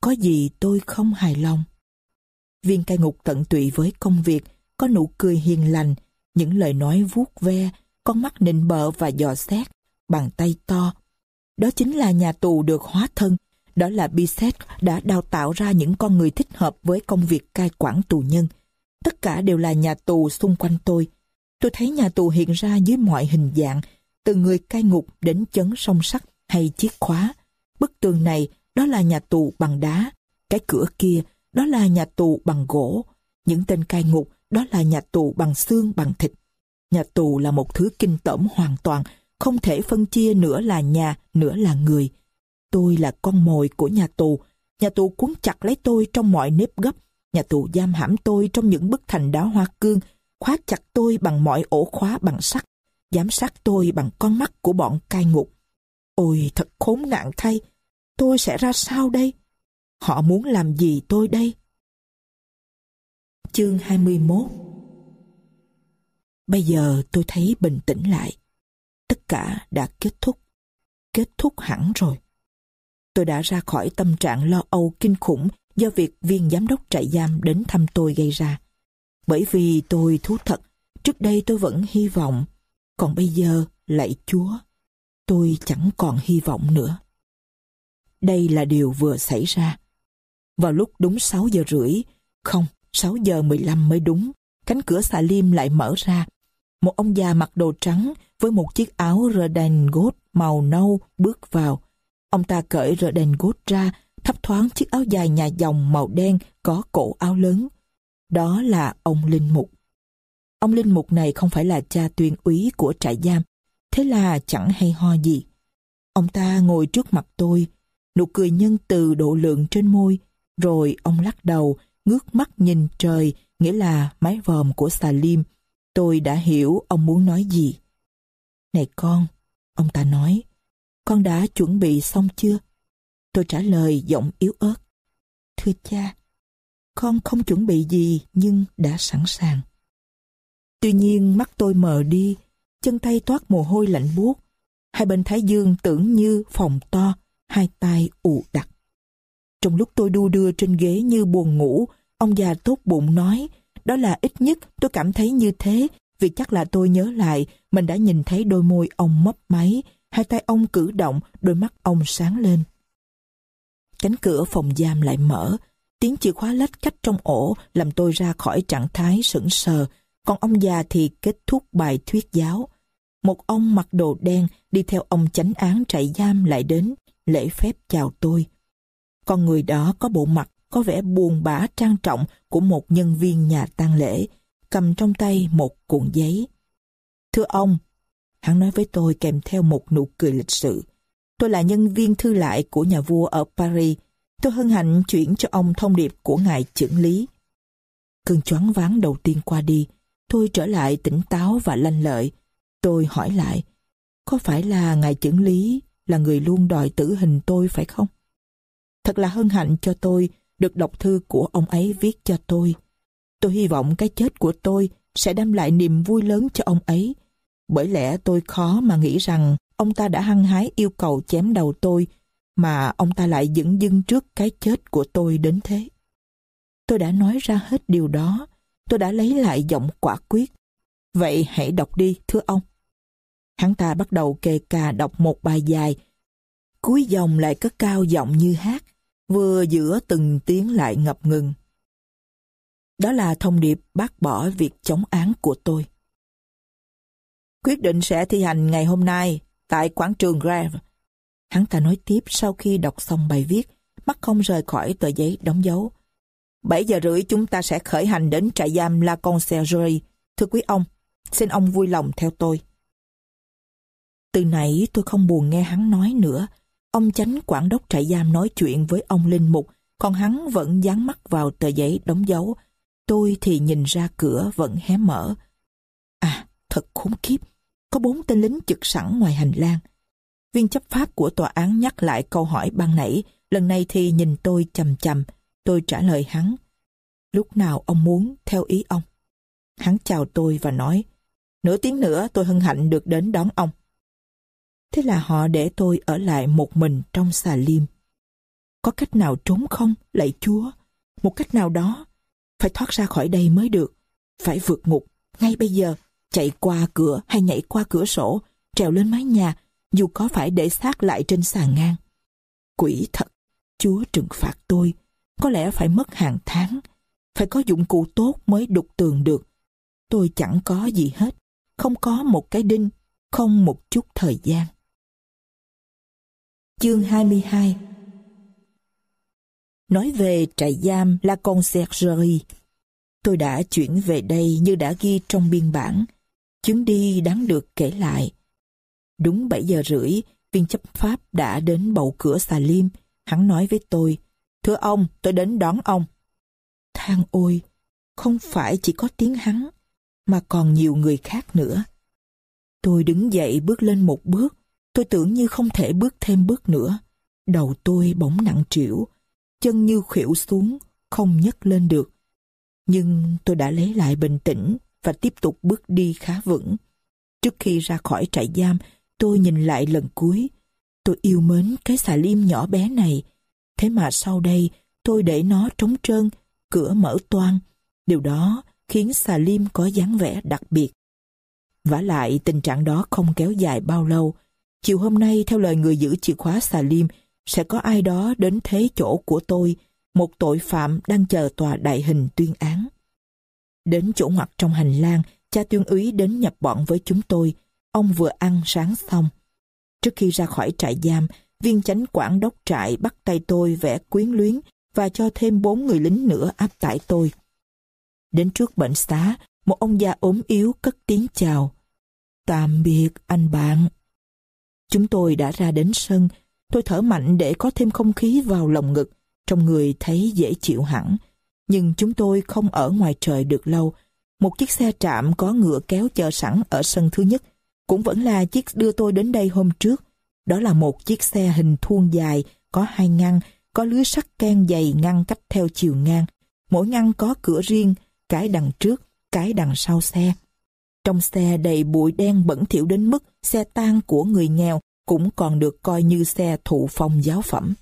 Có gì tôi không hài lòng. Viên cai ngục tận tụy với công việc, có nụ cười hiền lành, những lời nói vuốt ve, con mắt nịnh bợ và dò xét, bàn tay to. Đó chính là nhà tù được hóa thân, đó là Bisset đã đào tạo ra những con người thích hợp với công việc cai quản tù nhân. Tất cả đều là nhà tù xung quanh tôi. Tôi thấy nhà tù hiện ra dưới mọi hình dạng, từ người cai ngục đến chấn song sắt hay chiếc khóa. Bức tường này, đó là nhà tù bằng đá. Cái cửa kia, đó là nhà tù bằng gỗ. Những tên cai ngục, đó là nhà tù bằng xương bằng thịt. Nhà tù là một thứ kinh tởm hoàn toàn, không thể phân chia nửa là nhà, nửa là người. Tôi là con mồi của nhà tù. Nhà tù cuốn chặt lấy tôi trong mọi nếp gấp. Nhà tù giam hãm tôi trong những bức thành đá hoa cương, khóa chặt tôi bằng mọi ổ khóa bằng sắt, giám sát tôi bằng con mắt của bọn cai ngục. Ôi thật khốn nạn thay, tôi sẽ ra sao đây? Họ muốn làm gì tôi đây? Chương 21 Bây giờ tôi thấy bình tĩnh lại. Tất cả đã kết thúc. Kết thúc hẳn rồi. Tôi đã ra khỏi tâm trạng lo âu kinh khủng do việc viên giám đốc trại giam đến thăm tôi gây ra. Bởi vì tôi thú thật, trước đây tôi vẫn hy vọng, còn bây giờ, lạy Chúa, tôi chẳng còn hy vọng nữa. Đây là điều vừa xảy ra. Vào lúc đúng 6 giờ rưỡi, không, 6 giờ 15 mới đúng, cánh cửa xà lim lại mở ra. Một ông già mặc đồ trắng với một chiếc áo rơ đen gốt màu nâu bước vào. Ông ta cởi rơ đen gốt ra, thấp thoáng chiếc áo dài nhà dòng màu đen có cổ áo lớn. Đó là ông Linh Mục. Ông Linh Mục này không phải là cha tuyên úy của trại giam, thế là chẳng hay ho gì. Ông ta ngồi trước mặt tôi, nụ cười nhân từ độ lượng trên môi, rồi ông lắc đầu, ngước mắt nhìn trời, nghĩa là mái vòm của xà lim. Tôi đã hiểu ông muốn nói gì. Này con, ông ta nói, con đã chuẩn bị xong chưa? Tôi trả lời giọng yếu ớt. Thưa cha, con không chuẩn bị gì nhưng đã sẵn sàng. Tuy nhiên mắt tôi mờ đi, chân tay toát mồ hôi lạnh buốt. Hai bên thái dương tưởng như phòng to, hai tay ù đặc. Trong lúc tôi đu đưa trên ghế như buồn ngủ, ông già tốt bụng nói, đó là ít nhất tôi cảm thấy như thế, vì chắc là tôi nhớ lại mình đã nhìn thấy đôi môi ông mấp máy, hai tay ông cử động, đôi mắt ông sáng lên. Cánh cửa phòng giam lại mở, tiếng chìa khóa lách cách trong ổ làm tôi ra khỏi trạng thái sững sờ, còn ông già thì kết thúc bài thuyết giáo. Một ông mặc đồ đen đi theo ông chánh án trại giam lại đến, lễ phép chào tôi. Con người đó có bộ mặt có vẻ buồn bã trang trọng của một nhân viên nhà tang lễ, cầm trong tay một cuộn giấy. Thưa ông, hắn nói với tôi kèm theo một nụ cười lịch sự. Tôi là nhân viên thư lại của nhà vua ở Paris. Tôi hân hạnh chuyển cho ông thông điệp của ngài trưởng lý. Cơn choáng váng đầu tiên qua đi, tôi trở lại tỉnh táo và lanh lợi. Tôi hỏi lại, có phải là ngài trưởng lý là người luôn đòi tử hình tôi phải không? Thật là hân hạnh cho tôi được đọc thư của ông ấy viết cho tôi. Tôi hy vọng cái chết của tôi sẽ đem lại niềm vui lớn cho ông ấy. Bởi lẽ tôi khó mà nghĩ rằng ông ta đã hăng hái yêu cầu chém đầu tôi, mà ông ta lại dững dưng trước cái chết của tôi đến thế. Tôi đã nói ra hết điều đó, tôi đã lấy lại giọng quả quyết. Vậy hãy đọc đi, thưa ông. Hắn ta bắt đầu kề cà đọc một bài dài, cuối dòng lại cất cao giọng như hát, vừa giữa từng tiếng lại ngập ngừng. Đó là thông điệp bác bỏ việc chống án của tôi. Quyết định sẽ thi hành ngày hôm nay tại quảng trường Grave. Hắn ta nói tiếp sau khi đọc xong bài viết, mắt không rời khỏi tờ giấy đóng dấu. 7 giờ rưỡi chúng ta sẽ khởi hành đến trại giam La Conciergerie. Thưa quý ông, xin ông vui lòng theo tôi. Từ nãy tôi không buồn nghe hắn nói nữa. Ông chánh quản đốc trại giam nói chuyện với ông Linh Mục, còn hắn vẫn dán mắt vào tờ giấy đóng dấu. Tôi thì nhìn ra cửa vẫn hé mở. À, thật khốn kiếp. Có bốn tên lính trực sẵn ngoài hành lang. Viên chấp pháp của tòa án nhắc lại câu hỏi ban nãy, lần này thì nhìn tôi chầm chầm. Tôi trả lời hắn. Lúc nào ông muốn, theo ý ông. Hắn chào tôi và nói, nửa tiếng nữa tôi hân hạnh được đến đón ông. Thế là họ để tôi ở lại một mình trong xà liêm. Có cách nào trốn không, lạy chúa? Một cách nào đó, phải thoát ra khỏi đây mới được. Phải vượt ngục, ngay bây giờ, chạy qua cửa hay nhảy qua cửa sổ, trèo lên mái nhà, dù có phải để xác lại trên sàn ngang. Quỷ thật, chúa trừng phạt tôi, có lẽ phải mất hàng tháng, phải có dụng cụ tốt mới đục tường được. Tôi chẳng có gì hết, không có một cái đinh, không một chút thời gian. Chương 22 Nói về trại giam La Conciergerie, tôi đã chuyển về đây như đã ghi trong biên bản. Chuyến đi đáng được kể lại. Đúng 7 giờ rưỡi, viên chấp pháp đã đến bầu cửa xà liêm. Hắn nói với tôi, Thưa ông, tôi đến đón ông. Thang ôi, không phải chỉ có tiếng hắn, mà còn nhiều người khác nữa. Tôi đứng dậy bước lên một bước, tôi tưởng như không thể bước thêm bước nữa. Đầu tôi bỗng nặng trĩu, chân như khuỵu xuống, không nhấc lên được. Nhưng tôi đã lấy lại bình tĩnh và tiếp tục bước đi khá vững. Trước khi ra khỏi trại giam, tôi nhìn lại lần cuối. Tôi yêu mến cái xà liêm nhỏ bé này. Thế mà sau đây, tôi để nó trống trơn, cửa mở toang. Điều đó khiến xà liêm có dáng vẻ đặc biệt. vả lại tình trạng đó không kéo dài bao lâu. Chiều hôm nay theo lời người giữ chìa khóa xà liêm sẽ có ai đó đến thế chỗ của tôi, một tội phạm đang chờ tòa đại hình tuyên án. Đến chỗ ngoặt trong hành lang, cha tuyên úy đến nhập bọn với chúng tôi. Ông vừa ăn sáng xong. Trước khi ra khỏi trại giam, viên chánh quản đốc trại bắt tay tôi vẽ quyến luyến và cho thêm bốn người lính nữa áp tải tôi. Đến trước bệnh xá, một ông già ốm yếu cất tiếng chào. Tạm biệt anh bạn. Chúng tôi đã ra đến sân, tôi thở mạnh để có thêm không khí vào lồng ngực, trong người thấy dễ chịu hẳn. Nhưng chúng tôi không ở ngoài trời được lâu. Một chiếc xe trạm có ngựa kéo chờ sẵn ở sân thứ nhất, cũng vẫn là chiếc đưa tôi đến đây hôm trước. Đó là một chiếc xe hình thuôn dài, có hai ngăn, có lưới sắt can dày ngăn cách theo chiều ngang. Mỗi ngăn có cửa riêng, cái đằng trước, cái đằng sau xe. Trong xe đầy bụi đen bẩn thỉu đến mức xe tang của người nghèo cũng còn được coi như xe thụ phong giáo phẩm.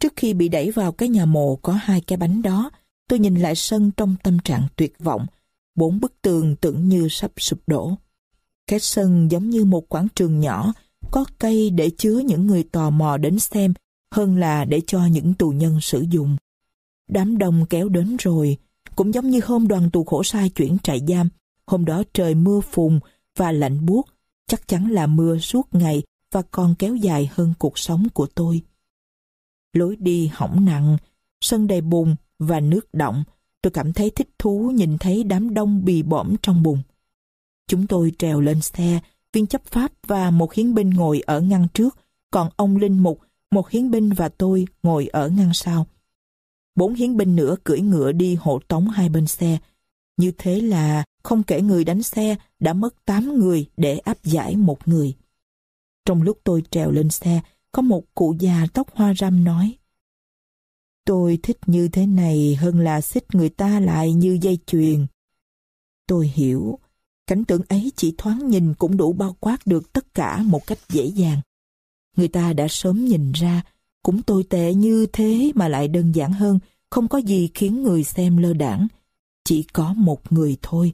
Trước khi bị đẩy vào cái nhà mộ có hai cái bánh đó, tôi nhìn lại sân trong tâm trạng tuyệt vọng. Bốn bức tường tưởng như sắp sụp đổ. Cái sân giống như một quảng trường nhỏ, có cây để chứa những người tò mò đến xem hơn là để cho những tù nhân sử dụng. Đám đông kéo đến rồi, cũng giống như hôm đoàn tù khổ sai chuyển trại giam, hôm đó trời mưa phùn và lạnh buốt, chắc chắn là mưa suốt ngày và còn kéo dài hơn cuộc sống của tôi. Lối đi hỏng nặng, sân đầy bùn và nước động, tôi cảm thấy thích thú nhìn thấy đám đông bì bõm trong bùn. Chúng tôi trèo lên xe, viên chấp pháp và một hiến binh ngồi ở ngăn trước, còn ông Linh Mục, một hiến binh và tôi ngồi ở ngăn sau. Bốn hiến binh nữa cưỡi ngựa đi hộ tống hai bên xe. Như thế là không kể người đánh xe đã mất tám người để áp giải một người. Trong lúc tôi trèo lên xe, có một cụ già tóc hoa râm nói Tôi thích như thế này hơn là xích người ta lại như dây chuyền. Tôi hiểu, cảnh tượng ấy chỉ thoáng nhìn cũng đủ bao quát được tất cả một cách dễ dàng. Người ta đã sớm nhìn ra, cũng tồi tệ như thế mà lại đơn giản hơn, không có gì khiến người xem lơ đảng. Chỉ có một người thôi.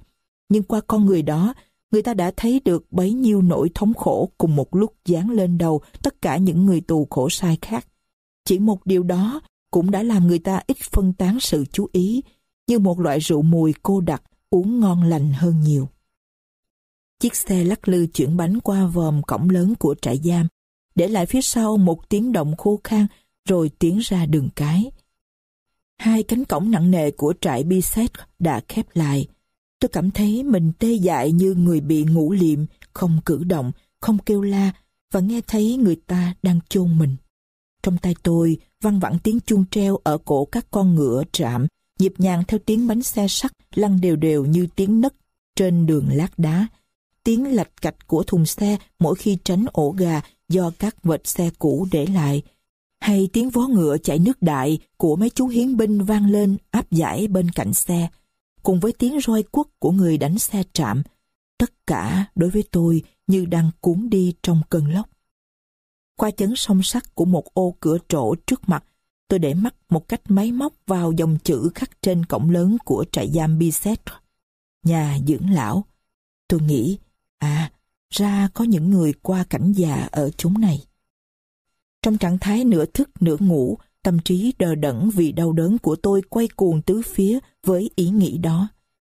Nhưng qua con người đó, người ta đã thấy được bấy nhiêu nỗi thống khổ cùng một lúc dán lên đầu tất cả những người tù khổ sai khác. Chỉ một điều đó cũng đã làm người ta ít phân tán sự chú ý, như một loại rượu mùi cô đặc uống ngon lành hơn nhiều. Chiếc xe lắc lư chuyển bánh qua vòm cổng lớn của trại giam, để lại phía sau một tiếng động khô khan rồi tiến ra đường cái. Hai cánh cổng nặng nề của trại Bisset đã khép lại. Tôi cảm thấy mình tê dại như người bị ngủ liệm, không cử động, không kêu la và nghe thấy người ta đang chôn mình. Trong tay tôi văng vẳng tiếng chuông treo ở cổ các con ngựa trạm, nhịp nhàng theo tiếng bánh xe sắt lăn đều đều như tiếng nấc trên đường lát đá. Tiếng lạch cạch của thùng xe mỗi khi tránh ổ gà do các vệt xe cũ để lại, hay tiếng vó ngựa chạy nước đại của mấy chú hiến binh vang lên áp giải bên cạnh xe, cùng với tiếng roi quất của người đánh xe trạm. Tất cả đối với tôi như đang cuốn đi trong cơn lốc. Qua chấn song sắt của một ô cửa trổ trước mặt, tôi để mắt một cách máy móc vào dòng chữ khắc trên cổng lớn của trại giam Bicetre, Nhà dưỡng lão. Tôi nghĩ, à, ra có những người qua cảnh già ở chúng này. Trong trạng thái nửa thức nửa ngủ, tâm trí đờ đẫn vì đau đớn của tôi quay cuồng tứ phía với ý nghĩ đó.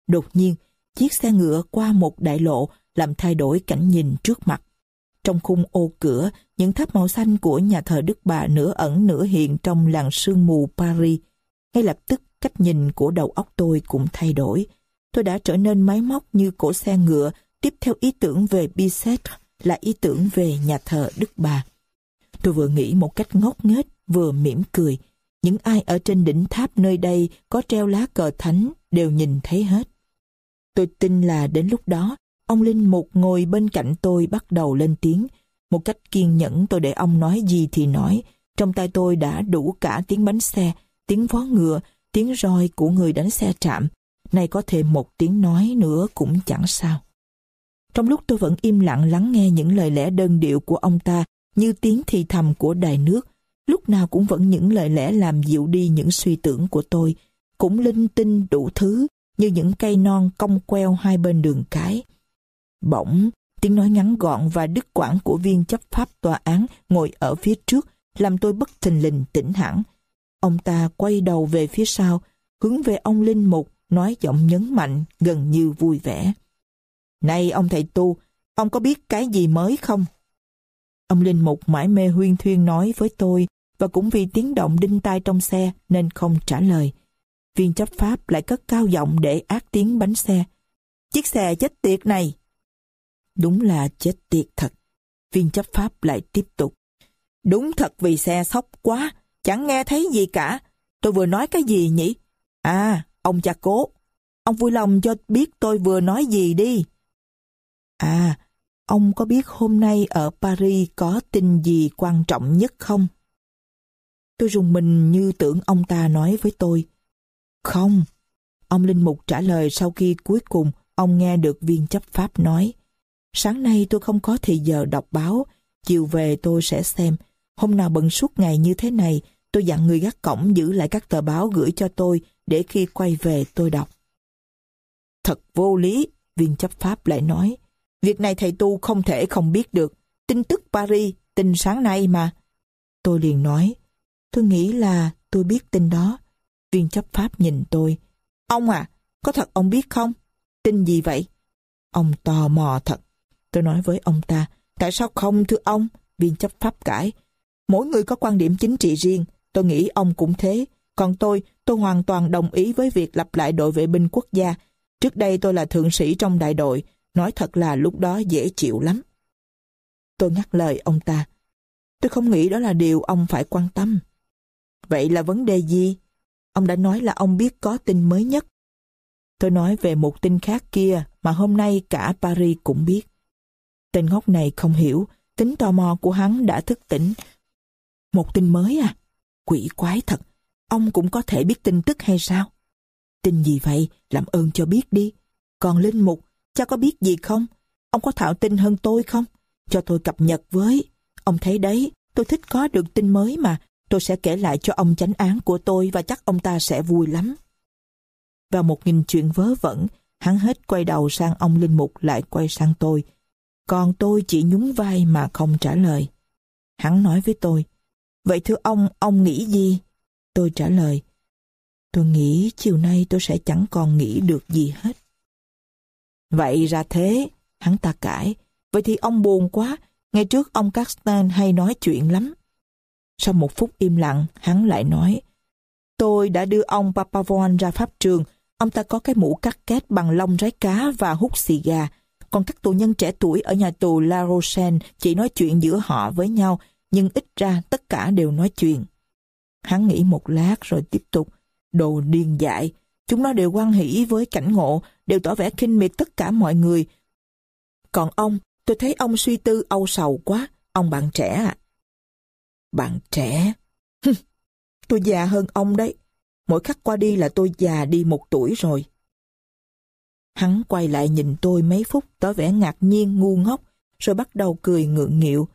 Đột nhiên, chiếc xe ngựa qua một đại lộ làm thay đổi cảnh nhìn trước mặt. Trong khung ô cửa, những tháp màu xanh của nhà thờ Đức Bà nửa ẩn nửa hiện trong làng sương mù Paris. Ngay lập tức cách nhìn của đầu óc tôi cũng thay đổi. Tôi đã trở nên máy móc như cổ xe ngựa, tiếp theo ý tưởng về Bicêtre là ý tưởng về nhà thờ Đức Bà. Tôi vừa nghĩ một cách ngốc nghếch, vừa mỉm cười. Những ai ở trên đỉnh tháp nơi đây có treo lá cờ thánh đều nhìn thấy hết. Tôi tin là đến lúc đó, ông Linh Mục ngồi bên cạnh tôi bắt đầu lên tiếng. Một cách kiên nhẫn tôi để ông nói gì thì nói. Trong tay tôi đã đủ cả tiếng bánh xe, tiếng vó ngựa, tiếng roi của người đánh xe trạm. Nay có thêm một tiếng nói nữa cũng chẳng sao. Trong lúc tôi vẫn im lặng lắng nghe những lời lẽ đơn điệu của ông ta như tiếng thì thầm của đài nước, lúc nào cũng vẫn những lời lẽ làm dịu đi những suy tưởng của tôi, cũng linh tinh đủ thứ như những cây non cong queo hai bên đường cái. Bỗng, tiếng nói ngắn gọn và đứt quãng của viên chấp pháp tòa án ngồi ở phía trước làm tôi bất thình lình tỉnh hẳn. Ông ta quay đầu về phía sau, hướng về ông Linh Mục, nói giọng nhấn mạnh, gần như vui vẻ. Này ông thầy tu, ông có biết cái gì mới không? Ông Linh Mục mãi mê huyên thuyên nói với tôi và cũng vì tiếng động đinh tai trong xe nên không trả lời. Viên chấp pháp lại cất cao giọng để ác tiếng bánh xe. Chiếc xe chết tiệt này! Đúng là chết tiệt thật. Viên chấp pháp lại tiếp tục. Đúng thật vì xe sốc quá, chẳng nghe thấy gì cả. Tôi vừa nói cái gì nhỉ? À, ông cha cố. Ông vui lòng cho biết tôi vừa nói gì đi. À, ông có biết hôm nay ở Paris có tin gì quan trọng nhất không? Tôi rùng mình như tưởng ông ta nói với tôi. Không. Ông Linh Mục trả lời sau khi cuối cùng ông nghe được viên chấp pháp nói. Sáng nay tôi không có thì giờ đọc báo, chiều về tôi sẽ xem. Hôm nào bận suốt ngày như thế này, tôi dặn người gác cổng giữ lại các tờ báo gửi cho tôi để khi quay về tôi đọc. Thật vô lý, viên chấp pháp lại nói. Việc này thầy tu không thể không biết được. Tin tức Paris, tin sáng nay mà. Tôi liền nói, tôi nghĩ là tôi biết tin đó. Viên chấp pháp nhìn tôi. Ông à, có thật ông biết không? Tin gì vậy? Ông tò mò thật. Tôi nói với ông ta, tại sao không thưa ông? Viên chấp pháp cãi. Mỗi người có quan điểm chính trị riêng, tôi nghĩ ông cũng thế. Còn tôi, tôi hoàn toàn đồng ý với việc lập lại đội vệ binh quốc gia. Trước đây tôi là thượng sĩ trong đại đội, nói thật là lúc đó dễ chịu lắm. Tôi ngắt lời ông ta. Tôi không nghĩ đó là điều ông phải quan tâm. Vậy là vấn đề gì? Ông đã nói là ông biết có tin mới nhất. Tôi nói về một tin khác kia mà hôm nay cả Paris cũng biết. Tên ngốc này không hiểu, tính tò mò của hắn đã thức tỉnh. Một tin mới à? Quỷ quái thật, ông cũng có thể biết tin tức hay sao? Tin gì vậy? Làm ơn cho biết đi. Còn Linh Mục, cha có biết gì không? Ông có thạo tin hơn tôi không? Cho tôi cập nhật với. Ông thấy đấy, tôi thích có được tin mới mà. Tôi sẽ kể lại cho ông chánh án của tôi và chắc ông ta sẽ vui lắm. Và một nghìn chuyện vớ vẩn, hắn hết quay đầu sang ông Linh Mục lại quay sang tôi. Còn tôi chỉ nhún vai mà không trả lời. Hắn nói với tôi, Vậy thưa ông, ông nghĩ gì? Tôi trả lời, Tôi nghĩ chiều nay tôi sẽ chẳng còn nghĩ được gì hết. Vậy ra thế, hắn ta cãi. Vậy thì ông buồn quá, ngày trước ông Castan hay nói chuyện lắm. Sau một phút im lặng, hắn lại nói, Tôi đã đưa ông Papavon ra pháp trường, ông ta có cái mũ cắt két bằng lông rái cá và hút xì gà. Còn các tù nhân trẻ tuổi ở nhà tù La Rochelle chỉ nói chuyện giữa họ với nhau, nhưng ít ra tất cả đều nói chuyện. Hắn nghĩ một lát rồi tiếp tục, đồ điên dại, chúng nó đều quan hỷ với cảnh ngộ, đều tỏ vẻ khinh miệt tất cả mọi người. Còn ông, tôi thấy ông suy tư âu sầu quá, ông bạn trẻ à. Bạn trẻ? tôi già hơn ông đấy. Mỗi khắc qua đi là tôi già đi một tuổi rồi. Hắn quay lại nhìn tôi mấy phút tỏ vẻ ngạc nhiên ngu ngốc, rồi bắt đầu cười ngượng nghịu.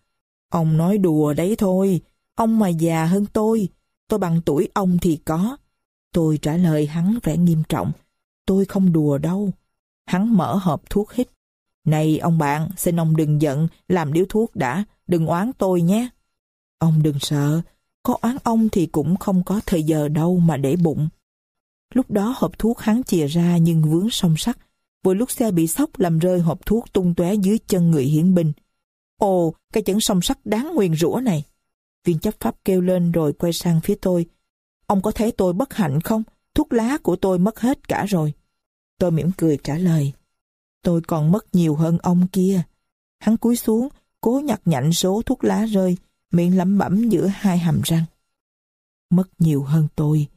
Ông nói đùa đấy thôi, ông mà già hơn tôi, tôi bằng tuổi ông thì có. Tôi trả lời hắn vẻ nghiêm trọng. Tôi không đùa đâu. Hắn mở hộp thuốc hít. Này ông bạn, xin ông đừng giận, làm điếu thuốc đã, đừng oán tôi nhé. Ông đừng sợ, có oán ông thì cũng không có thời giờ đâu mà để bụng. Lúc đó hộp thuốc hắn chìa ra nhưng vướng song sắt. vừa lúc xe bị sốc làm rơi hộp thuốc tung tóe dưới chân người hiển binh. Ồ, cái chấn song sắt đáng nguyền rủa này. Viên chấp pháp kêu lên rồi quay sang phía tôi. Ông có thấy tôi bất hạnh không? Thuốc lá của tôi mất hết cả rồi. Tôi mỉm cười trả lời. Tôi còn mất nhiều hơn ông kia. Hắn cúi xuống, cố nhặt nhạnh số thuốc lá rơi, miệng lẩm bẩm giữa hai hàm răng. Mất nhiều hơn tôi.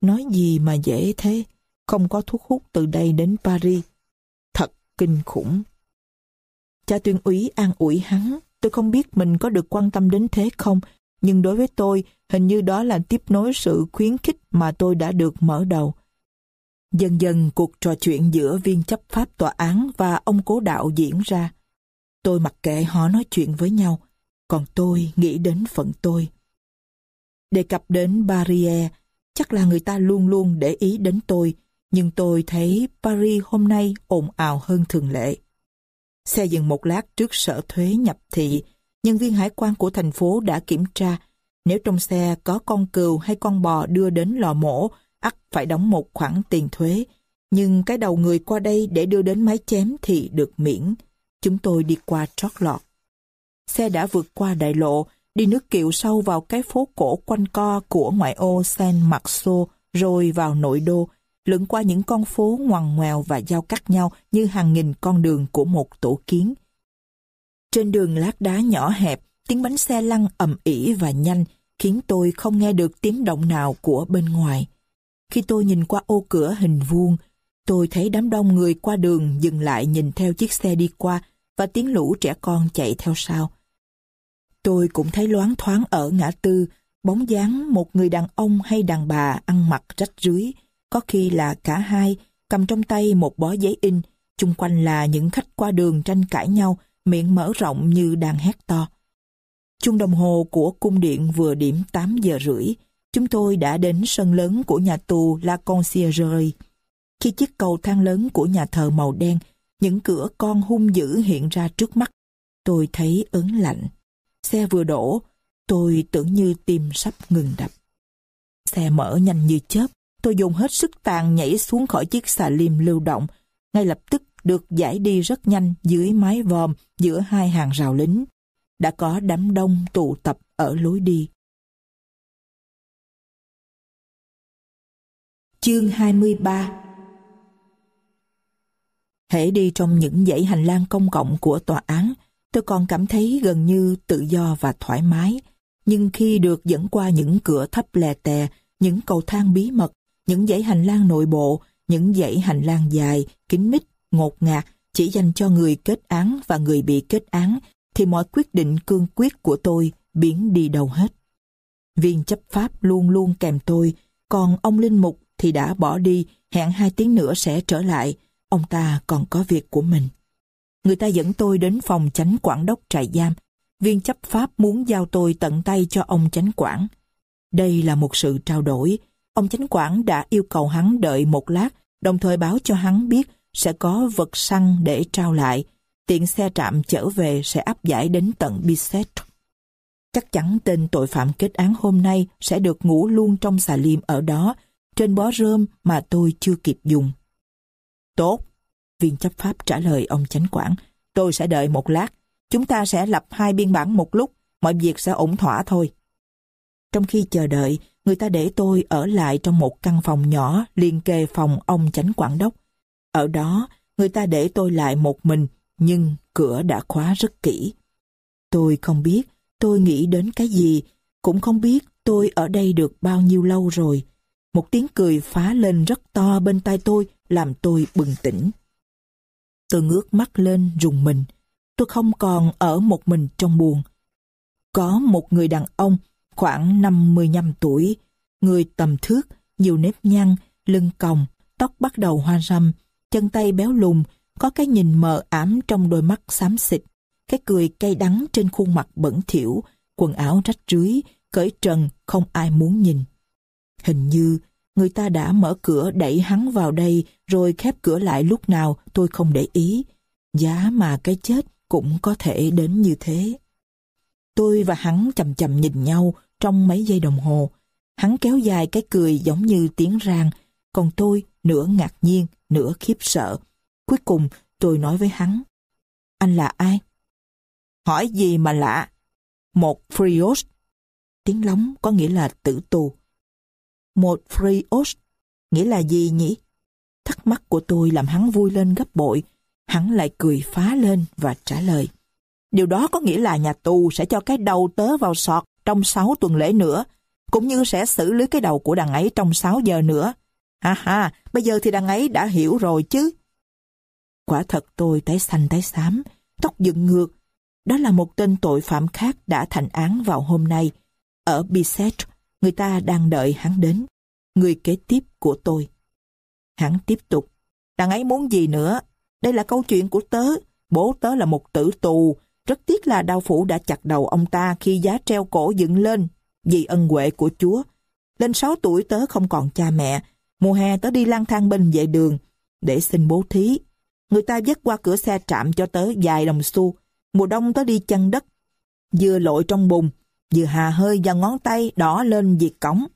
Nói gì mà dễ thế? Không có thuốc hút từ đây đến Paris. Thật kinh khủng. Cha tuyên úy an ủi hắn. Tôi không biết mình có được quan tâm đến thế không, nhưng đối với tôi, hình như đó là tiếp nối sự khuyến khích mà tôi đã được mở đầu. Dần dần cuộc trò chuyện giữa viên chấp pháp tòa án và ông cố đạo diễn ra. Tôi mặc kệ họ nói chuyện với nhau, còn tôi nghĩ đến phận tôi. Đề cập đến Barrier, chắc là người ta luôn luôn để ý đến tôi, nhưng tôi thấy Paris hôm nay ồn ào hơn thường lệ. Xe dừng một lát trước sở thuế nhập thị, nhân viên hải quan của thành phố đã kiểm tra nếu trong xe có con cừu hay con bò đưa đến lò mổ, ắt phải đóng một khoản tiền thuế. Nhưng cái đầu người qua đây để đưa đến máy chém thì được miễn. Chúng tôi đi qua trót lọt. Xe đã vượt qua đại lộ, đi nước kiệu sâu vào cái phố cổ quanh co của ngoại ô San Marco, rồi vào nội đô, lượn qua những con phố ngoằn ngoèo và giao cắt nhau như hàng nghìn con đường của một tổ kiến. Trên đường lát đá nhỏ hẹp, tiếng bánh xe lăn ầm ỉ và nhanh, khiến tôi không nghe được tiếng động nào của bên ngoài. Khi tôi nhìn qua ô cửa hình vuông, tôi thấy đám đông người qua đường dừng lại nhìn theo chiếc xe đi qua và tiếng lũ trẻ con chạy theo sau. Tôi cũng thấy loáng thoáng ở ngã tư, bóng dáng một người đàn ông hay đàn bà ăn mặc rách rưới, có khi là cả hai, cầm trong tay một bó giấy in, chung quanh là những khách qua đường tranh cãi nhau, miệng mở rộng như đang hét to. Chung đồng hồ của cung điện vừa điểm 8 giờ rưỡi, chúng tôi đã đến sân lớn của nhà tù La Conciergerie. Khi chiếc cầu thang lớn của nhà thờ màu đen, những cửa con hung dữ hiện ra trước mắt, tôi thấy ớn lạnh. Xe vừa đổ, tôi tưởng như tim sắp ngừng đập. Xe mở nhanh như chớp, tôi dùng hết sức tàn nhảy xuống khỏi chiếc xà lim lưu động, ngay lập tức được giải đi rất nhanh dưới mái vòm giữa hai hàng rào lính. Đã có đám đông tụ tập ở lối đi. Chương 23 Hễ đi trong những dãy hành lang công cộng của tòa án, tôi còn cảm thấy gần như tự do và thoải mái. Nhưng khi được dẫn qua những cửa thấp lè tè, những cầu thang bí mật, những dãy hành lang nội bộ, những dãy hành lang dài, kín mít, ngột ngạt, chỉ dành cho người kết án và người bị kết án, thì mọi quyết định cương quyết của tôi biến đi đâu hết. Viên chấp pháp luôn luôn kèm tôi, còn ông Linh Mục thì đã bỏ đi, hẹn hai tiếng nữa sẽ trở lại, ông ta còn có việc của mình. Người ta dẫn tôi đến phòng chánh quản đốc trại giam. Viên chấp pháp muốn giao tôi tận tay cho ông chánh quản. Đây là một sự trao đổi. Ông chánh quản đã yêu cầu hắn đợi một lát, đồng thời báo cho hắn biết sẽ có vật săn để trao lại. Tiện xe trạm trở về sẽ áp giải đến tận Bisset. Chắc chắn tên tội phạm kết án hôm nay sẽ được ngủ luôn trong xà liêm ở đó, trên bó rơm mà tôi chưa kịp dùng. Tốt, viên chấp pháp trả lời ông chánh quản. Tôi sẽ đợi một lát. Chúng ta sẽ lập hai biên bản một lúc, mọi việc sẽ ổn thỏa thôi. Trong khi chờ đợi, người ta để tôi ở lại trong một căn phòng nhỏ liên kề phòng ông chánh quản đốc. Ở đó, người ta để tôi lại một mình, nhưng cửa đã khóa rất kỹ. Tôi không biết tôi nghĩ đến cái gì, cũng không biết tôi ở đây được bao nhiêu lâu rồi. Một tiếng cười phá lên rất to bên tai tôi làm tôi bừng tỉnh. Tôi ngước mắt lên rùng mình. Tôi không còn ở một mình trong buồn. Có một người đàn ông khoảng 55 tuổi, người tầm thước, nhiều nếp nhăn, lưng còng, tóc bắt đầu hoa râm, chân tay béo lùn, có cái nhìn mờ ám trong đôi mắt xám xịt, cái cười cay đắng trên khuôn mặt bẩn thỉu, quần áo rách rưới, cởi trần không ai muốn nhìn. Hình như người ta đã mở cửa đẩy hắn vào đây rồi khép cửa lại lúc nào tôi không để ý. Giá mà cái chết cũng có thể đến như thế. Tôi và hắn chầm chầm nhìn nhau trong mấy giây đồng hồ. Hắn kéo dài cái cười giống như tiếng rang, còn tôi nửa ngạc nhiên, nửa khiếp sợ. Cuối cùng tôi nói với hắn, anh là ai? Hỏi gì mà lạ? Một Frios. Tiếng lóng có nghĩa là tử tù. Một Frios nghĩa là gì nhỉ? Thắc mắc của tôi làm hắn vui lên gấp bội. Hắn lại cười phá lên và trả lời. Điều đó có nghĩa là nhà tù sẽ cho cái đầu tớ vào sọt trong 6 tuần lễ nữa, cũng như sẽ xử lý cái đầu của đằng ấy trong 6 giờ nữa. Ha ha, bây giờ thì đằng ấy đã hiểu rồi chứ. Quả thật tôi tái xanh tái xám, tóc dựng ngược. Đó là một tên tội phạm khác đã thành án vào hôm nay. Ở Bisset, người ta đang đợi hắn đến. Người kế tiếp của tôi. Hắn tiếp tục. Đằng ấy muốn gì nữa? Đây là câu chuyện của tớ. Bố tớ là một tử tù. Rất tiếc là đao phủ đã chặt đầu ông ta khi giá treo cổ dựng lên. Vì ân huệ của Chúa. Lên 6 tuổi tớ không còn cha mẹ. Mùa hè tớ đi lang thang bên vệ đường để xin bố thí. Người ta dắt qua cửa xe trạm cho tớ vài đồng xu. Mùa đông tớ đi chân đất. Vừa lội trong bùn, vừa hà hơi và ngón tay đỏ lên diệt cống.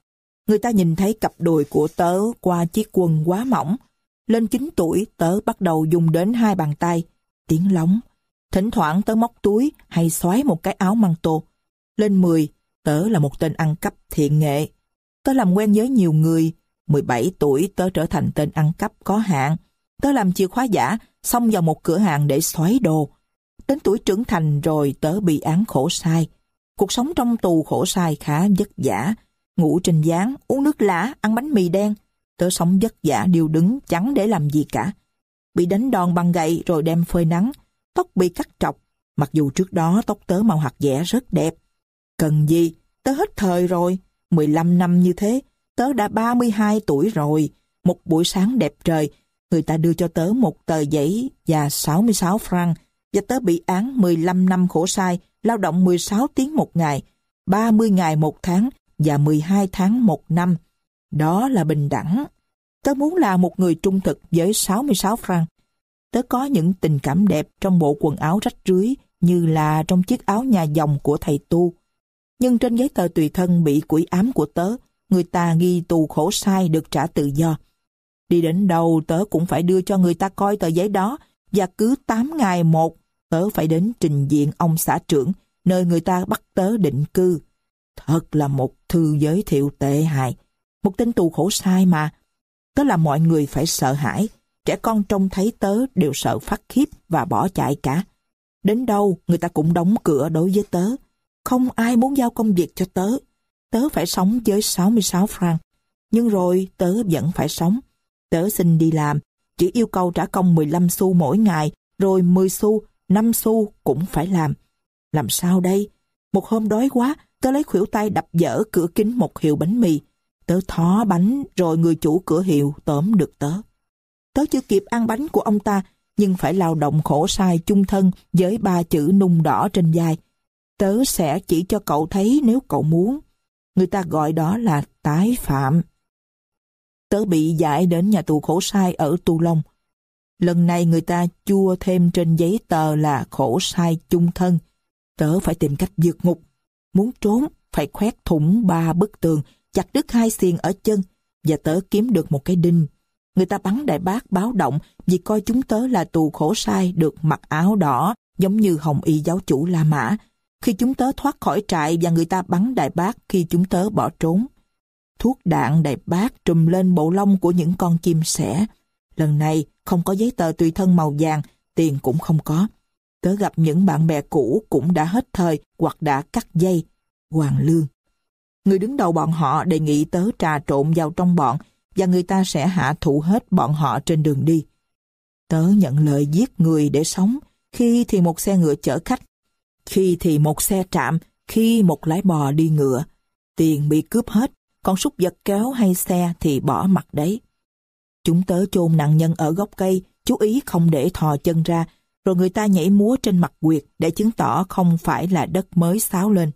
Người ta nhìn thấy cặp đùi của tớ qua chiếc quần quá mỏng. Lên 9 tuổi, tớ bắt đầu dùng đến hai bàn tay, tiếng lóng. Thỉnh thoảng tớ móc túi hay xoáy một cái áo măng tô. Lên 10, tớ là một tên ăn cắp thiện nghệ. Tớ làm quen với nhiều người. 17 tuổi tớ trở thành tên ăn cắp có hạn. Tớ làm chìa khóa giả, xong vào một cửa hàng để xoáy đồ. Đến tuổi trưởng thành rồi tớ bị án khổ sai. Cuộc sống trong tù khổ sai khá vất vả. Ngủ trên gián, uống nước lã, ăn bánh mì đen. Tớ sống vất vả điều đứng, chẳng để làm gì cả. Bị đánh đòn bằng gậy rồi đem phơi nắng. Tóc bị cắt trọc. Mặc dù trước đó tóc tớ màu hạt dẻ rất đẹp. Cần gì? Tớ hết thời rồi. 15 năm như thế, tớ đã 32 tuổi rồi. Một buổi sáng đẹp trời, người ta đưa cho tớ một tờ giấy và 66 franc và tớ bị án 15 năm khổ sai, lao động 16 tiếng một ngày, 30 ngày một tháng và 12 tháng một năm. Đó là bình đẳng. Tớ muốn là một người trung thực với 66 franc. Tớ có những tình cảm đẹp trong bộ quần áo rách rưới như là trong chiếc áo nhà dòng của thầy tu. Nhưng trên giấy tờ tùy thân bị quỷ ám của tớ, người ta ghi tù khổ sai được trả tự do. Đi đến đâu tớ cũng phải đưa cho người ta coi tờ giấy đó và cứ 8 ngày một tớ phải đến trình diện ông xã trưởng nơi người ta bắt tớ định cư. Thật là một thư giới thiệu tệ hại. Một tên tù khổ sai mà. Tớ là mọi người phải sợ hãi. Trẻ con trông thấy tớ đều sợ phát khiếp và bỏ chạy cả. Đến đâu người ta cũng đóng cửa đối với tớ. Không ai muốn giao công việc cho tớ. Tớ phải sống với 66 franc. Nhưng rồi tớ vẫn phải sống. Tớ xin đi làm, chỉ yêu cầu trả công 15 xu mỗi ngày, rồi 10 xu, 5 xu cũng phải làm. Làm sao đây? Một hôm đói quá, tớ lấy khuỷu tay đập dở cửa kính một hiệu bánh mì. Tớ thó bánh, rồi người chủ cửa hiệu tóm được tớ. Tớ chưa kịp ăn bánh của ông ta, nhưng phải lao động khổ sai chung thân với ba chữ nung đỏ trên vai. Tớ sẽ chỉ cho cậu thấy nếu cậu muốn. Người ta gọi đó là tái phạm tớ bị giải đến nhà tù khổ sai ở Tu Long. Lần này người ta chua thêm trên giấy tờ là khổ sai chung thân. Tớ phải tìm cách vượt ngục. Muốn trốn, phải khoét thủng ba bức tường, chặt đứt hai xiên ở chân, và tớ kiếm được một cái đinh. Người ta bắn đại bác báo động vì coi chúng tớ là tù khổ sai được mặc áo đỏ, giống như hồng y giáo chủ La Mã. Khi chúng tớ thoát khỏi trại và người ta bắn đại bác khi chúng tớ bỏ trốn. Thuốc đạn đại bác trùm lên bộ lông của những con chim sẻ. Lần này không có giấy tờ tùy thân màu vàng, tiền cũng không có. Tớ gặp những bạn bè cũ cũng đã hết thời hoặc đã cắt dây. Hoàng Lương. Người đứng đầu bọn họ đề nghị tớ trà trộn vào trong bọn và người ta sẽ hạ thủ hết bọn họ trên đường đi. Tớ nhận lời giết người để sống, khi thì một xe ngựa chở khách, khi thì một xe trạm, khi một lái bò đi ngựa. Tiền bị cướp hết, còn súc vật kéo hay xe thì bỏ mặt đấy. Chúng tớ chôn nạn nhân ở gốc cây, chú ý không để thò chân ra, rồi người ta nhảy múa trên mặt quyệt để chứng tỏ không phải là đất mới xáo lên.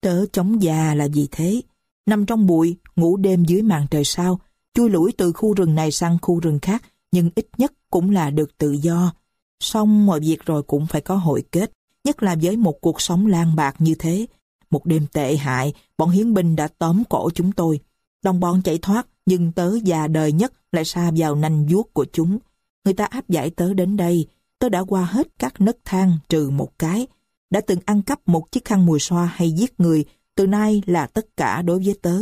Tớ chống già là gì thế? Nằm trong bụi, ngủ đêm dưới màn trời sao, chui lủi từ khu rừng này sang khu rừng khác, nhưng ít nhất cũng là được tự do. Xong mọi việc rồi cũng phải có hội kết, nhất là với một cuộc sống lang bạc như thế, một đêm tệ hại, bọn hiến binh đã tóm cổ chúng tôi. Đồng bọn chạy thoát, nhưng tớ già đời nhất lại xa vào nanh vuốt của chúng. Người ta áp giải tớ đến đây, tớ đã qua hết các nấc thang trừ một cái. Đã từng ăn cắp một chiếc khăn mùi xoa hay giết người, từ nay là tất cả đối với tớ.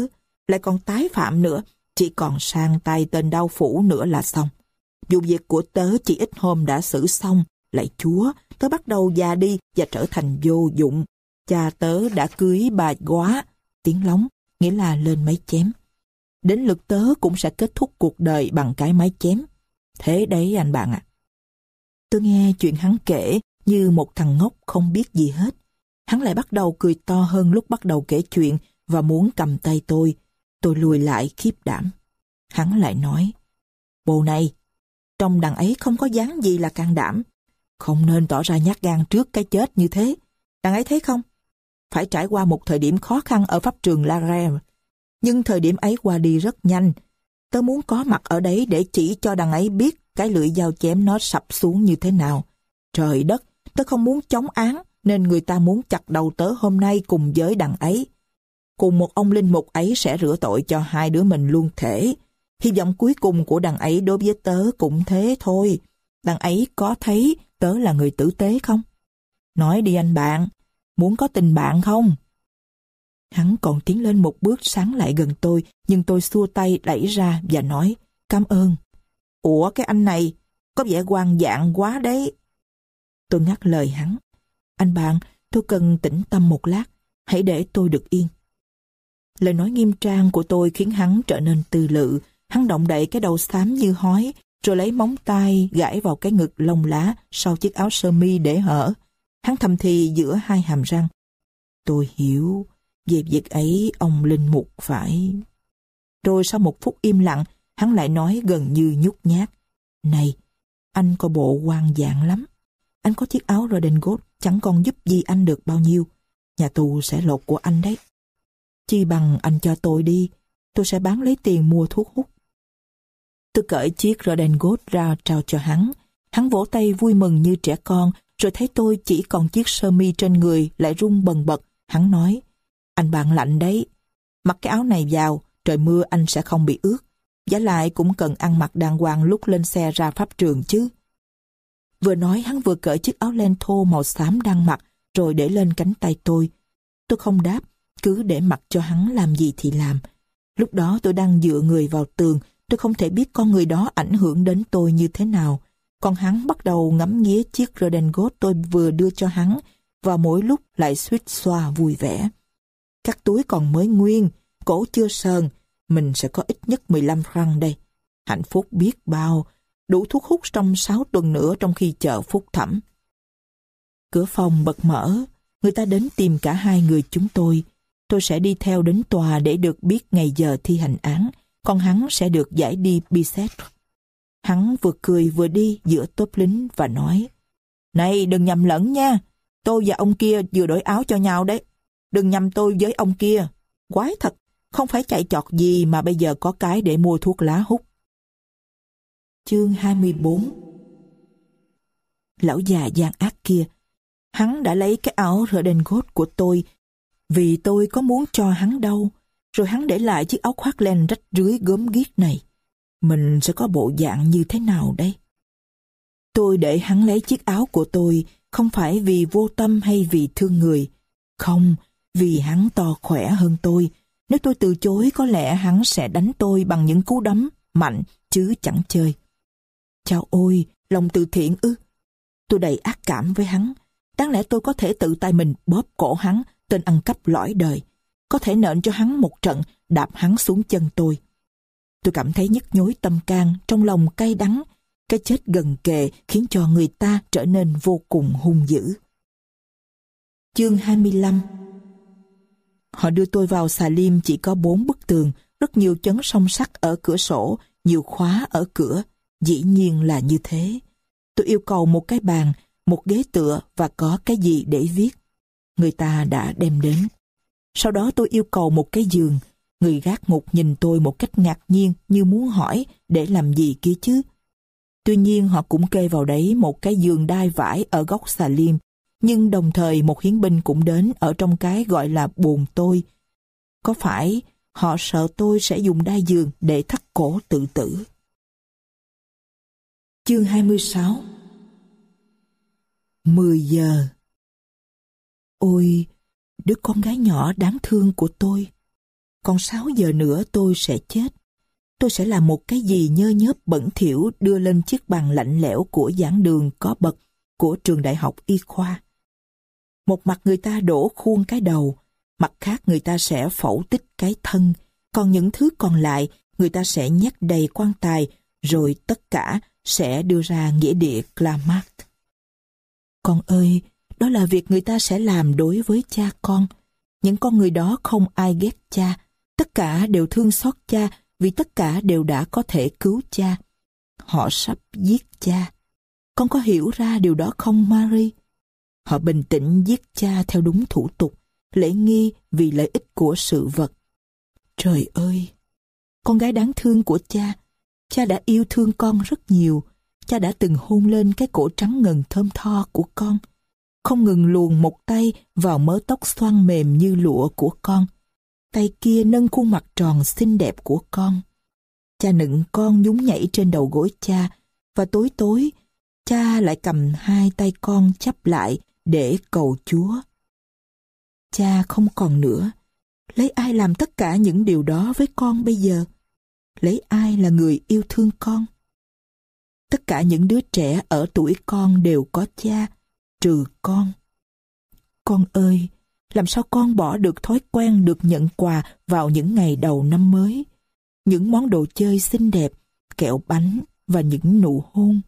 Lại còn tái phạm nữa, chỉ còn sang tay tên đau phủ nữa là xong. Dù việc của tớ chỉ ít hôm đã xử xong, lại chúa, tớ bắt đầu già đi và trở thành vô dụng. Cha tớ đã cưới bà quá, tiếng lóng, nghĩa là lên mấy chém. Đến lượt tớ cũng sẽ kết thúc cuộc đời bằng cái máy chém. Thế đấy anh bạn ạ. Tôi nghe chuyện hắn kể như một thằng ngốc không biết gì hết. Hắn lại bắt đầu cười to hơn lúc bắt đầu kể chuyện và muốn cầm tay tôi. Tôi lùi lại khiếp đảm. Hắn lại nói, Bồ này, trong đằng ấy không có dáng gì là can đảm. Không nên tỏ ra nhát gan trước cái chết như thế. Đằng ấy thấy không? Phải trải qua một thời điểm khó khăn ở pháp trường La Rêve. Nhưng thời điểm ấy qua đi rất nhanh. Tớ muốn có mặt ở đấy để chỉ cho đằng ấy biết cái lưỡi dao chém nó sập xuống như thế nào. Trời đất, tớ không muốn chống án, nên người ta muốn chặt đầu tớ hôm nay cùng với đằng ấy. Cùng một ông linh mục ấy sẽ rửa tội cho hai đứa mình luôn thể. Hy vọng cuối cùng của đằng ấy đối với tớ cũng thế thôi. Đằng ấy có thấy tớ là người tử tế không? Nói đi anh bạn, muốn có tình bạn không? Hắn còn tiến lên một bước sáng lại gần tôi, nhưng tôi xua tay đẩy ra và nói, cảm ơn. Ủa cái anh này, có vẻ quan dạng quá đấy. Tôi ngắt lời hắn. Anh bạn, tôi cần tĩnh tâm một lát, hãy để tôi được yên. Lời nói nghiêm trang của tôi khiến hắn trở nên tư lự, hắn động đậy cái đầu xám như hói, rồi lấy móng tay gãi vào cái ngực lông lá sau chiếc áo sơ mi để hở. Hắn thầm thì giữa hai hàm răng. Tôi hiểu, về việc ấy ông Linh Mục phải... Rồi sau một phút im lặng, hắn lại nói gần như nhút nhát. Này, anh có bộ quan dạng lắm. Anh có chiếc áo Redengate chẳng còn giúp gì anh được bao nhiêu. Nhà tù sẽ lột của anh đấy. Chi bằng anh cho tôi đi, tôi sẽ bán lấy tiền mua thuốc hút. Tôi cởi chiếc Redengate ra trao cho hắn. Hắn vỗ tay vui mừng như trẻ con, rồi thấy tôi chỉ còn chiếc sơ mi trên người lại rung bần bật. Hắn nói, anh bạn lạnh đấy. Mặc cái áo này vào, trời mưa anh sẽ không bị ướt. Giá lại cũng cần ăn mặc đàng hoàng lúc lên xe ra pháp trường chứ. Vừa nói hắn vừa cởi chiếc áo len thô màu xám đang mặc rồi để lên cánh tay tôi. Tôi không đáp, cứ để mặc cho hắn làm gì thì làm. Lúc đó tôi đang dựa người vào tường, tôi không thể biết con người đó ảnh hưởng đến tôi như thế nào. Còn hắn bắt đầu ngắm nghía chiếc redingot tôi vừa đưa cho hắn và mỗi lúc lại suýt xoa vui vẻ. Các túi còn mới nguyên, cổ chưa sờn, mình sẽ có ít nhất 15 franc đây. Hạnh phúc biết bao, đủ thuốc hút trong 6 tuần nữa trong khi chờ phúc thẩm. Cửa phòng bật mở, người ta đến tìm cả hai người chúng tôi. Tôi sẽ đi theo đến tòa để được biết ngày giờ thi hành án, còn hắn sẽ được giải đi Bisset. Hắn vừa cười vừa đi giữa tốp lính và nói Này đừng nhầm lẫn nha, tôi và ông kia vừa đổi áo cho nhau đấy. Đừng nhầm tôi với ông kia. Quái thật, không phải chạy chọt gì mà bây giờ có cái để mua thuốc lá hút. Chương 24 Lão già gian ác kia, hắn đã lấy cái áo redingot của tôi vì tôi có muốn cho hắn đâu, rồi hắn để lại chiếc áo khoác len rách rưới gớm ghiếc này. Mình sẽ có bộ dạng như thế nào đây? Tôi để hắn lấy chiếc áo của tôi không phải vì vô tâm hay vì thương người. Không, vì hắn to khỏe hơn tôi. Nếu tôi từ chối có lẽ hắn sẽ đánh tôi bằng những cú đấm mạnh chứ chẳng chơi. Chao ôi, lòng từ thiện ư. Tôi đầy ác cảm với hắn. Đáng lẽ tôi có thể tự tay mình bóp cổ hắn, tên ăn cắp lõi đời. Có thể nện cho hắn một trận, đạp hắn xuống chân tôi. Tôi cảm thấy nhức nhối tâm can, trong lòng cay đắng. Cái chết gần kề khiến cho người ta trở nên vô cùng hung dữ. Chương 25 Họ đưa tôi vào xà lim chỉ có bốn bức tường, rất nhiều chấn song sắt ở cửa sổ, nhiều khóa ở cửa. Dĩ nhiên là như thế. Tôi yêu cầu một cái bàn, một ghế tựa và có cái gì để viết. Người ta đã đem đến. Sau đó tôi yêu cầu một cái giường. Người gác ngục nhìn tôi một cách ngạc nhiên như muốn hỏi để làm gì kia chứ. Tuy nhiên họ cũng kê vào đấy một cái giường đai vải ở góc xà lim nhưng đồng thời một hiến binh cũng đến ở trong cái gọi là buồn tôi. Có phải họ sợ tôi sẽ dùng đai giường để thắt cổ tự tử? Chương 26 10 giờ Ôi, đứa con gái nhỏ đáng thương của tôi. Còn 6 giờ nữa tôi sẽ chết. Tôi sẽ làm một cái gì nhơ nhớp bẩn thỉu đưa lên chiếc bàn lạnh lẽo của giảng đường có bậc của trường đại học y khoa. Một mặt người ta đổ khuôn cái đầu, mặt khác người ta sẽ phẫu tích cái thân, còn những thứ còn lại người ta sẽ nhét đầy quan tài, rồi tất cả sẽ đưa ra nghĩa địa clamart. Con ơi, đó là việc người ta sẽ làm đối với cha con. Những con người đó không ai ghét cha, tất cả đều thương xót cha vì tất cả đều đã có thể cứu cha. Họ sắp giết cha. Con có hiểu ra điều đó không Mary? Họ bình tĩnh giết cha theo đúng thủ tục, lễ nghi vì lợi ích của sự vật. Trời ơi! Con gái đáng thương của cha, cha đã yêu thương con rất nhiều. Cha đã từng hôn lên cái cổ trắng ngần thơm tho của con. Không ngừng luồn một tay vào mớ tóc xoăn mềm như lụa của con. Tay kia nâng khuôn mặt tròn xinh đẹp của con. Cha nựng con nhún nhảy trên đầu gối cha và tối tối cha lại cầm hai tay con chắp lại để cầu Chúa. Cha không còn nữa. Lấy ai làm tất cả những điều đó với con bây giờ? Lấy ai là người yêu thương con? Tất cả những đứa trẻ ở tuổi con đều có cha, trừ con. Con ơi, làm sao con bỏ được thói quen được nhận quà vào những ngày đầu năm mới? Những món đồ chơi xinh đẹp, kẹo bánh và những nụ hôn.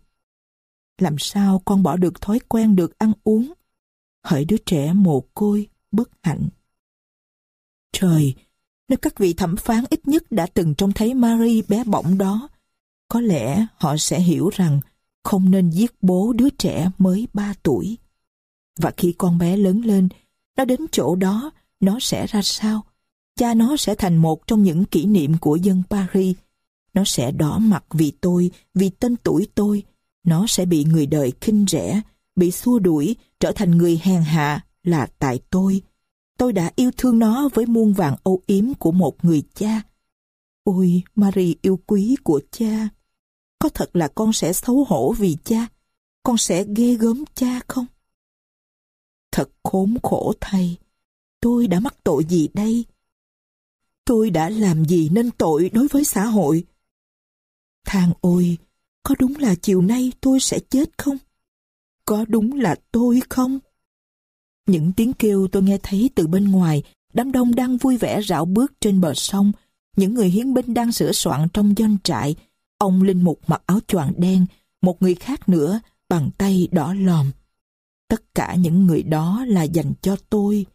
Làm sao con bỏ được thói quen được ăn uống? Hỡi đứa trẻ mồ côi, bất hạnh. Trời, nếu các vị thẩm phán ít nhất đã từng trông thấy Marie bé bỏng đó, có lẽ họ sẽ hiểu rằng không nên giết bố đứa trẻ mới 3 tuổi. Và khi con bé lớn lên, nó đến chỗ đó, nó sẽ ra sao? Cha nó sẽ thành một trong những kỷ niệm của dân Paris. Nó sẽ đỏ mặt vì tôi, vì tên tuổi tôi. Nó sẽ bị người đời khinh rẻ, bị xua đuổi, trở thành người hèn hạ là tại tôi. Tôi đã yêu thương nó với muôn vàng âu yếm của một người cha. Ôi, Marie yêu quý của cha. Có thật là con sẽ xấu hổ vì cha? Con sẽ ghê gớm cha không? Thật khốn khổ thầy Tôi đã mắc tội gì đây? Tôi đã làm gì nên tội đối với xã hội? Thang ôi, có đúng là chiều nay tôi sẽ chết không? Có đúng là tôi không? Những tiếng kêu tôi nghe thấy từ bên ngoài, đám đông đang vui vẻ rảo bước trên bờ sông, những người hiến binh đang sửa soạn trong doanh trại, ông linh mục mặc áo choàng đen, một người khác nữa bàn tay đỏ lòm. Tất cả những người đó là dành cho tôi.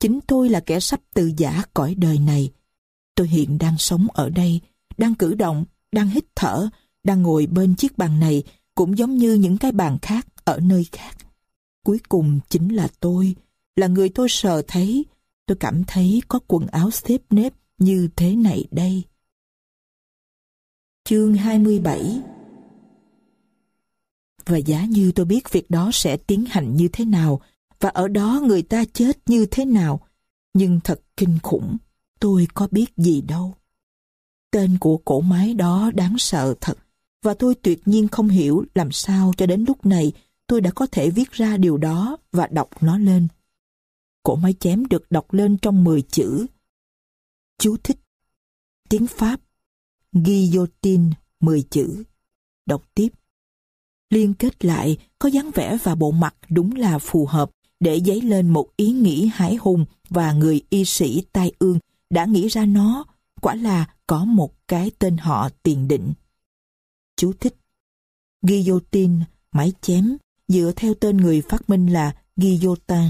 Chính tôi là kẻ sắp từ giả cõi đời này. Tôi hiện đang sống ở đây, đang cử động, đang hít thở, đang ngồi bên chiếc bàn này cũng giống như những cái bàn khác ở nơi khác. Cuối cùng chính là tôi, là người tôi sờ thấy. Tôi cảm thấy có quần áo xếp nếp như thế này đây. Chương 27 Và giá như tôi biết việc đó sẽ tiến hành như thế nào, và ở đó người ta chết như thế nào, nhưng thật kinh khủng, tôi có biết gì đâu. Tên của cổ máy đó đáng sợ thật, và tôi tuyệt nhiên không hiểu làm sao cho đến lúc này tôi đã có thể viết ra điều đó và đọc nó lên. Cổ máy chém được đọc lên trong 10 chữ. Chú thích. Tiếng Pháp. Guillotine 10 chữ. Đọc tiếp. Liên kết lại có dáng vẻ và bộ mặt đúng là phù hợp để dấy lên một ý nghĩ hải hùng và người y sĩ tai ương đã nghĩ ra nó quả là có một cái tên họ tiền định. Chú thích. Guillotine, máy chém, dựa theo tên người phát minh là Guillotin.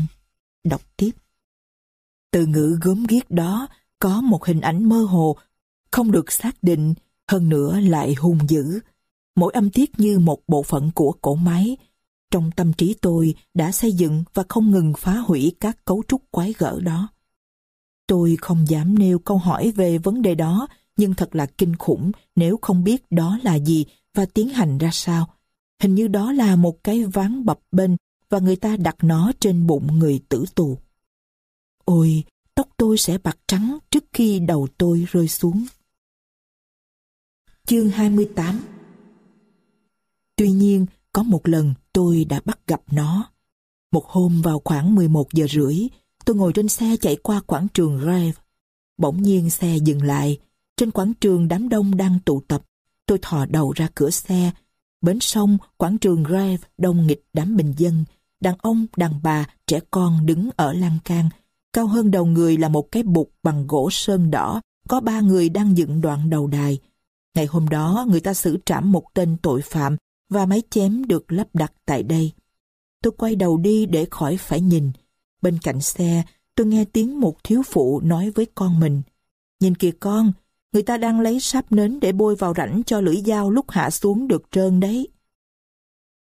Đọc tiếp. Từ ngữ gớm ghiếc đó có một hình ảnh mơ hồ, không được xác định, hơn nữa lại hung dữ. Mỗi âm tiết như một bộ phận của cổ máy. Trong tâm trí tôi đã xây dựng và không ngừng phá hủy các cấu trúc quái gở đó. Tôi không dám nêu câu hỏi về vấn đề đó, nhưng thật là kinh khủng nếu không biết đó là gì và tiến hành ra sao. Hình như đó là một cái ván bập bên và người ta đặt nó trên bụng người tử tù. Ôi, tóc tôi sẽ bạc trắng trước khi đầu tôi rơi xuống. Chương 28 Tuy nhiên có một lần tôi đã bắt gặp nó. Một hôm vào khoảng 11 giờ rưỡi, tôi ngồi trên xe chạy qua quảng trường Rave. Bỗng nhiên xe dừng lại. Trên quảng trường đám đông đang tụ tập. Tôi thò đầu ra cửa xe. Bến sông, quảng trường Grave đông nghịch đám bình dân. Đàn ông, đàn bà, trẻ con đứng ở lan can. Cao hơn đầu người là một cái bục bằng gỗ sơn đỏ. Có ba người đang dựng đoạn đầu đài. Ngày hôm đó, người ta xử trảm một tên tội phạm và máy chém được lắp đặt tại đây. Tôi quay đầu đi để khỏi phải nhìn. Bên cạnh xe, tôi nghe tiếng một thiếu phụ nói với con mình. Nhìn kìa con, người ta đang lấy sáp nến để bôi vào rãnh cho lưỡi dao lúc hạ xuống được trơn đấy.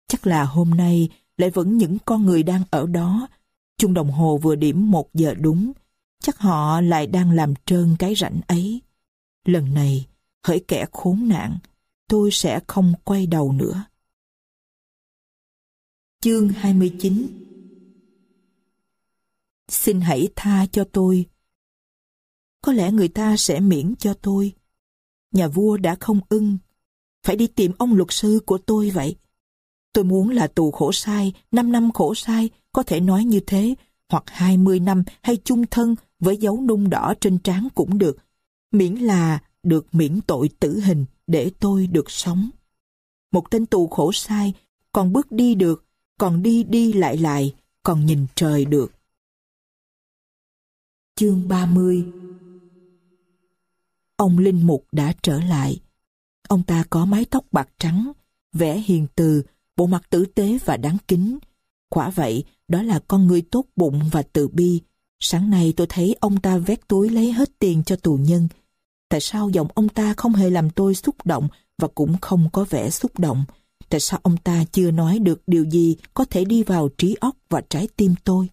Chắc là hôm nay lại vẫn những con người đang ở đó. Chung đồng hồ vừa điểm một giờ đúng. Chắc họ lại đang làm trơn cái rãnh ấy. Lần này, hỡi kẻ khốn nạn, tôi sẽ không quay đầu nữa. Chương 29 Xin hãy tha cho tôi. Có lẽ người ta sẽ miễn cho tôi. Nhà vua đã không ưng. Phải đi tìm ông luật sư của tôi vậy. Tôi muốn là tù khổ sai, 5 năm khổ sai, có thể nói như thế, hoặc 20 năm hay chung thân với dấu nung đỏ trên trán cũng được, miễn là được miễn tội tử hình để tôi được sống. Một tên tù khổ sai còn bước đi được còn đi đi lại lại, còn nhìn trời được. Chương 30 Ông Linh Mục đã trở lại. Ông ta có mái tóc bạc trắng, vẻ hiền từ, bộ mặt tử tế và đáng kính. Quả vậy, đó là con người tốt bụng và từ bi. Sáng nay tôi thấy ông ta vét túi lấy hết tiền cho tù nhân. Tại sao giọng ông ta không hề làm tôi xúc động và cũng không có vẻ xúc động? Tại sao ông ta chưa nói được điều gì có thể đi vào trí óc và trái tim tôi?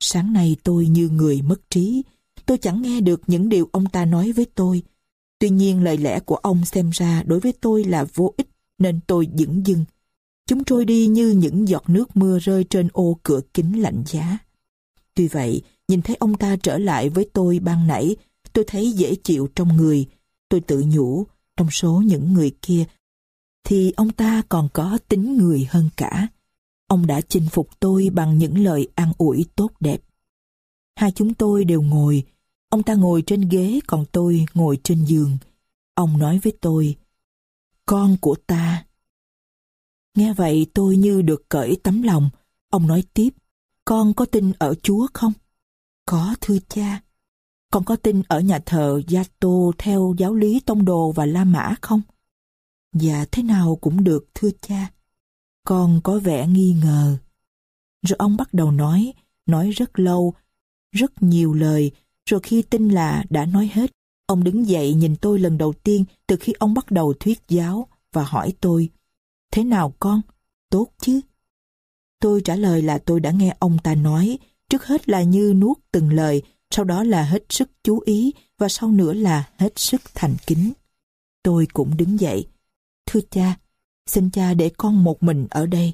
Sáng nay tôi như người mất trí. Tôi chẳng nghe được những điều ông ta nói với tôi. Tuy nhiên lời lẽ của ông xem ra đối với tôi là vô ích nên tôi dững dưng. Chúng trôi đi như những giọt nước mưa rơi trên ô cửa kính lạnh giá. Tuy vậy, nhìn thấy ông ta trở lại với tôi ban nãy, tôi thấy dễ chịu trong người. Tôi tự nhủ, trong số những người kia thì ông ta còn có tính người hơn cả. Ông đã chinh phục tôi bằng những lời an ủi tốt đẹp. Hai chúng tôi đều ngồi, ông ta ngồi trên ghế còn tôi ngồi trên giường. Ông nói với tôi, con của ta. Nghe vậy tôi như được cởi tấm lòng. Ông nói tiếp, con có tin ở Chúa không? Có thưa cha. Con có tin ở nhà thờ Gia Tô theo giáo lý Tông Đồ và La Mã không? Dạ thế nào cũng được thưa cha. Con có vẻ nghi ngờ. Rồi ông bắt đầu nói, nói rất lâu, rất nhiều lời, rồi khi tin là đã nói hết, ông đứng dậy nhìn tôi lần đầu tiên từ khi ông bắt đầu thuyết giáo và hỏi tôi, thế nào con, tốt chứ? Tôi trả lời là tôi đã nghe ông ta nói, trước hết là như nuốt từng lời, sau đó là hết sức chú ý và sau nữa là hết sức thành kính. Tôi cũng đứng dậy, Thưa cha, xin cha để con một mình ở đây.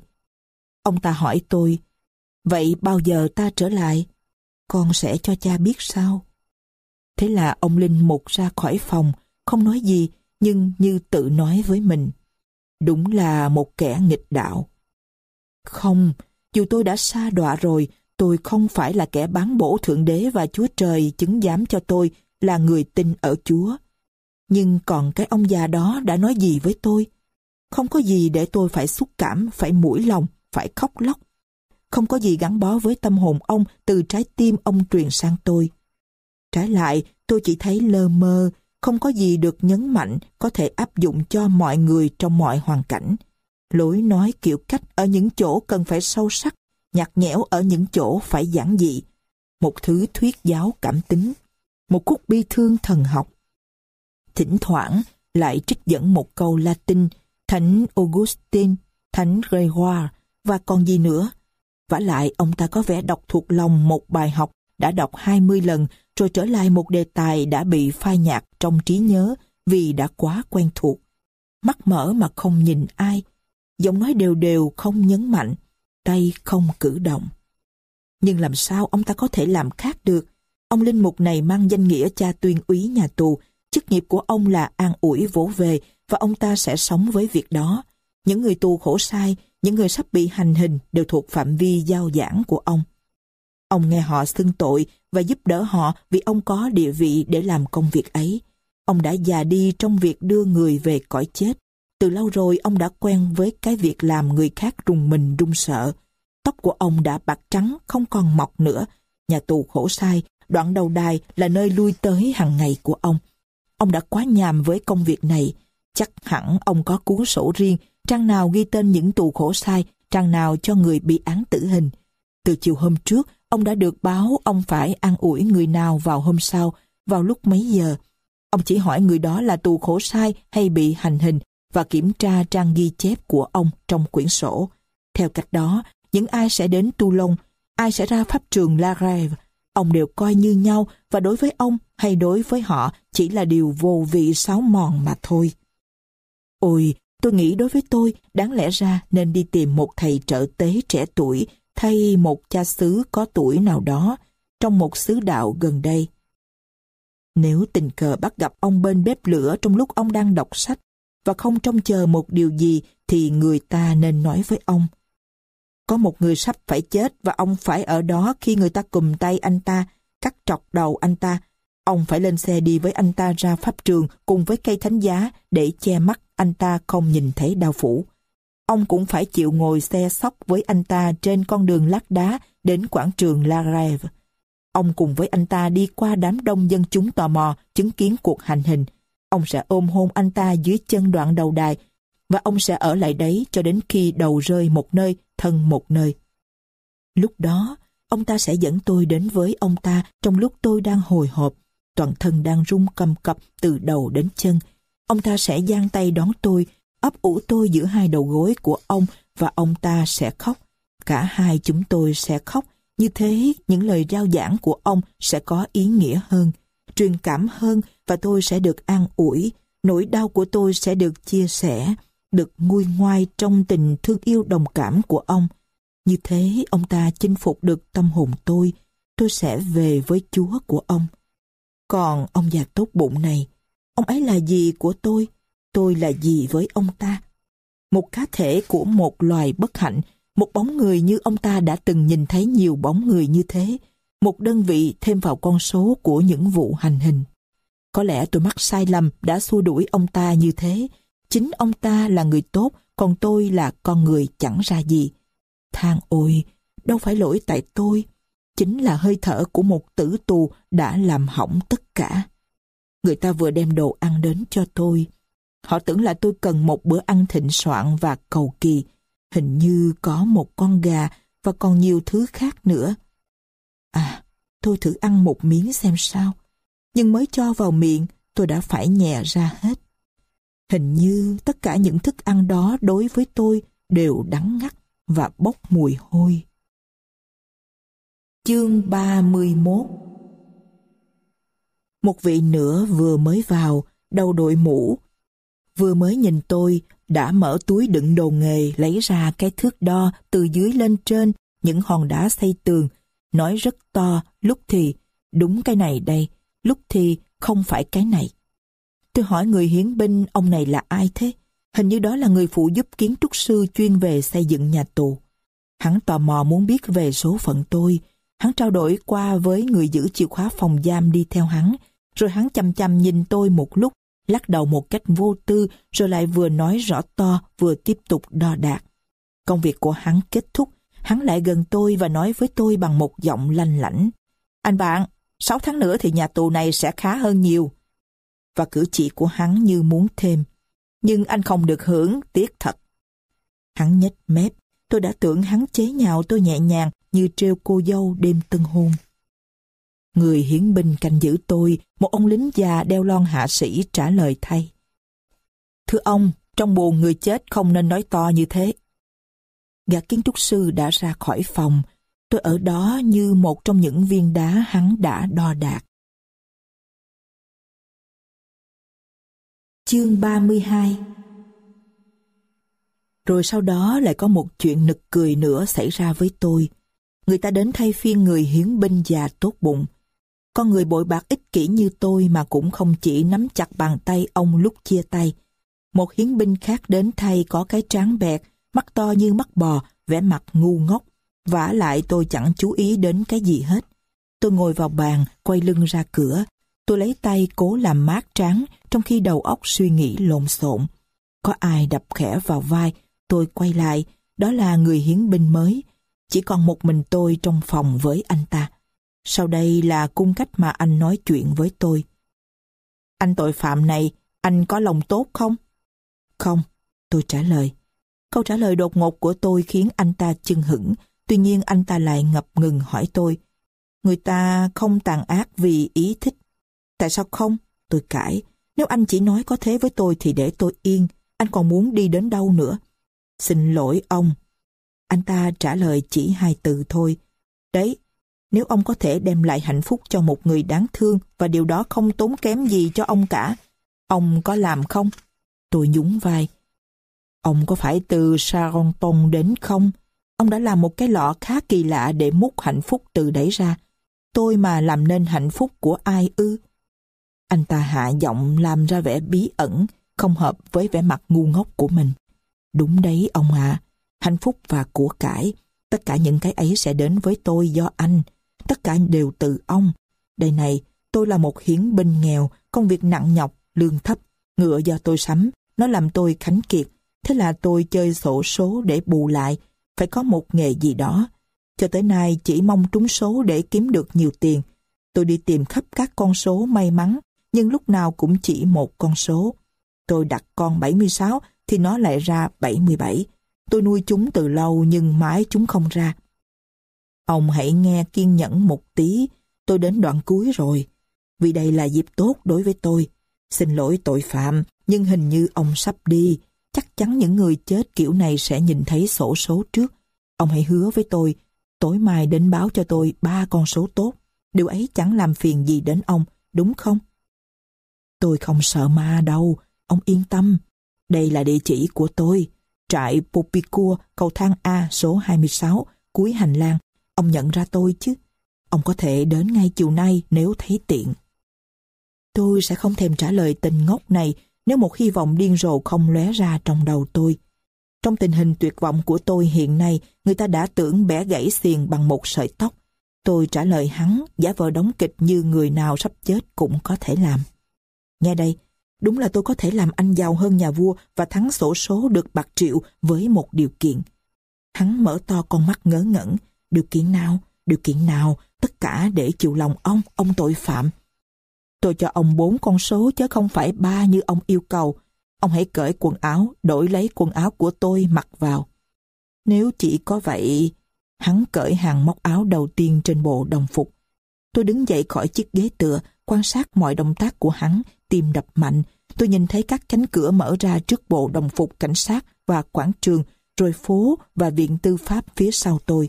Ông ta hỏi tôi, vậy bao giờ ta trở lại? Con sẽ cho cha biết sao? Thế là ông Linh Mục ra khỏi phòng, không nói gì, nhưng như tự nói với mình. Đúng là một kẻ nghịch đạo. Không, dù tôi đã xa đọa rồi, tôi không phải là kẻ bán bổ Thượng Đế và Chúa Trời chứng giám cho tôi là người tin ở Chúa. Nhưng còn cái ông già đó đã nói gì với tôi? Không có gì để tôi phải xúc cảm, phải mũi lòng, phải khóc lóc. Không có gì gắn bó với tâm hồn ông từ trái tim ông truyền sang tôi. Trái lại, tôi chỉ thấy lơ mơ, không có gì được nhấn mạnh có thể áp dụng cho mọi người trong mọi hoàn cảnh. Lối nói kiểu cách ở những chỗ cần phải sâu sắc, nhạt nhẽo ở những chỗ phải giản dị. Một thứ thuyết giáo cảm tính, một khúc bi thương thần học, thỉnh thoảng lại trích dẫn một câu Latin, Thánh Augustine, Thánh Gregoire và còn gì nữa vả lại ông ta có vẻ đọc thuộc lòng một bài học đã đọc 20 lần rồi trở lại một đề tài đã bị phai nhạt trong trí nhớ vì đã quá quen thuộc. Mắt mở mà không nhìn ai, giọng nói đều đều không nhấn mạnh, tay không cử động. Nhưng làm sao ông ta có thể làm khác được? Ông linh mục này mang danh nghĩa cha tuyên úy nhà tù, Chức nghiệp của ông là an ủi vỗ về và ông ta sẽ sống với việc đó. Những người tù khổ sai, những người sắp bị hành hình đều thuộc phạm vi giao giảng của ông. Ông nghe họ xưng tội và giúp đỡ họ vì ông có địa vị để làm công việc ấy. Ông đã già đi trong việc đưa người về cõi chết. Từ lâu rồi ông đã quen với cái việc làm người khác rùng mình run sợ. Tóc của ông đã bạc trắng, không còn mọc nữa. Nhà tù khổ sai, đoạn đầu đài là nơi lui tới hàng ngày của ông. Ông đã quá nhàm với công việc này. Chắc hẳn ông có cuốn sổ riêng, trang nào ghi tên những tù khổ sai, trang nào cho người bị án tử hình. Từ chiều hôm trước, ông đã được báo ông phải an ủi người nào vào hôm sau, vào lúc mấy giờ. Ông chỉ hỏi người đó là tù khổ sai hay bị hành hình và kiểm tra trang ghi chép của ông trong quyển sổ. Theo cách đó, những ai sẽ đến Tu Lông, ai sẽ ra pháp trường La Rêve, ông đều coi như nhau và đối với ông hay đối với họ chỉ là điều vô vị sáo mòn mà thôi. Ôi, tôi nghĩ đối với tôi, đáng lẽ ra nên đi tìm một thầy trợ tế trẻ tuổi thay một cha xứ có tuổi nào đó trong một xứ đạo gần đây. Nếu tình cờ bắt gặp ông bên bếp lửa trong lúc ông đang đọc sách và không trông chờ một điều gì thì người ta nên nói với ông. Có một người sắp phải chết và ông phải ở đó khi người ta cùm tay anh ta, cắt trọc đầu anh ta. Ông phải lên xe đi với anh ta ra pháp trường cùng với cây thánh giá để che mắt anh ta không nhìn thấy đao phủ. Ông cũng phải chịu ngồi xe sóc với anh ta trên con đường lát đá đến quảng trường La Rêve. Ông cùng với anh ta đi qua đám đông dân chúng tò mò chứng kiến cuộc hành hình. Ông sẽ ôm hôn anh ta dưới chân đoạn đầu đài và ông sẽ ở lại đấy cho đến khi đầu rơi một nơi, thân một nơi. Lúc đó, ông ta sẽ dẫn tôi đến với ông ta trong lúc tôi đang hồi hộp, toàn thân đang rung cầm cập từ đầu đến chân. Ông ta sẽ giang tay đón tôi, ấp ủ tôi giữa hai đầu gối của ông và ông ta sẽ khóc. Cả hai chúng tôi sẽ khóc như thế, những lời rao giảng của ông sẽ có ý nghĩa hơn, truyền cảm hơn và tôi sẽ được an ủi, nỗi đau của tôi sẽ được chia sẻ, được nguôi ngoai trong tình thương yêu đồng cảm của ông. Như thế, ông ta chinh phục được tâm hồn tôi, tôi sẽ về với Chúa của ông. Còn ông già tốt bụng này, ông ấy là gì của tôi? Tôi là gì với ông ta? Một cá thể của một loài bất hạnh một bóng người như ông ta đã từng nhìn thấy nhiều bóng người như thế, một đơn vị thêm vào con số của những vụ hành hình. Có lẽ tôi mắc sai lầm đã xua đuổi ông ta như thế. Chính ông ta là người tốt, còn tôi là con người chẳng ra gì. Thang ôi, đâu phải lỗi tại tôi. Chính là hơi thở của một tử tù đã làm hỏng tất cả. Người ta vừa đem đồ ăn đến cho tôi. Họ tưởng là tôi cần một bữa ăn thịnh soạn và cầu kỳ. Hình như có một con gà và còn nhiều thứ khác nữa. À, tôi thử ăn một miếng xem sao. Nhưng mới cho vào miệng, tôi đã phải nhẹ ra hết. Hình như tất cả những thức ăn đó đối với tôi đều đắng ngắt và bốc mùi hôi. Chương 31 Một vị nữa vừa mới vào, đầu đội mũ. Vừa mới nhìn tôi, đã mở túi đựng đồ nghề lấy ra cái thước đo từ dưới lên trên những hòn đá xây tường, nói rất to, lúc thì đúng cái này đây, lúc thì không phải cái này. Tôi hỏi người hiến binh ông này là ai thế? Hình như đó là người phụ giúp kiến trúc sư chuyên về xây dựng nhà tù. Hắn tò mò muốn biết về số phận tôi. Hắn trao đổi qua với người giữ chìa khóa phòng giam đi theo hắn. Rồi hắn chăm chăm nhìn tôi một lúc lắc đầu một cách vô tư rồi lại vừa nói rõ to vừa tiếp tục đo đạc. Công việc của hắn kết thúc, hắn lại gần tôi và nói với tôi bằng một giọng lanh lảnh. Anh bạn, 6 tháng nữa thì nhà tù này sẽ khá hơn nhiều. Và cử chỉ của hắn như muốn thêm. Nhưng anh không được hưởng, tiếc thật. Hắn nhếch mép, tôi đã tưởng hắn chế nhạo tôi nhẹ nhàng như treo cô dâu đêm tân hôn. Người hiến binh canh giữ tôi, một ông lính già đeo lon hạ sĩ trả lời thay. Thưa ông, trong buồn người chết không nên nói to như thế. Gã kiến trúc sư đã ra khỏi phòng, tôi ở đó như một trong những viên đá hắn đã đo đạc. Chương 32 Rồi sau đó lại có một chuyện nực cười nữa xảy ra với tôi. Người ta đến thay phiên người hiến binh già tốt bụng. Con người bội bạc ích kỷ như tôi mà cũng không chỉ nắm chặt bàn tay ông lúc chia tay. Một hiến binh khác đến thay có cái tráng bẹt mắt to như mắt bò, vẻ mặt ngu ngốc. vả lại tôi chẳng chú ý đến cái gì hết. Tôi ngồi vào bàn, quay lưng ra cửa. Tôi lấy tay cố làm mát tráng, trong khi đầu óc suy nghĩ lộn xộn. Có ai đập khẽ vào vai, tôi quay lại, đó là người hiến binh mới. Chỉ còn một mình tôi trong phòng với anh ta. Sau đây là cung cách mà anh nói chuyện với tôi. Anh tội phạm này, anh có lòng tốt không? Không, tôi trả lời. Câu trả lời đột ngột của tôi khiến anh ta chưng hững, tuy nhiên anh ta lại ngập ngừng hỏi tôi. Người ta không tàn ác vì ý thích. Tại sao không? Tôi cãi. Nếu anh chỉ nói có thế với tôi thì để tôi yên. Anh còn muốn đi đến đâu nữa? Xin lỗi ông. Anh ta trả lời chỉ hai từ thôi. Đấy, nếu ông có thể đem lại hạnh phúc cho một người đáng thương và điều đó không tốn kém gì cho ông cả, ông có làm không? Tôi nhún vai. Ông có phải từ Saronton đến không? Ông đã làm một cái lọ khá kỳ lạ để múc hạnh phúc từ đấy ra. Tôi mà làm nên hạnh phúc của ai ư? Anh ta hạ giọng làm ra vẻ bí ẩn, không hợp với vẻ mặt ngu ngốc của mình. Đúng đấy ông ạ, hạnh phúc và của cải, tất cả những cái ấy sẽ đến với tôi do anh, tất cả đều từ ông. Đây này, tôi là một hiến binh nghèo, công việc nặng nhọc, lương thấp, ngựa do tôi sắm, nó làm tôi khánh kiệt. Thế là tôi chơi sổ số để bù lại, phải có một nghề gì đó. Cho tới nay chỉ mong trúng số để kiếm được nhiều tiền. Tôi đi tìm khắp các con số may mắn, nhưng lúc nào cũng chỉ một con số. Tôi đặt con 76 thì nó lại ra 77. Tôi nuôi chúng từ lâu nhưng mãi chúng không ra. Ông hãy nghe kiên nhẫn một tí, tôi đến đoạn cuối rồi. Vì đây là dịp tốt đối với tôi. Xin lỗi tội phạm, nhưng hình như ông sắp đi. Chắc chắn những người chết kiểu này sẽ nhìn thấy sổ số trước. Ông hãy hứa với tôi, tối mai đến báo cho tôi ba con số tốt. Điều ấy chẳng làm phiền gì đến ông, đúng không? Tôi không sợ ma đâu, ông yên tâm. Đây là địa chỉ của tôi. Trại Popicua, cầu thang A số 26, cuối hành lang. Ông nhận ra tôi chứ? Ông có thể đến ngay chiều nay nếu thấy tiện. Tôi sẽ không thèm trả lời tình ngốc này nếu một hy vọng điên rồ không lóe ra trong đầu tôi. Trong tình hình tuyệt vọng của tôi hiện nay, người ta đã tưởng bẻ gãy xiềng bằng một sợi tóc. Tôi trả lời hắn, giả vờ đóng kịch như người nào sắp chết cũng có thể làm. Nghe đây, đúng là tôi có thể làm anh giàu hơn nhà vua và thắng sổ số được bạc triệu với một điều kiện. Hắn mở to con mắt ngớ ngẩn. Điều kiện nào? Điều kiện nào? Tất cả để chịu lòng ông, ông tội phạm. Tôi cho ông bốn con số chứ không phải ba như ông yêu cầu. Ông hãy cởi quần áo, đổi lấy quần áo của tôi mặc vào. Nếu chỉ có vậy, hắn cởi hàng móc áo đầu tiên trên bộ đồng phục. Tôi đứng dậy khỏi chiếc ghế tựa, quan sát mọi động tác của hắn, tim đập mạnh. Tôi nhìn thấy các cánh cửa mở ra trước bộ đồng phục cảnh sát và quảng trường, rồi phố và viện tư pháp phía sau tôi.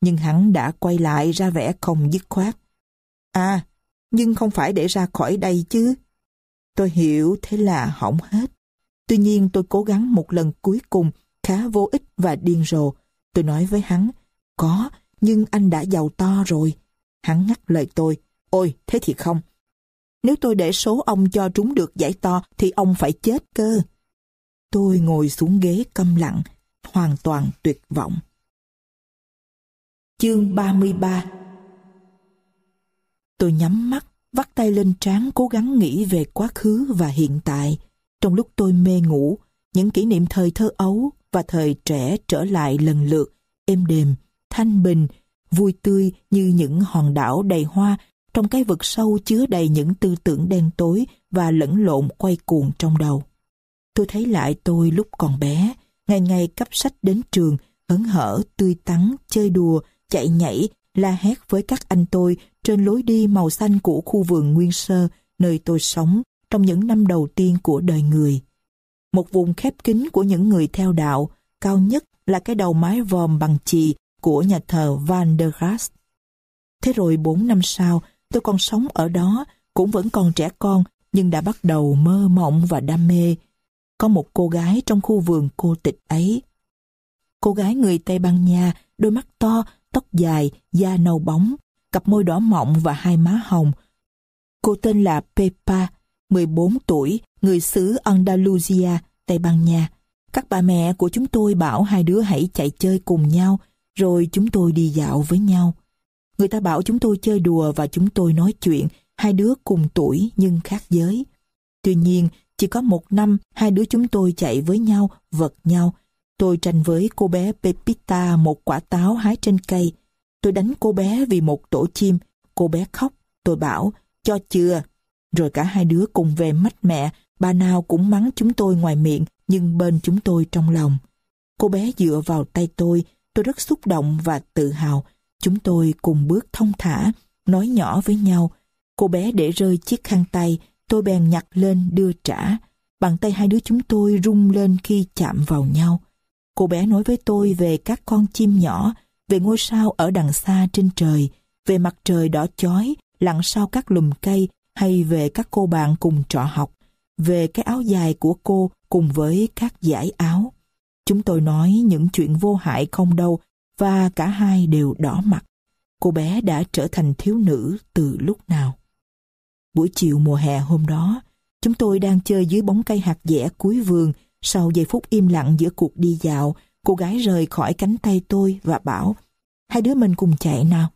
Nhưng hắn đã quay lại ra vẻ không dứt khoát. À, nhưng không phải để ra khỏi đây chứ. Tôi hiểu thế là hỏng hết. Tuy nhiên tôi cố gắng một lần cuối cùng khá vô ích và điên rồ. Tôi nói với hắn, có, nhưng anh đã giàu to rồi. Hắn ngắt lời tôi, ôi thế thì không. Nếu tôi để số ông cho trúng được giải to thì ông phải chết cơ. Tôi ngồi xuống ghế câm lặng, hoàn toàn tuyệt vọng. Chương 33 Tôi nhắm mắt, vắt tay lên trán cố gắng nghĩ về quá khứ và hiện tại. Trong lúc tôi mê ngủ, những kỷ niệm thời thơ ấu và thời trẻ trở lại lần lượt, êm đềm, thanh bình, vui tươi như những hòn đảo đầy hoa trong cái vực sâu chứa đầy những tư tưởng đen tối và lẫn lộn quay cuồng trong đầu. Tôi thấy lại tôi lúc còn bé, ngày ngày cấp sách đến trường, hớn hở, tươi tắn, chơi đùa, chạy nhảy, la hét với các anh tôi trên lối đi màu xanh của khu vườn nguyên sơ nơi tôi sống trong những năm đầu tiên của đời người. Một vùng khép kín của những người theo đạo, cao nhất là cái đầu mái vòm bằng chì của nhà thờ Van der Grass. Thế rồi bốn năm sau, tôi còn sống ở đó, cũng vẫn còn trẻ con, nhưng đã bắt đầu mơ mộng và đam mê. Có một cô gái trong khu vườn cô tịch ấy. Cô gái người Tây Ban Nha, đôi mắt to, tóc dài, da nâu bóng, cặp môi đỏ mọng và hai má hồng. Cô tên là Pepa, 14 tuổi, người xứ Andalusia, Tây Ban Nha. Các bà mẹ của chúng tôi bảo hai đứa hãy chạy chơi cùng nhau, rồi chúng tôi đi dạo với nhau. Người ta bảo chúng tôi chơi đùa và chúng tôi nói chuyện, hai đứa cùng tuổi nhưng khác giới. Tuy nhiên, chỉ có một năm, hai đứa chúng tôi chạy với nhau, vật nhau. Tôi tranh với cô bé Pepita một quả táo hái trên cây. Tôi đánh cô bé vì một tổ chim. Cô bé khóc. Tôi bảo, cho chưa. Rồi cả hai đứa cùng về mách mẹ, bà nào cũng mắng chúng tôi ngoài miệng, nhưng bên chúng tôi trong lòng. Cô bé dựa vào tay tôi, tôi rất xúc động và tự hào. Chúng tôi cùng bước thông thả, nói nhỏ với nhau. Cô bé để rơi chiếc khăn tay, tôi bèn nhặt lên đưa trả. Bàn tay hai đứa chúng tôi rung lên khi chạm vào nhau. Cô bé nói với tôi về các con chim nhỏ, về ngôi sao ở đằng xa trên trời, về mặt trời đỏ chói lặn sau các lùm cây hay về các cô bạn cùng trọ học, về cái áo dài của cô cùng với các giải áo. Chúng tôi nói những chuyện vô hại không đâu và cả hai đều đỏ mặt. Cô bé đã trở thành thiếu nữ từ lúc nào. Buổi chiều mùa hè hôm đó, chúng tôi đang chơi dưới bóng cây hạt dẻ cuối vườn. Sau giây phút im lặng giữa cuộc đi dạo, cô gái rời khỏi cánh tay tôi và bảo hai đứa mình cùng chạy nào.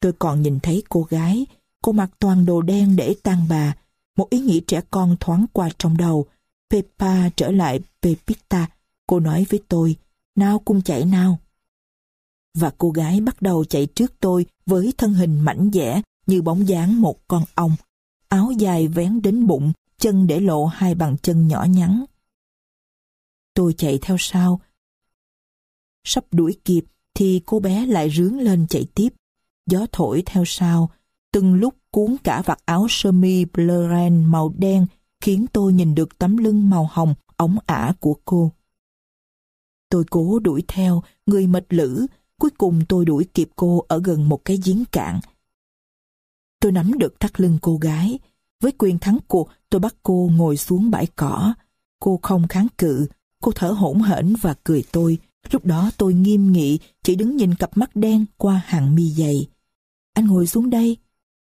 Tôi còn nhìn thấy cô gái, cô mặc toàn đồ đen để tang bà. Một ý nghĩ trẻ con thoáng qua trong đầu. Peppa trở lại Pepita. Cô nói với tôi, nào cùng chạy nào. Và cô gái bắt đầu chạy trước tôi với thân hình mảnh dẻ như bóng dáng một con ong. Áo dài vén đến bụng, chân để lộ hai bàn chân nhỏ nhắn. Tôi chạy theo sau. Sắp đuổi kịp thì cô bé lại rướn lên chạy tiếp gió thổi theo sau, từng lúc cuốn cả vạt áo sơ mi Bleren màu đen khiến tôi nhìn được tấm lưng màu hồng ống ả của cô. Tôi cố đuổi theo, người mệt lử, cuối cùng tôi đuổi kịp cô ở gần một cái giếng cạn. Tôi nắm được thắt lưng cô gái, với quyền thắng cuộc tôi bắt cô ngồi xuống bãi cỏ. Cô không kháng cự, cô thở hổn hển và cười tôi. Lúc đó tôi nghiêm nghị, chỉ đứng nhìn cặp mắt đen qua hàng mi dày. Anh ngồi xuống đây.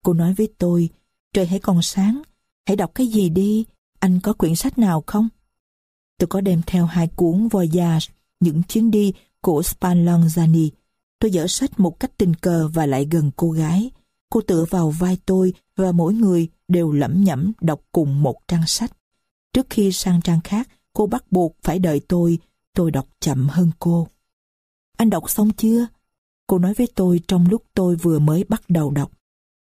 Cô nói với tôi, trời hãy còn sáng, hãy đọc cái gì đi, anh có quyển sách nào không? Tôi có đem theo hai cuốn Voyage, những chuyến đi của Spallanzani. Tôi dở sách một cách tình cờ và lại gần cô gái. Cô tựa vào vai tôi và mỗi người đều lẩm nhẩm đọc cùng một trang sách. Trước khi sang trang khác, cô bắt buộc phải đợi tôi, tôi đọc chậm hơn cô. Anh đọc xong chưa? Cô nói với tôi trong lúc tôi vừa mới bắt đầu đọc.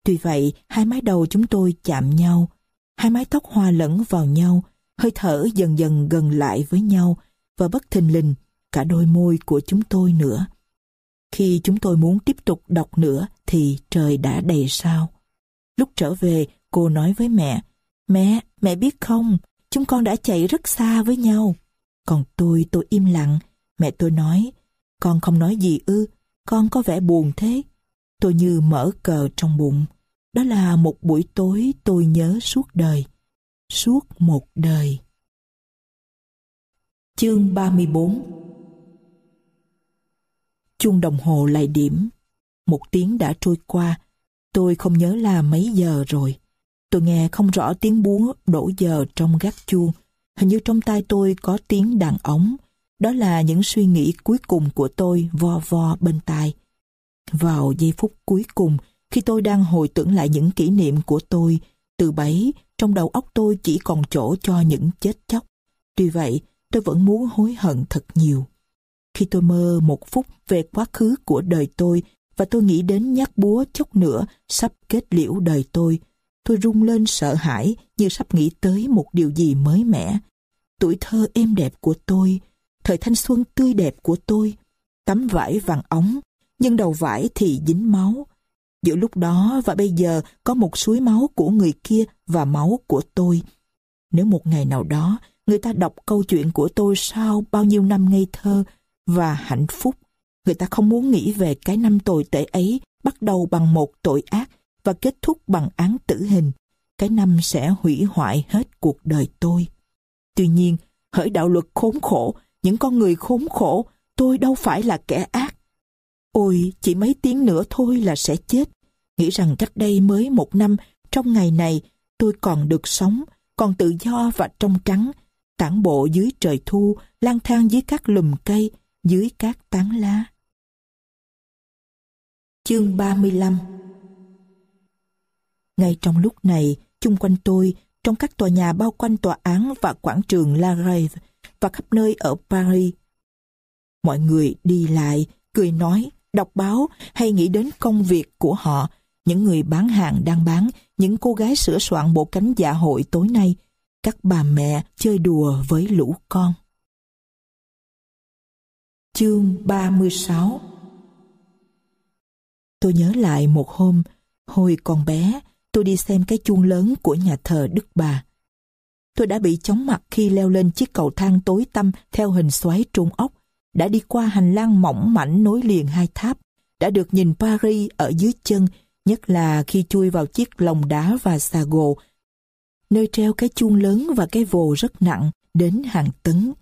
Tuy vậy, hai mái đầu chúng tôi chạm nhau, hai mái tóc hòa lẫn vào nhau, hơi thở dần dần gần lại với nhau và bất thình lình cả đôi môi của chúng tôi nữa. Khi chúng tôi muốn tiếp tục đọc nữa thì trời đã đầy sao. Lúc trở về, cô nói với mẹ, Mẹ, mẹ biết không, chúng con đã chạy rất xa với nhau. Còn tôi, tôi im lặng. Mẹ tôi nói, con không nói gì ư, con có vẻ buồn thế. Tôi như mở cờ trong bụng. Đó là một buổi tối tôi nhớ suốt đời. Suốt một đời. Chương 34 Chuông đồng hồ lại điểm. Một tiếng đã trôi qua. Tôi không nhớ là mấy giờ rồi. Tôi nghe không rõ tiếng búa đổ giờ trong gác chuông. Hình như trong tay tôi có tiếng đàn ống. Đó là những suy nghĩ cuối cùng của tôi vo vo bên tai. Vào giây phút cuối cùng, khi tôi đang hồi tưởng lại những kỷ niệm của tôi, từ bấy, trong đầu óc tôi chỉ còn chỗ cho những chết chóc. Tuy vậy, tôi vẫn muốn hối hận thật nhiều. Khi tôi mơ một phút về quá khứ của đời tôi và tôi nghĩ đến nhát búa chốc nữa sắp kết liễu đời tôi, tôi rung lên sợ hãi như sắp nghĩ tới một điều gì mới mẻ. Tuổi thơ êm đẹp của tôi, thời thanh xuân tươi đẹp của tôi, tấm vải vàng ống, nhưng đầu vải thì dính máu. Giữa lúc đó và bây giờ có một suối máu của người kia và máu của tôi. Nếu một ngày nào đó người ta đọc câu chuyện của tôi sau bao nhiêu năm ngây thơ và hạnh phúc, người ta không muốn nghĩ về cái năm tồi tệ ấy bắt đầu bằng một tội ác và kết thúc bằng án tử hình. Cái năm sẽ hủy hoại hết cuộc đời tôi. Tuy nhiên, hỡi đạo luật khốn khổ những con người khốn khổ, tôi đâu phải là kẻ ác. Ôi, chỉ mấy tiếng nữa thôi là sẽ chết. Nghĩ rằng cách đây mới một năm, trong ngày này, tôi còn được sống, còn tự do và trong trắng. tản bộ dưới trời thu, lang thang dưới các lùm cây, dưới các tán lá. Chương 35 Ngay trong lúc này, chung quanh tôi, trong các tòa nhà bao quanh tòa án và quảng trường La Rave và khắp nơi ở Paris, mọi người đi lại, cười nói, đọc báo hay nghĩ đến công việc của họ, những người bán hàng đang bán, những cô gái sửa soạn bộ cánh dạ hội tối nay, các bà mẹ chơi đùa với lũ con. Chương 36 Tôi nhớ lại một hôm, hồi còn bé, tôi đi xem cái chuông lớn của nhà thờ Đức Bà. Tôi đã bị chóng mặt khi leo lên chiếc cầu thang tối tăm theo hình xoáy trung ốc, đã đi qua hành lang mỏng mảnh nối liền hai tháp, đã được nhìn Paris ở dưới chân, nhất là khi chui vào chiếc lồng đá và xà gồ, nơi treo cái chuông lớn và cái vồ rất nặng, đến hàng tấn.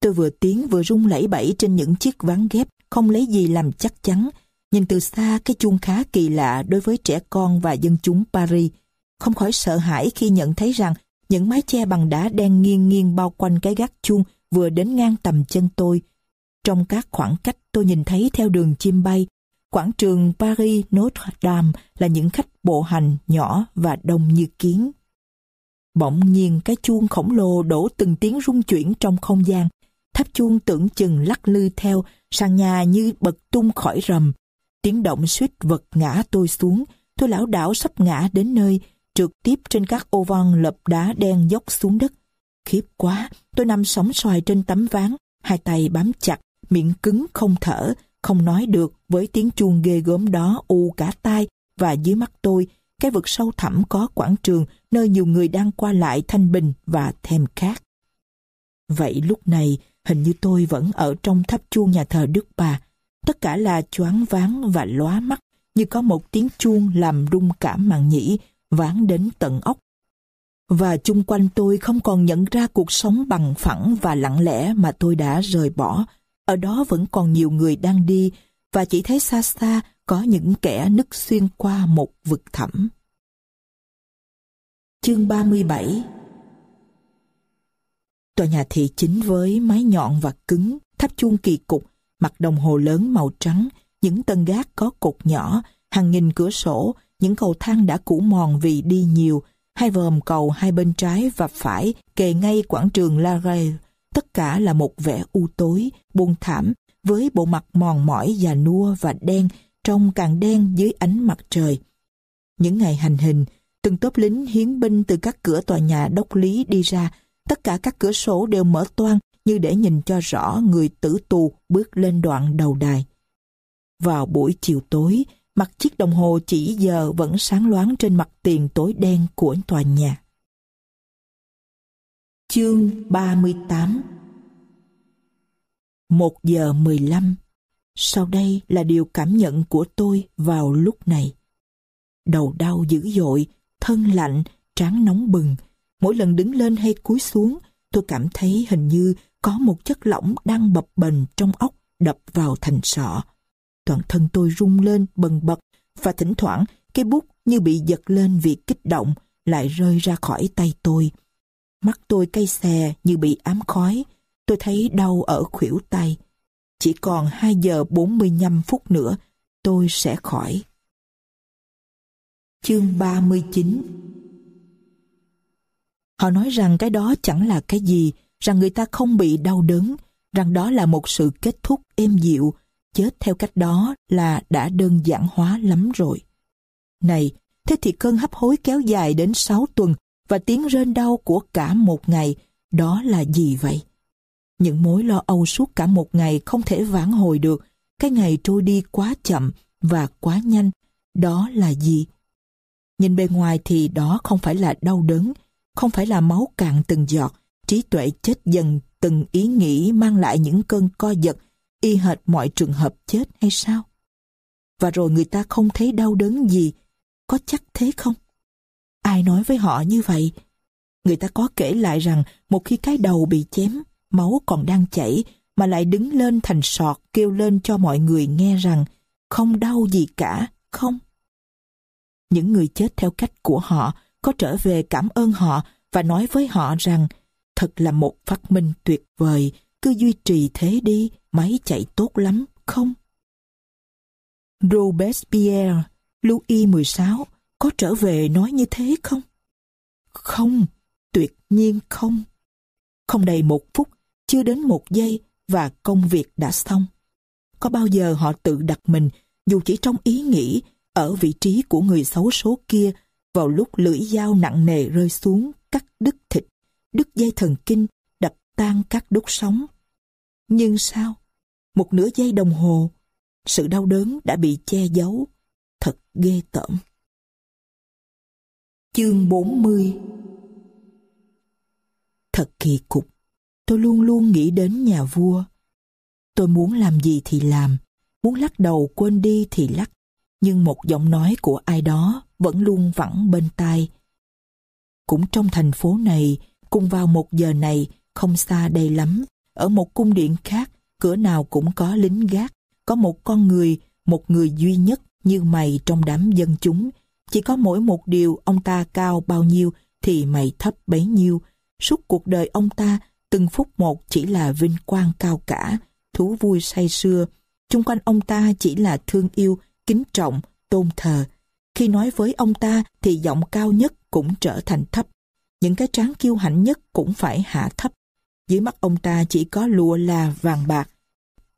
Tôi vừa tiến vừa rung lẩy bẩy trên những chiếc ván ghép, không lấy gì làm chắc chắn. Nhìn từ xa cái chuông khá kỳ lạ đối với trẻ con và dân chúng Paris. Không khỏi sợ hãi khi nhận thấy rằng những mái che bằng đá đen nghiêng nghiêng bao quanh cái gác chuông vừa đến ngang tầm chân tôi. Trong các khoảng cách tôi nhìn thấy theo đường chim bay, quảng trường Paris Notre Dame là những khách bộ hành nhỏ và đông như kiến. Bỗng nhiên cái chuông khổng lồ đổ từng tiếng rung chuyển trong không gian. Tháp chuông tưởng chừng lắc lư theo, sàn nhà như bật tung khỏi rầm. Tiếng động suýt vật ngã tôi xuống, tôi lão đảo sắp ngã đến nơi, trượt tiếp trên các ô văn lập đá đen dốc xuống đất. Khiếp quá, tôi nằm sóng xoài trên tấm ván, hai tay bám chặt, miệng cứng không thở, không nói được với tiếng chuông ghê gớm đó u cả tai và dưới mắt tôi, cái vực sâu thẳm có quảng trường nơi nhiều người đang qua lại thanh bình và thèm khát. Vậy lúc này, hình như tôi vẫn ở trong tháp chuông nhà thờ Đức Bà. Tất cả là choáng váng và lóa mắt, như có một tiếng chuông làm rung cả màn nhĩ, ván đến tận ốc. Và chung quanh tôi không còn nhận ra cuộc sống bằng phẳng và lặng lẽ mà tôi đã rời bỏ. Ở đó vẫn còn nhiều người đang đi, và chỉ thấy xa xa có những kẻ nứt xuyên qua một vực thẳm. Chương 37 Tòa nhà thị chính với mái nhọn và cứng, tháp chuông kỳ cục, mặt đồng hồ lớn màu trắng, những tầng gác có cột nhỏ, hàng nghìn cửa sổ, những cầu thang đã cũ mòn vì đi nhiều, hai vòm cầu hai bên trái và phải kề ngay quảng trường La Rave. Tất cả là một vẻ u tối, buồn thảm, với bộ mặt mòn mỏi già nua và đen, trông càng đen dưới ánh mặt trời. Những ngày hành hình, từng tốp lính hiến binh từ các cửa tòa nhà đốc lý đi ra, tất cả các cửa sổ đều mở toang như để nhìn cho rõ người tử tù bước lên đoạn đầu đài. Vào buổi chiều tối, mặt chiếc đồng hồ chỉ giờ vẫn sáng loáng trên mặt tiền tối đen của tòa nhà. Chương 38 Một giờ 15 Sau đây là điều cảm nhận của tôi vào lúc này. Đầu đau dữ dội, thân lạnh, trán nóng bừng. Mỗi lần đứng lên hay cúi xuống, tôi cảm thấy hình như có một chất lỏng đang bập bềnh trong óc đập vào thành sọ. Toàn thân tôi rung lên bần bật và thỉnh thoảng cái bút như bị giật lên vì kích động lại rơi ra khỏi tay tôi. Mắt tôi cay xè như bị ám khói. Tôi thấy đau ở khuỷu tay. Chỉ còn 2 giờ 45 phút nữa tôi sẽ khỏi. Chương 39 Họ nói rằng cái đó chẳng là cái gì, rằng người ta không bị đau đớn, rằng đó là một sự kết thúc êm dịu, chết theo cách đó là đã đơn giản hóa lắm rồi. Này, thế thì cơn hấp hối kéo dài đến 6 tuần và tiếng rên đau của cả một ngày, đó là gì vậy? Những mối lo âu suốt cả một ngày không thể vãn hồi được, cái ngày trôi đi quá chậm và quá nhanh, đó là gì? Nhìn bề ngoài thì đó không phải là đau đớn, không phải là máu cạn từng giọt, trí tuệ chết dần từng ý nghĩ mang lại những cơn co giật, y hệt mọi trường hợp chết hay sao? Và rồi người ta không thấy đau đớn gì, có chắc thế không? Ai nói với họ như vậy? Người ta có kể lại rằng một khi cái đầu bị chém, máu còn đang chảy, mà lại đứng lên thành sọt kêu lên cho mọi người nghe rằng không đau gì cả, không? Những người chết theo cách của họ có trở về cảm ơn họ và nói với họ rằng Thật là một phát minh tuyệt vời, cứ duy trì thế đi, máy chạy tốt lắm, không? Robespierre, Louis XVI có trở về nói như thế không? Không, tuyệt nhiên không. Không đầy một phút, chưa đến một giây và công việc đã xong. Có bao giờ họ tự đặt mình, dù chỉ trong ý nghĩ, ở vị trí của người xấu số kia vào lúc lưỡi dao nặng nề rơi xuống cắt đứt thịt, đứt dây thần kinh, đập tan các đốt sống. Nhưng sao? Một nửa giây đồng hồ, sự đau đớn đã bị che giấu. Thật ghê tởm. Chương 40 Thật kỳ cục, tôi luôn luôn nghĩ đến nhà vua. Tôi muốn làm gì thì làm, muốn lắc đầu quên đi thì lắc, nhưng một giọng nói của ai đó vẫn luôn vẳng bên tai. Cũng trong thành phố này, cùng vào một giờ này, không xa đây lắm, ở một cung điện khác, cửa nào cũng có lính gác, có một con người, một người duy nhất như mày trong đám dân chúng. Chỉ có mỗi một điều ông ta cao bao nhiêu thì mày thấp bấy nhiêu. Suốt cuộc đời ông ta, từng phút một chỉ là vinh quang cao cả, thú vui say sưa. Chung quanh ông ta chỉ là thương yêu, kính trọng, tôn thờ. Khi nói với ông ta thì giọng cao nhất cũng trở thành thấp. Những cái tráng kiêu hãnh nhất cũng phải hạ thấp. Dưới mắt ông ta chỉ có lụa là vàng bạc.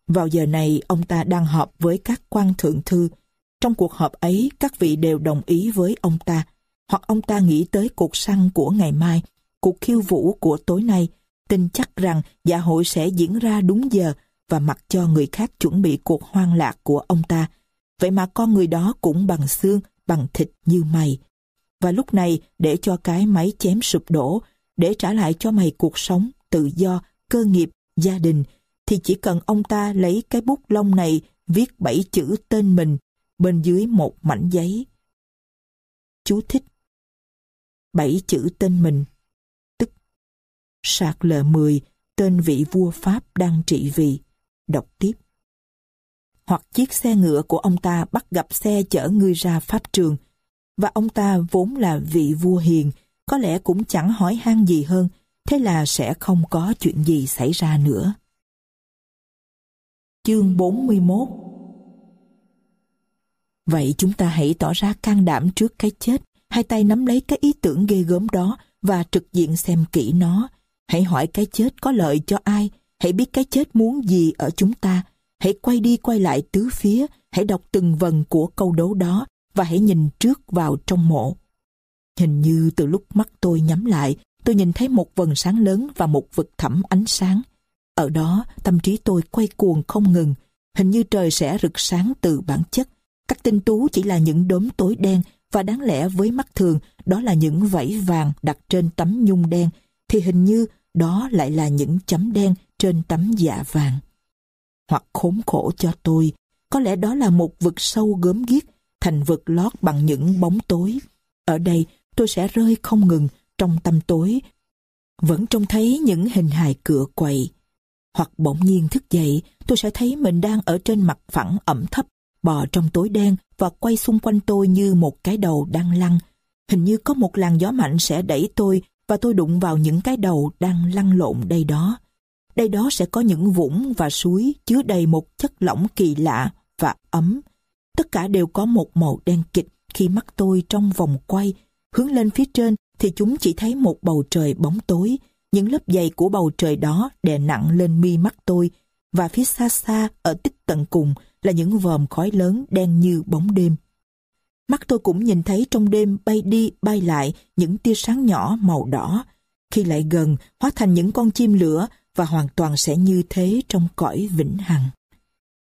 Vào giờ này ông ta đang họp với các quan thượng thư. Trong cuộc họp ấy các vị đều đồng ý với ông ta. Hoặc ông ta nghĩ tới cuộc săn của ngày mai, cuộc khiêu vũ của tối nay, tin chắc rằng dạ hội sẽ diễn ra đúng giờ và mặc cho người khác chuẩn bị cuộc hoang lạc của ông ta. Vậy mà con người đó cũng bằng xương, bằng thịt như mày. Và lúc này, để cho cái máy chém sụp đổ, để trả lại cho mày cuộc sống, tự do, cơ nghiệp, gia đình, thì chỉ cần ông ta lấy cái bút lông này viết bảy chữ tên mình bên dưới một mảnh giấy. Chú thích Bảy chữ tên mình, tức Sạc lờ 10, tên vị vua Pháp đang trị vì, đọc tiếp. Hoặc chiếc xe ngựa của ông ta bắt gặp xe chở người ra Pháp trường, và ông ta vốn là vị vua hiền, có lẽ cũng chẳng hỏi han gì hơn, thế là sẽ không có chuyện gì xảy ra nữa. Chương 41 Vậy chúng ta hãy tỏ ra can đảm trước cái chết, hai tay nắm lấy cái ý tưởng ghê gớm đó và trực diện xem kỹ nó. Hãy hỏi cái chết có lợi cho ai, hãy biết cái chết muốn gì ở chúng ta. Hãy quay đi quay lại tứ phía, hãy đọc từng vần của câu đố đó và hãy nhìn trước vào trong mộ. Hình như từ lúc mắt tôi nhắm lại, tôi nhìn thấy một vần sáng lớn và một vực thẳm ánh sáng. Ở đó, tâm trí tôi quay cuồng không ngừng, hình như trời sẽ rực sáng từ bản chất. Các tinh tú chỉ là những đốm tối đen và đáng lẽ với mắt thường đó là những vảy vàng đặt trên tấm nhung đen, thì hình như đó lại là những chấm đen trên tấm dạ vàng. Hoặc khốn khổ cho tôi, có lẽ đó là một vực sâu gớm ghiếc, thành vực lót bằng những bóng tối. Ở đây tôi sẽ rơi không ngừng trong tâm tối, vẫn trông thấy những hình hài cửa quậy, hoặc bỗng nhiên thức dậy, tôi sẽ thấy mình đang ở trên mặt phẳng ẩm thấp, bò trong tối đen và quay xung quanh tôi như một cái đầu đang lăn. Hình như có một làn gió mạnh sẽ đẩy tôi và tôi đụng vào những cái đầu đang lăn lộn đây đó. Đây đó sẽ có những vũng và suối chứa đầy một chất lỏng kỳ lạ và ấm. Tất cả đều có một màu đen kịch khi mắt tôi trong vòng quay. Hướng lên phía trên thì chúng chỉ thấy một bầu trời bóng tối, những lớp dày của bầu trời đó đè nặng lên mi mắt tôi, và phía xa xa ở tích tận cùng là những vòm khói lớn đen như bóng đêm. Mắt tôi cũng nhìn thấy trong đêm bay đi bay lại những tia sáng nhỏ màu đỏ. Khi lại gần, hóa thành những con chim lửa và hoàn toàn sẽ như thế trong cõi vĩnh hằng.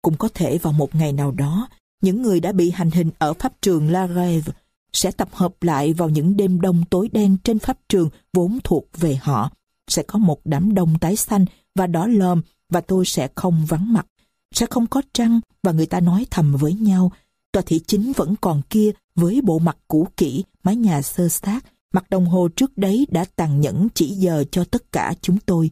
Cũng có thể vào một ngày nào đó, những người đã bị hành hình ở pháp trường La Rêve sẽ tập hợp lại vào những đêm đông tối đen trên pháp trường vốn thuộc về họ sẽ có một đám đông tái xanh và đỏ lòm và tôi sẽ không vắng mặt. Sẽ không có trăng và người ta nói thầm với nhau. Tòa thị chính vẫn còn kia với bộ mặt cũ kỹ, mái nhà sơ sát, mặt đồng hồ trước đấy đã tàn nhẫn chỉ giờ cho tất cả chúng tôi.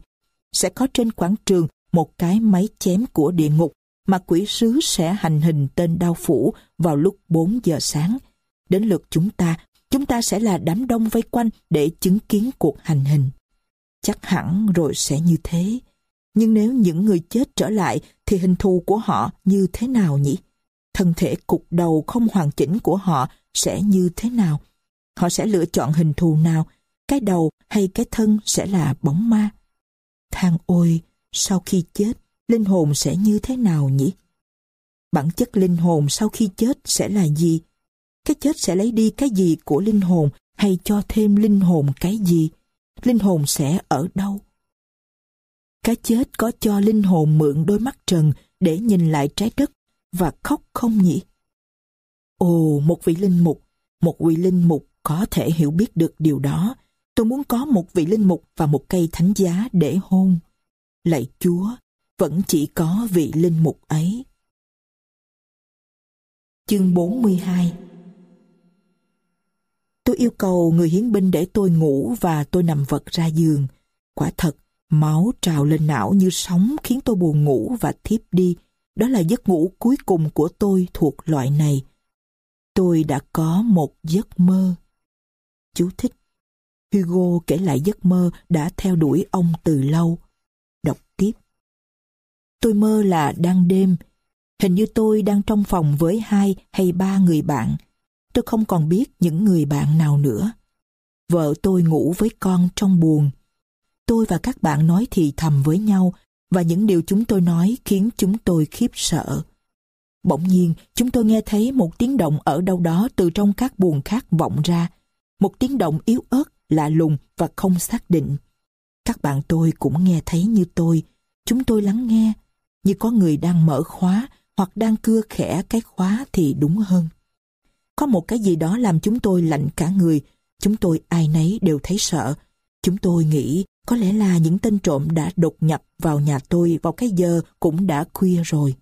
Sẽ có trên quảng trường một cái máy chém của địa ngục mà quỷ sứ sẽ hành hình tên đao phủ vào lúc 4 giờ sáng. Đến lượt chúng ta, chúng ta sẽ là đám đông vây quanh để chứng kiến cuộc hành hình. Chắc hẳn rồi sẽ như thế. Nhưng nếu những người chết trở lại thì hình thù của họ như thế nào nhỉ? Thân thể cục đầu không hoàn chỉnh của họ sẽ như thế nào? Họ sẽ lựa chọn hình thù nào? Cái đầu hay cái thân sẽ là bóng ma? Than ôi, sau khi chết, linh hồn sẽ như thế nào nhỉ? Bản chất linh hồn sau khi chết sẽ là gì? Cái chết sẽ lấy đi cái gì của linh hồn hay cho thêm linh hồn cái gì? Linh hồn sẽ ở đâu? Cái chết có cho linh hồn mượn đôi mắt trần để nhìn lại trái đất và khóc không nhỉ? Ồ, một vị linh mục, một vị linh mục có thể hiểu biết được điều đó. Tôi muốn có một vị linh mục và một cây thánh giá để hôn. Lạy Chúa, vẫn chỉ có vị linh mục ấy. Chương 42 Tôi yêu cầu người hiến binh để tôi ngủ và tôi nằm vật ra giường. Quả thật, máu trào lên não như sóng khiến tôi buồn ngủ và thiếp đi. Đó là giấc ngủ cuối cùng của tôi thuộc loại này. Tôi đã có một giấc mơ. Chú thích. Hugo kể lại giấc mơ đã theo đuổi ông từ lâu. Đọc tiếp. Tôi mơ là đang đêm. Hình như tôi đang trong phòng với hai hay ba người bạn tôi không còn biết những người bạn nào nữa. Vợ tôi ngủ với con trong buồng. Tôi và các bạn nói thì thầm với nhau và những điều chúng tôi nói khiến chúng tôi khiếp sợ. Bỗng nhiên, chúng tôi nghe thấy một tiếng động ở đâu đó từ trong các buồng khác vọng ra. Một tiếng động yếu ớt, lạ lùng và không xác định. Các bạn tôi cũng nghe thấy như tôi. Chúng tôi lắng nghe, như có người đang mở khóa hoặc đang cưa khẽ cái khóa thì đúng hơn. Có một cái gì đó làm chúng tôi lạnh cả người. Chúng tôi ai nấy đều thấy sợ. Chúng tôi nghĩ có lẽ là những tên trộm đã đột nhập vào nhà tôi vào cái giờ cũng đã khuya rồi.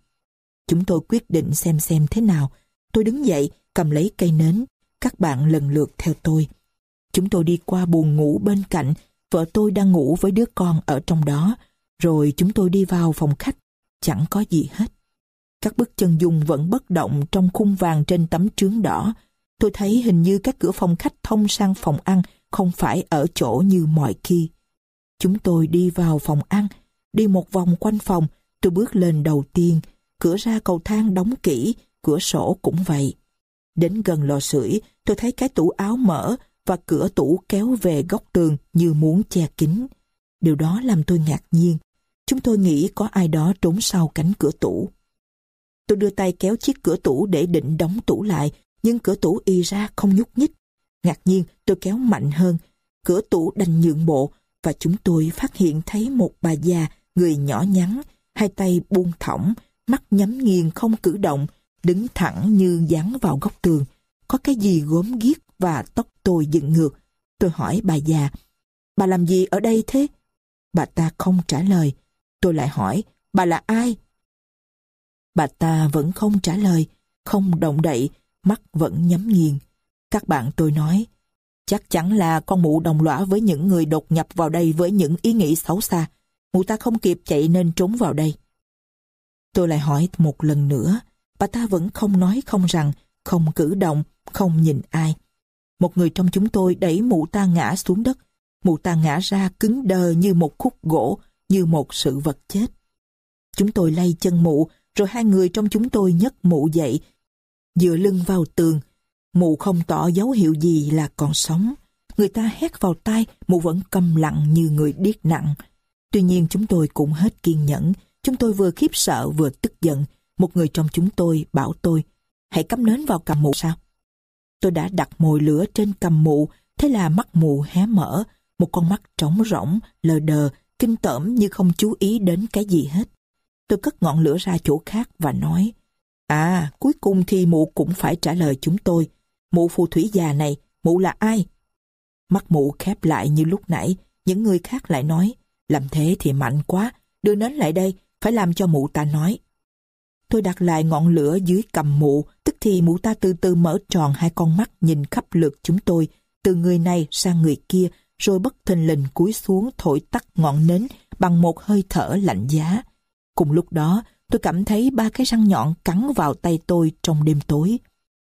Chúng tôi quyết định xem xem thế nào. Tôi đứng dậy, cầm lấy cây nến. Các bạn lần lượt theo tôi. Chúng tôi đi qua buồng ngủ bên cạnh. Vợ tôi đang ngủ với đứa con ở trong đó. Rồi chúng tôi đi vào phòng khách. Chẳng có gì hết. Các bức chân dung vẫn bất động trong khung vàng trên tấm trướng đỏ. Tôi thấy hình như các cửa phòng khách thông sang phòng ăn không phải ở chỗ như mọi khi. Chúng tôi đi vào phòng ăn, đi một vòng quanh phòng, tôi bước lên đầu tiên, cửa ra cầu thang đóng kỹ, cửa sổ cũng vậy. Đến gần lò sưởi, tôi thấy cái tủ áo mở và cửa tủ kéo về góc tường như muốn che kín. Điều đó làm tôi ngạc nhiên. Chúng tôi nghĩ có ai đó trốn sau cánh cửa tủ. Tôi đưa tay kéo chiếc cửa tủ để định đóng tủ lại, nhưng cửa tủ y ra không nhúc nhích. Ngạc nhiên, tôi kéo mạnh hơn. Cửa tủ đành nhượng bộ và chúng tôi phát hiện thấy một bà già, người nhỏ nhắn, hai tay buông thõng, mắt nhắm nghiền không cử động, đứng thẳng như dán vào góc tường. Có cái gì gốm ghiếc và tóc tôi dựng ngược. Tôi hỏi bà già, bà làm gì ở đây thế? Bà ta không trả lời. Tôi lại hỏi, bà là ai? Bà ta vẫn không trả lời, không động đậy, mắt vẫn nhắm nghiền. Các bạn tôi nói, chắc chắn là con mụ đồng lõa với những người đột nhập vào đây với những ý nghĩ xấu xa. Mụ ta không kịp chạy nên trốn vào đây. Tôi lại hỏi một lần nữa, bà ta vẫn không nói không rằng, không cử động, không nhìn ai. Một người trong chúng tôi đẩy mụ ta ngã xuống đất. Mụ ta ngã ra cứng đờ như một khúc gỗ, như một sự vật chết. Chúng tôi lay chân mụ rồi hai người trong chúng tôi nhấc mụ dậy, dựa lưng vào tường. Mụ không tỏ dấu hiệu gì là còn sống. Người ta hét vào tai, mụ vẫn câm lặng như người điếc nặng. Tuy nhiên chúng tôi cũng hết kiên nhẫn. Chúng tôi vừa khiếp sợ vừa tức giận. Một người trong chúng tôi bảo tôi, hãy cắm nến vào cầm mụ sao? Tôi đã đặt mồi lửa trên cầm mụ, thế là mắt mụ hé mở, một con mắt trống rỗng, lờ đờ, kinh tởm như không chú ý đến cái gì hết. Tôi cất ngọn lửa ra chỗ khác và nói À, cuối cùng thì mụ cũng phải trả lời chúng tôi. Mụ phù thủy già này, mụ là ai? Mắt mụ khép lại như lúc nãy, những người khác lại nói Làm thế thì mạnh quá, đưa nến lại đây, phải làm cho mụ ta nói. Tôi đặt lại ngọn lửa dưới cầm mụ, tức thì mụ ta từ từ mở tròn hai con mắt nhìn khắp lượt chúng tôi, từ người này sang người kia, rồi bất thình lình cúi xuống thổi tắt ngọn nến bằng một hơi thở lạnh giá. Cùng lúc đó, tôi cảm thấy ba cái răng nhọn cắn vào tay tôi trong đêm tối.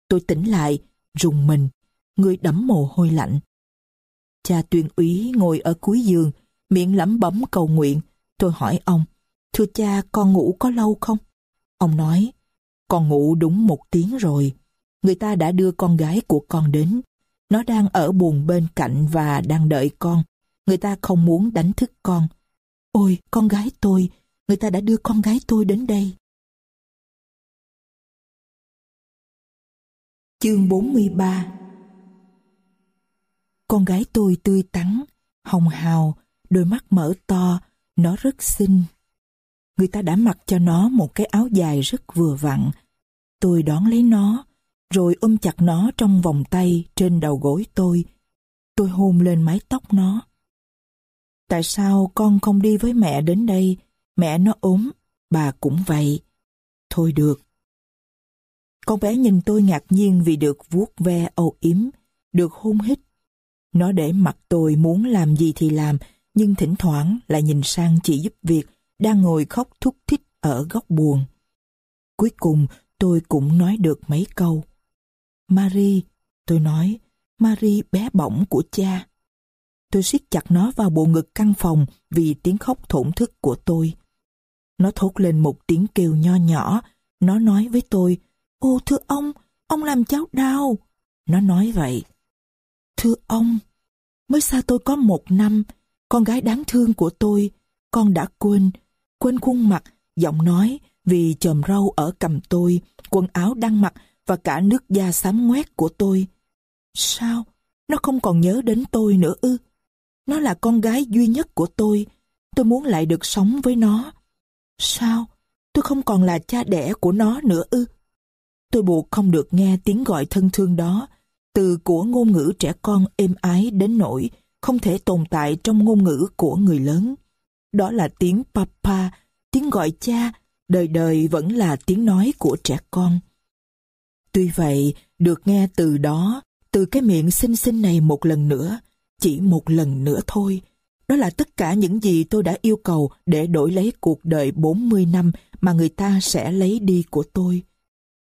Tôi tỉnh lại, rùng mình, người đẫm mồ hôi lạnh. Cha tuyên úy ngồi ở cuối giường, miệng lẩm bẩm cầu nguyện. Tôi hỏi ông, thưa cha con ngủ có lâu không? Ông nói, con ngủ đúng một tiếng rồi. Người ta đã đưa con gái của con đến. Nó đang ở buồn bên cạnh và đang đợi con. Người ta không muốn đánh thức con. Ôi, con gái tôi, người ta đã đưa con gái tôi đến đây. Chương 43 Con gái tôi tươi tắn, hồng hào, đôi mắt mở to, nó rất xinh. Người ta đã mặc cho nó một cái áo dài rất vừa vặn. Tôi đón lấy nó, rồi ôm chặt nó trong vòng tay trên đầu gối tôi. Tôi hôn lên mái tóc nó. Tại sao con không đi với mẹ đến đây? Mẹ nó ốm, bà cũng vậy. Thôi được. Con bé nhìn tôi ngạc nhiên vì được vuốt ve âu yếm, được hôn hít. Nó để mặt tôi muốn làm gì thì làm, nhưng thỉnh thoảng lại nhìn sang chị giúp việc đang ngồi khóc thúc thích ở góc buồn. Cuối cùng tôi cũng nói được mấy câu. Marie, tôi nói, Marie bé bỏng của cha. Tôi siết chặt nó vào bộ ngực căn phòng vì tiếng khóc thổn thức của tôi. Nó thốt lên một tiếng kêu nho nhỏ. Nó nói với tôi, Ô thưa ông, ông làm cháu đau. Nó nói vậy. Thưa ông, mới xa tôi có một năm, con gái đáng thương của tôi, con đã quên, quên khuôn mặt, giọng nói vì chòm râu ở cầm tôi, quần áo đang mặc và cả nước da xám ngoét của tôi. Sao? Nó không còn nhớ đến tôi nữa ư? Nó là con gái duy nhất của tôi. Tôi muốn lại được sống với nó. Sao? Tôi không còn là cha đẻ của nó nữa ư? Tôi buộc không được nghe tiếng gọi thân thương đó, từ của ngôn ngữ trẻ con êm ái đến nỗi không thể tồn tại trong ngôn ngữ của người lớn. Đó là tiếng papa, tiếng gọi cha, đời đời vẫn là tiếng nói của trẻ con. Tuy vậy, được nghe từ đó, từ cái miệng xinh xinh này một lần nữa, chỉ một lần nữa thôi. Đó là tất cả những gì tôi đã yêu cầu để đổi lấy cuộc đời 40 năm mà người ta sẽ lấy đi của tôi.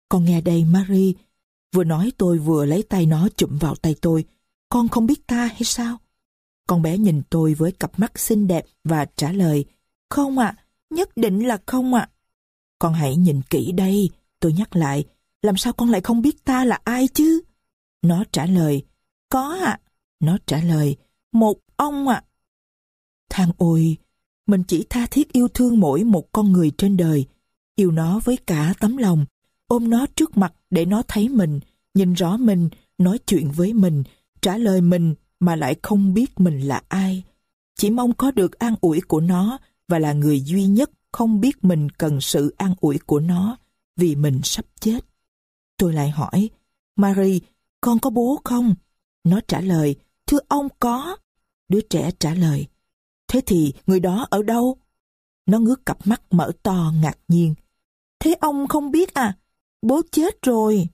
Con nghe đây Marie, vừa nói tôi vừa lấy tay nó chụm vào tay tôi. Con không biết ta hay sao? Con bé nhìn tôi với cặp mắt xinh đẹp và trả lời, không ạ, nhất định là không ạ. Con hãy nhìn kỹ đây, tôi nhắc lại, làm sao con lại không biết ta là ai chứ? Nó trả lời, có ạ. Nó trả lời, một ông ạ. Thang ôi, mình chỉ tha thiết yêu thương mỗi một con người trên đời, yêu nó với cả tấm lòng, ôm nó trước mặt để nó thấy mình, nhìn rõ mình, nói chuyện với mình, trả lời mình mà lại không biết mình là ai. Chỉ mong có được an ủi của nó và là người duy nhất không biết mình cần sự an ủi của nó vì mình sắp chết. Tôi lại hỏi, Marie, con có bố không? Nó trả lời, thưa ông có. Đứa trẻ trả lời, thế thì người đó ở đâu? Nó ngước cặp mắt mở to ngạc nhiên. Thế ông không biết à? Bố chết rồi.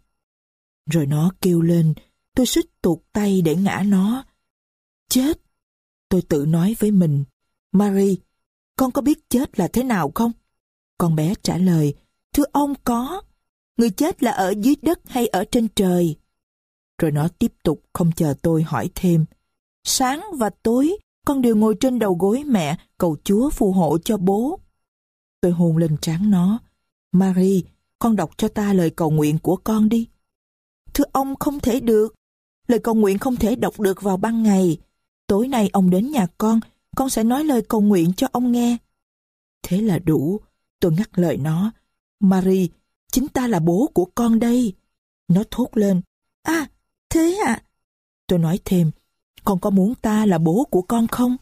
Rồi nó kêu lên, tôi xích tuột tay để ngã nó. Chết. Tôi tự nói với mình, Marie, con có biết chết là thế nào không? Con bé trả lời, thưa ông có. Người chết là ở dưới đất hay ở trên trời? Rồi nó tiếp tục không chờ tôi hỏi thêm. Sáng và tối, con đều ngồi trên đầu gối mẹ cầu Chúa phù hộ cho bố. Tôi hôn lên trán nó. Marie, con đọc cho ta lời cầu nguyện của con đi. Thưa ông không thể được. Lời cầu nguyện không thể đọc được vào ban ngày. Tối nay ông đến nhà con, con sẽ nói lời cầu nguyện cho ông nghe. Thế là đủ. Tôi ngắt lời nó. Marie, chính ta là bố của con đây. Nó thốt lên. À, thế à? Tôi nói thêm, con có muốn ta là bố của con không?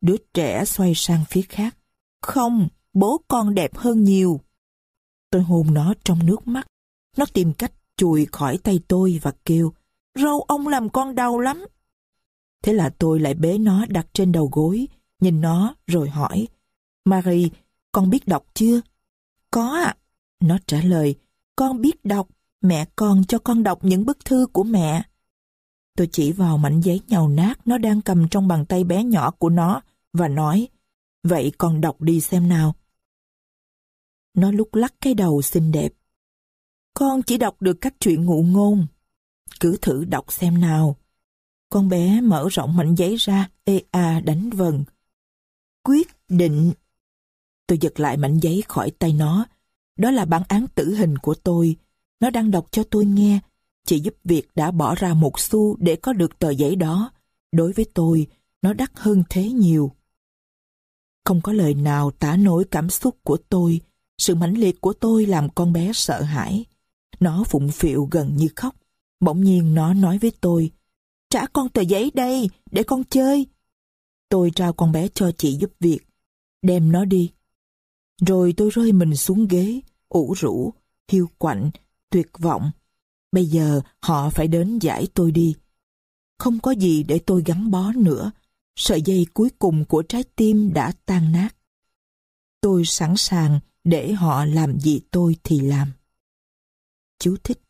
Đứa trẻ xoay sang phía khác. Không, bố con đẹp hơn nhiều. Tôi hôn nó trong nước mắt. Nó tìm cách chùi khỏi tay tôi và kêu, râu ông làm con đau lắm. Thế là tôi lại bế nó đặt trên đầu gối, nhìn nó rồi hỏi, Marie, con biết đọc chưa? Có ạ. Nó trả lời, con biết đọc, mẹ con cho con đọc những bức thư của mẹ. Tôi chỉ vào mảnh giấy nhàu nát nó đang cầm trong bàn tay bé nhỏ của nó và nói, vậy con đọc đi xem nào. Nó lúc lắc cái đầu xinh đẹp. Con chỉ đọc được các chuyện ngụ ngôn. Cứ thử đọc xem nào. Con bé mở rộng mảnh giấy ra, ê a đánh vần. quyết định... Tôi giật lại mảnh giấy khỏi tay nó. Đó là bản án tử hình của tôi. Nó đang đọc cho tôi nghe. Chị giúp việc đã bỏ ra một xu để có được tờ giấy đó. Đối với tôi, nó đắt hơn thế nhiều. Không có lời nào tả nổi cảm xúc của tôi. Sự mãnh liệt của tôi làm con bé sợ hãi. Nó phụng phịu gần như khóc. Bỗng nhiên nó nói với tôi, trả con tờ giấy đây, để con chơi. Tôi trao con bé cho chị giúp việc, đem nó đi. Rồi tôi rơi mình xuống ghế, ủ rũ, hiu quạnh, tuyệt vọng. Bây giờ họ phải đến giải tôi đi. Không có gì để tôi gắn bó nữa. Sợi dây cuối cùng của trái tim đã tan nát. Tôi sẵn sàng để họ làm gì tôi thì làm. Chú thích.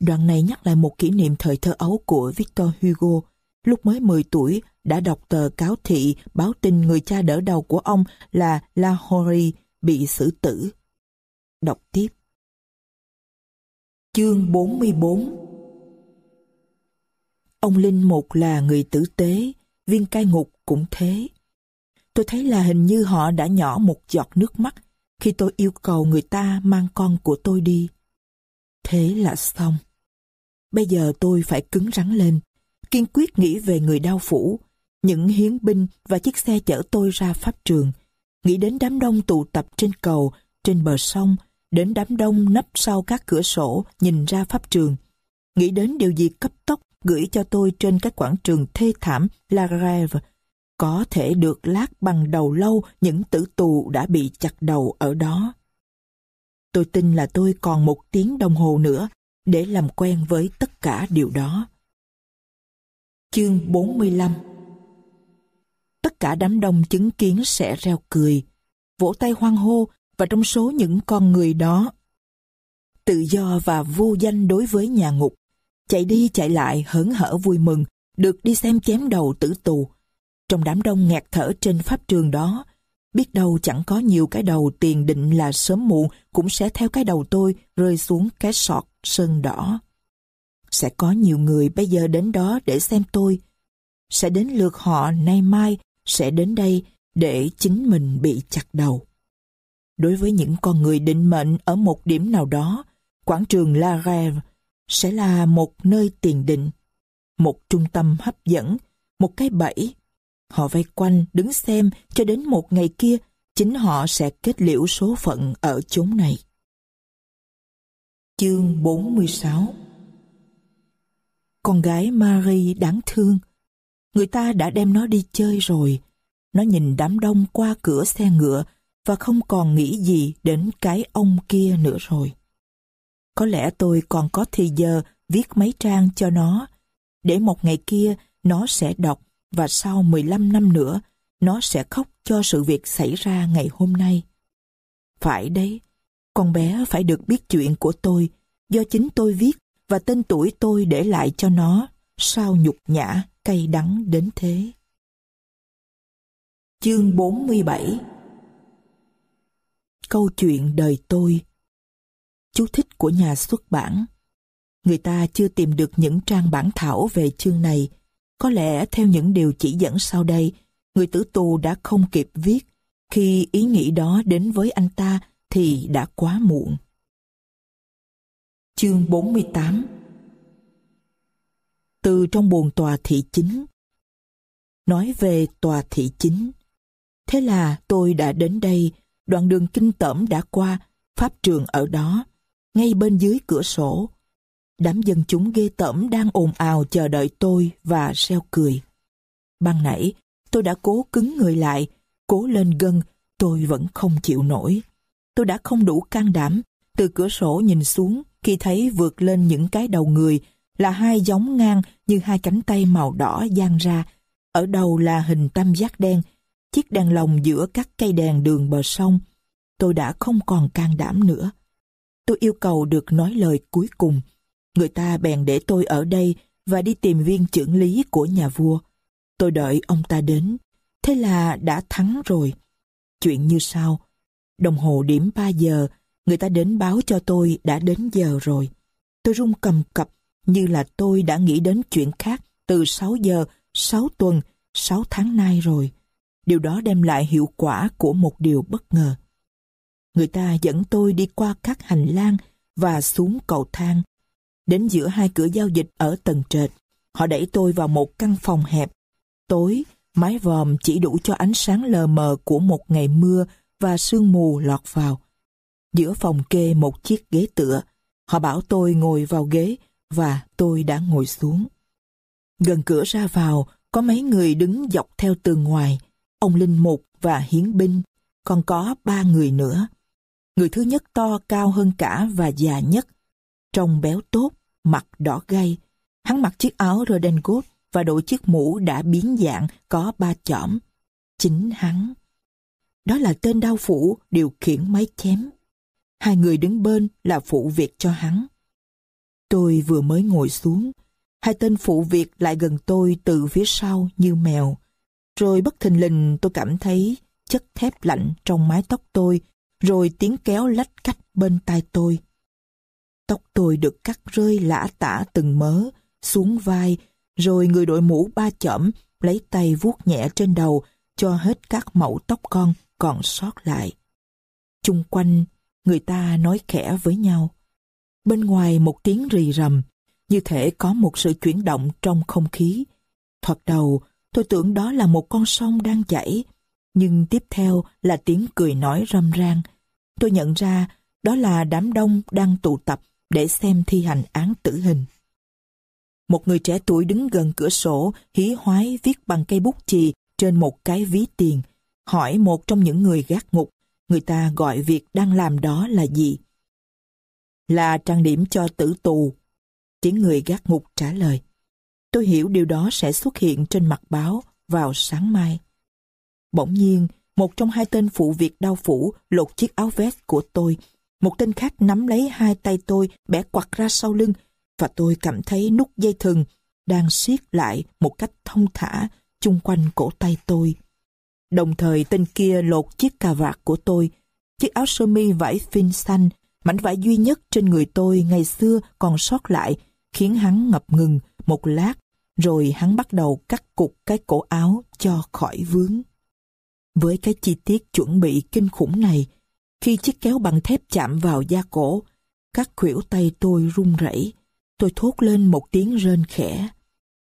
Đoạn này nhắc lại một kỷ niệm thời thơ ấu của Victor Hugo. Lúc mới 10 tuổi, đã đọc tờ cáo thị báo tin người cha đỡ đầu của ông là Lahori bị xử tử. Đọc tiếp. Chương 44 Ông Linh Mục là người tử tế, viên cai ngục cũng thế. Tôi thấy là hình như họ đã nhỏ một giọt nước mắt khi tôi yêu cầu người ta mang con của tôi đi. Thế là xong. Bây giờ tôi phải cứng rắn lên, kiên quyết nghĩ về người đau phủ, những hiến binh và chiếc xe chở tôi ra pháp trường, nghĩ đến đám đông tụ tập trên cầu, trên bờ sông, đến đám đông nấp sau các cửa sổ nhìn ra pháp trường, nghĩ đến điều gì cấp tốc gửi cho tôi trên các quảng trường thê thảm La Grève, có thể được lát bằng đầu lâu những tử tù đã bị chặt đầu ở đó. Tôi tin là tôi còn một tiếng đồng hồ nữa để làm quen với tất cả điều đó. Chương 45 Tất cả đám đông chứng kiến sẽ reo cười, vỗ tay hoan hô và trong số những con người đó. Tự do và vô danh đối với nhà ngục, chạy đi chạy lại hớn hở vui mừng, được đi xem chém đầu tử tù. Trong đám đông ngạt thở trên pháp trường đó, biết đâu chẳng có nhiều cái đầu tiền định là sớm muộn cũng sẽ theo cái đầu tôi rơi xuống cái sọt sơn đỏ. Sẽ có nhiều người bây giờ đến đó để xem tôi. Sẽ đến lượt họ nay mai sẽ đến đây để chính mình bị chặt đầu. Đối với những con người định mệnh ở một điểm nào đó, quảng trường La Rêve sẽ là một nơi tiền định, một trung tâm hấp dẫn, một cái bẫy. Họ vây quanh đứng xem cho đến một ngày kia chính họ sẽ kết liễu số phận ở chốn này. Chương 46 Con gái Marie đáng thương. Người ta đã đem nó đi chơi rồi. Nó nhìn đám đông qua cửa xe ngựa và không còn nghĩ gì đến cái ông kia nữa rồi. Có lẽ tôi còn có thì giờ viết mấy trang cho nó, để một ngày kia nó sẽ đọc và sau 15 năm nữa nó sẽ khóc cho sự việc xảy ra ngày hôm nay. Phải đấy, con bé phải được biết chuyện của tôi do chính tôi viết và tên tuổi tôi để lại cho nó sao nhục nhã cay đắng đến thế. Chương 47 Câu chuyện đời tôi Chú thích của nhà xuất bản Người ta chưa tìm được những trang bản thảo về chương này. Có lẽ theo những điều chỉ dẫn sau đây, người tử tù đã không kịp viết. Khi ý nghĩ đó đến với anh ta thì đã quá muộn. Chương 48 Từ trong buồn tòa thị chính Nói về tòa thị chính Thế là tôi đã đến đây, đoạn đường kinh tởm đã qua, pháp trường ở đó, ngay bên dưới cửa sổ. Đám dân chúng ghê tởm đang ồn ào chờ đợi tôi và reo cười. Ban nãy, tôi đã cố cứng người lại, cố lên gân, tôi vẫn không chịu nổi. Tôi đã không đủ can đảm, từ cửa sổ nhìn xuống khi thấy vượt lên những cái đầu người là hai giống ngang như hai cánh tay màu đỏ dang ra. Ở đầu là hình tam giác đen, chiếc đèn lồng giữa các cây đèn đường bờ sông. Tôi đã không còn can đảm nữa. Tôi yêu cầu được nói lời cuối cùng. Người ta bèn để tôi ở đây và đi tìm viên trưởng lý của nhà vua. Tôi đợi ông ta đến. Thế là đã thắng rồi. Chuyện như sau. Đồng hồ điểm 3 giờ, người ta đến báo cho tôi đã đến giờ rồi. Tôi run cầm cập như là tôi đã nghĩ đến chuyện khác từ 6 giờ, 6 tuần, 6 tháng nay rồi. Điều đó đem lại hiệu quả của một điều bất ngờ. Người ta dẫn tôi đi qua các hành lang và xuống cầu thang. Đến giữa hai cửa giao dịch ở tầng trệt, họ đẩy tôi vào một căn phòng hẹp. Tối, mái vòm chỉ đủ cho ánh sáng lờ mờ của một ngày mưa và sương mù lọt vào. Giữa phòng kê một chiếc ghế tựa, họ bảo tôi ngồi vào ghế và tôi đã ngồi xuống. Gần cửa ra vào, có mấy người đứng dọc theo tường ngoài, ông Linh Mục và Hiến Binh, còn có ba người nữa. Người thứ nhất to cao hơn cả và già nhất. Trông béo tốt, mặt đỏ gay. Hắn mặc chiếc áo redingot và đội chiếc mũ đã biến dạng có ba chỏm. Chính hắn. Đó là tên đao phủ điều khiển máy chém. Hai người đứng bên là phụ việc cho hắn. Tôi vừa mới ngồi xuống, hai tên phụ việc lại gần tôi từ phía sau như mèo. Rồi bất thình lình tôi cảm thấy chất thép lạnh trong mái tóc tôi, rồi tiếng kéo lách cách bên tai tôi. Tóc tôi được cắt rơi lã tả từng mớ, xuống vai, rồi người đội mũ ba chỏm lấy tay vuốt nhẹ trên đầu cho hết các mẫu tóc con còn sót lại. Chung quanh, người ta nói khẽ với nhau. Bên ngoài một tiếng rì rầm, như thể có một sự chuyển động trong không khí. Thoạt đầu, tôi tưởng đó là một con sông đang chảy, nhưng tiếp theo là tiếng cười nói râm ran. Tôi nhận ra đó là đám đông đang tụ tập để xem thi hành án tử hình. Một người trẻ tuổi đứng gần cửa sổ, hí hoái viết bằng cây bút chì trên một cái ví tiền, hỏi một trong những người gác ngục, người ta gọi việc đang làm đó là gì? Là trang điểm cho tử tù. Tiếng người gác ngục trả lời. Tôi hiểu điều đó sẽ xuất hiện trên mặt báo vào sáng mai. Bỗng nhiên, một trong hai tên phụ việc đau phủ lột chiếc áo vest của tôi. Một tên khác nắm lấy hai tay tôi bẻ quặt ra sau lưng và tôi cảm thấy nút dây thừng đang siết lại một cách thông thả chung quanh cổ tay tôi. Đồng thời tên kia lột chiếc cà vạt của tôi, chiếc áo sơ mi vải phin xanh, mảnh vải duy nhất trên người tôi ngày xưa còn sót lại, khiến hắn ngập ngừng một lát, rồi hắn bắt đầu cắt cục cái cổ áo cho khỏi vướng. Với cái chi tiết chuẩn bị kinh khủng này, khi chiếc kéo bằng thép chạm vào da cổ, các khuỷu tay tôi run rẩy, tôi thốt lên một tiếng rên khẽ.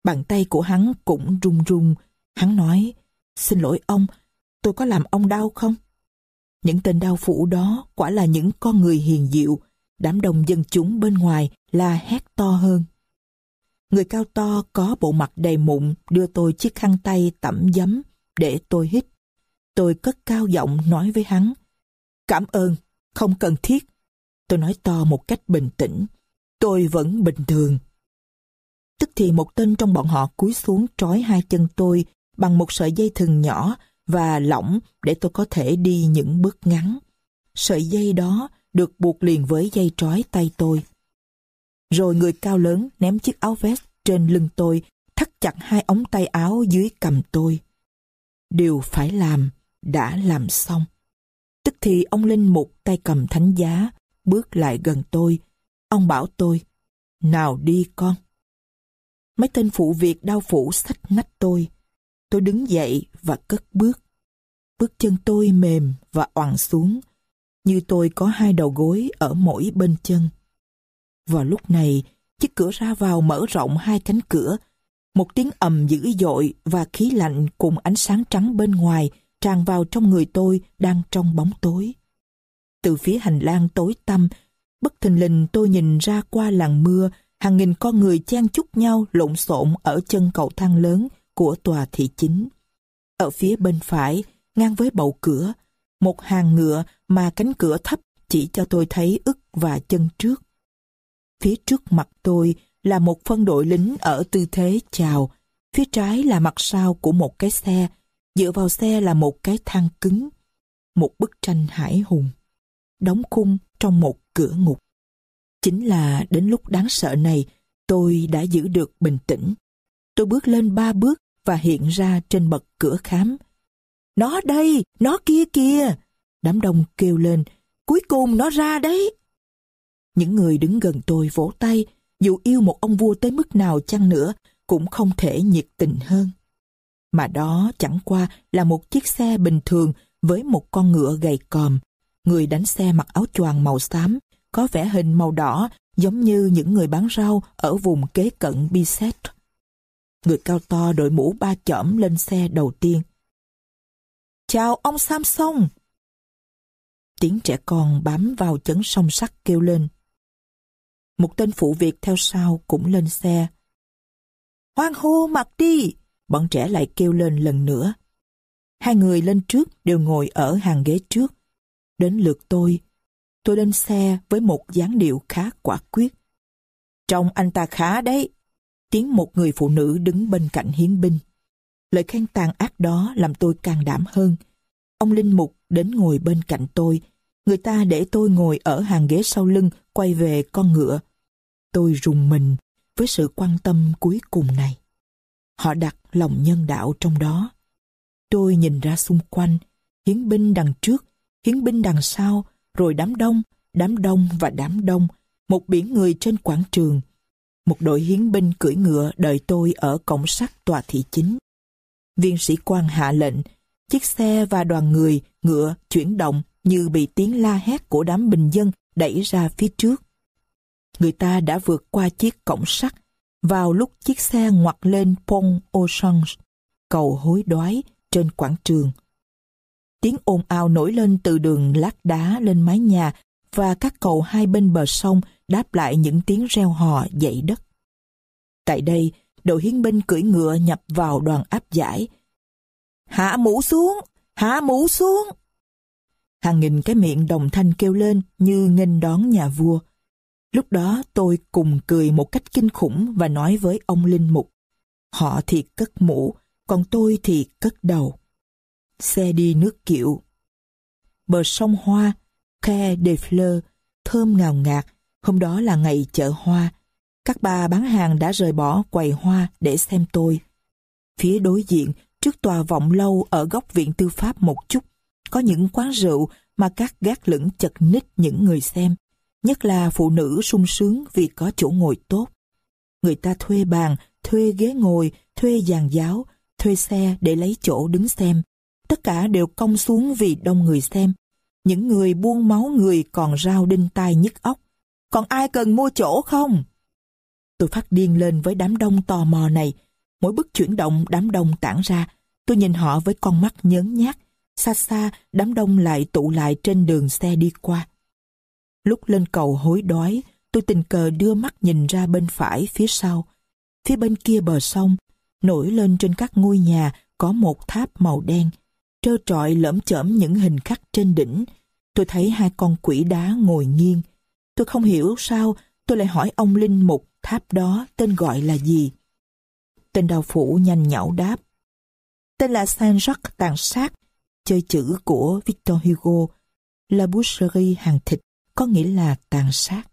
Bàn tay của hắn cũng run run, hắn nói, Xin lỗi ông, tôi có làm ông đau không? Những tên đau phủ đó quả là những con người hiền diệu, đám đông dân chúng bên ngoài là hét to hơn. Người cao to có bộ mặt đầy mụn đưa tôi chiếc khăn tay tẩm giấm để tôi hít. Tôi cất cao giọng nói với hắn. Cảm ơn, không cần thiết. Tôi nói to một cách bình tĩnh. Tôi vẫn bình thường. Tức thì một tên trong bọn họ cúi xuống trói hai chân tôi bằng một sợi dây thừng nhỏ và lỏng để tôi có thể đi những bước ngắn. Sợi dây đó được buộc liền với dây trói tay tôi. Rồi người cao lớn ném chiếc áo vest trên lưng tôi, thắt chặt hai ống tay áo dưới cầm tôi. Điều phải làm, đã làm xong. Tức thì ông Linh Mục tay cầm thánh giá, bước lại gần tôi. Ông bảo tôi, nào đi con. Mấy tên phụ việc đau phủ sách nách tôi. Tôi đứng dậy và cất bước. Bước chân tôi mềm và oằn xuống, như tôi có hai đầu gối ở mỗi bên chân. Vào lúc này, chiếc cửa ra vào mở rộng hai cánh cửa. Một tiếng ầm dữ dội và khí lạnh cùng ánh sáng trắng bên ngoài tràn vào trong người tôi đang trong bóng tối. Từ phía hành lang tối tăm, bất thình lình tôi nhìn ra qua làng mưa, hàng nghìn con người chen chúc nhau lộn xộn ở chân cầu thang lớn của tòa thị chính. Ở phía bên phải, ngang với bầu cửa, một hàng ngựa mà cánh cửa thấp chỉ cho tôi thấy ức và chân trước. Phía trước mặt tôi là một phân đội lính ở tư thế chào, phía trái là mặt sau của một cái xe, dựa vào xe là một cái thang cứng. Một bức tranh hải hùng, đóng khung trong một cửa ngục. Chính là đến lúc đáng sợ này, tôi đã giữ được bình tĩnh. Tôi bước lên ba bước và hiện ra trên bậc cửa khám. Nó đây, nó kia kìa! Đám đông kêu lên, cuối cùng nó ra đấy! Những người đứng gần tôi vỗ tay, dù yêu một ông vua tới mức nào chăng nữa, cũng không thể nhiệt tình hơn mà đó chẳng qua là một chiếc xe bình thường với một con ngựa gầy còm. Người đánh xe mặc áo choàng màu xám, có vẻ hình màu đỏ giống như những người bán rau ở vùng kế cận Biset. Người cao to đội mũ ba chỏm lên xe đầu tiên. Chào ông Samson! Tiếng trẻ con bám vào chấn song sắt kêu lên. Một tên phụ việc theo sau cũng lên xe. Hoang hô mặt đi! Bọn trẻ lại kêu lên lần nữa. Hai người lên trước đều ngồi ở hàng ghế trước. Đến lượt tôi, tôi lên xe với một dáng điệu khá quả quyết. Trông anh ta khá đấy. Tiếng một người phụ nữ đứng bên cạnh hiến binh. Lời khen tàn ác đó làm tôi càng đảm hơn. Ông Linh Mục đến ngồi bên cạnh tôi. Người ta để tôi ngồi ở hàng ghế sau lưng quay về con ngựa. Tôi rùng mình với sự quan tâm cuối cùng này. Họ đặt lòng nhân đạo trong đó. Tôi nhìn ra xung quanh, hiến binh đằng trước, hiến binh đằng sau, rồi đám đông, đám đông và đám đông, một biển người trên quảng trường. Một đội hiến binh cưỡi ngựa đợi tôi ở cổng sắt tòa thị chính. Viên sĩ quan hạ lệnh, chiếc xe và đoàn người, ngựa chuyển động như bị tiếng la hét của đám bình dân đẩy ra phía trước. Người ta đã vượt qua chiếc cổng sắt, vào lúc chiếc xe ngoặt lên Pont au Change, cầu hối đoái trên quảng trường. Tiếng ồn ào nổi lên từ đường lát đá lên mái nhà và các cầu hai bên bờ sông đáp lại những tiếng reo hò dậy đất. Tại đây, đội hiến binh cưỡi ngựa nhập vào đoàn áp giải. Hạ mũ xuống! Hạ mũ xuống! Hàng nghìn cái miệng đồng thanh kêu lên như nghênh đón nhà vua. Lúc đó tôi cùng cười một cách kinh khủng và nói với ông Linh Mục. Họ thì cất mũ, còn tôi thì cất đầu. Xe đi nước kiệu. Bờ sông Hoa, Khe de Fleur, thơm ngào ngạt. Hôm đó là ngày chợ hoa. Các bà bán hàng đã rời bỏ quầy hoa để xem tôi. Phía đối diện, trước tòa vọng lâu ở góc viện tư pháp một chút, có những quán rượu mà các gác lửng chật ních những người xem nhất là phụ nữ sung sướng vì có chỗ ngồi tốt. Người ta thuê bàn, thuê ghế ngồi, thuê giàn giáo, thuê xe để lấy chỗ đứng xem. Tất cả đều cong xuống vì đông người xem. Những người buông máu người còn rao đinh tai nhức óc. Còn ai cần mua chỗ không? Tôi phát điên lên với đám đông tò mò này. Mỗi bước chuyển động đám đông tản ra. Tôi nhìn họ với con mắt nhớn nhát. Xa xa, đám đông lại tụ lại trên đường xe đi qua. Lúc lên cầu hối đói, tôi tình cờ đưa mắt nhìn ra bên phải phía sau. Phía bên kia bờ sông, nổi lên trên các ngôi nhà có một tháp màu đen. Trơ trọi lởm chởm những hình khắc trên đỉnh. Tôi thấy hai con quỷ đá ngồi nghiêng. Tôi không hiểu sao tôi lại hỏi ông Linh Mục tháp đó tên gọi là gì. Tên đào phủ nhanh nhảu đáp. Tên là Saint-Jacques tàn sát, chơi chữ của Victor Hugo, La Boucherie hàng thịt có nghĩa là tàn sát.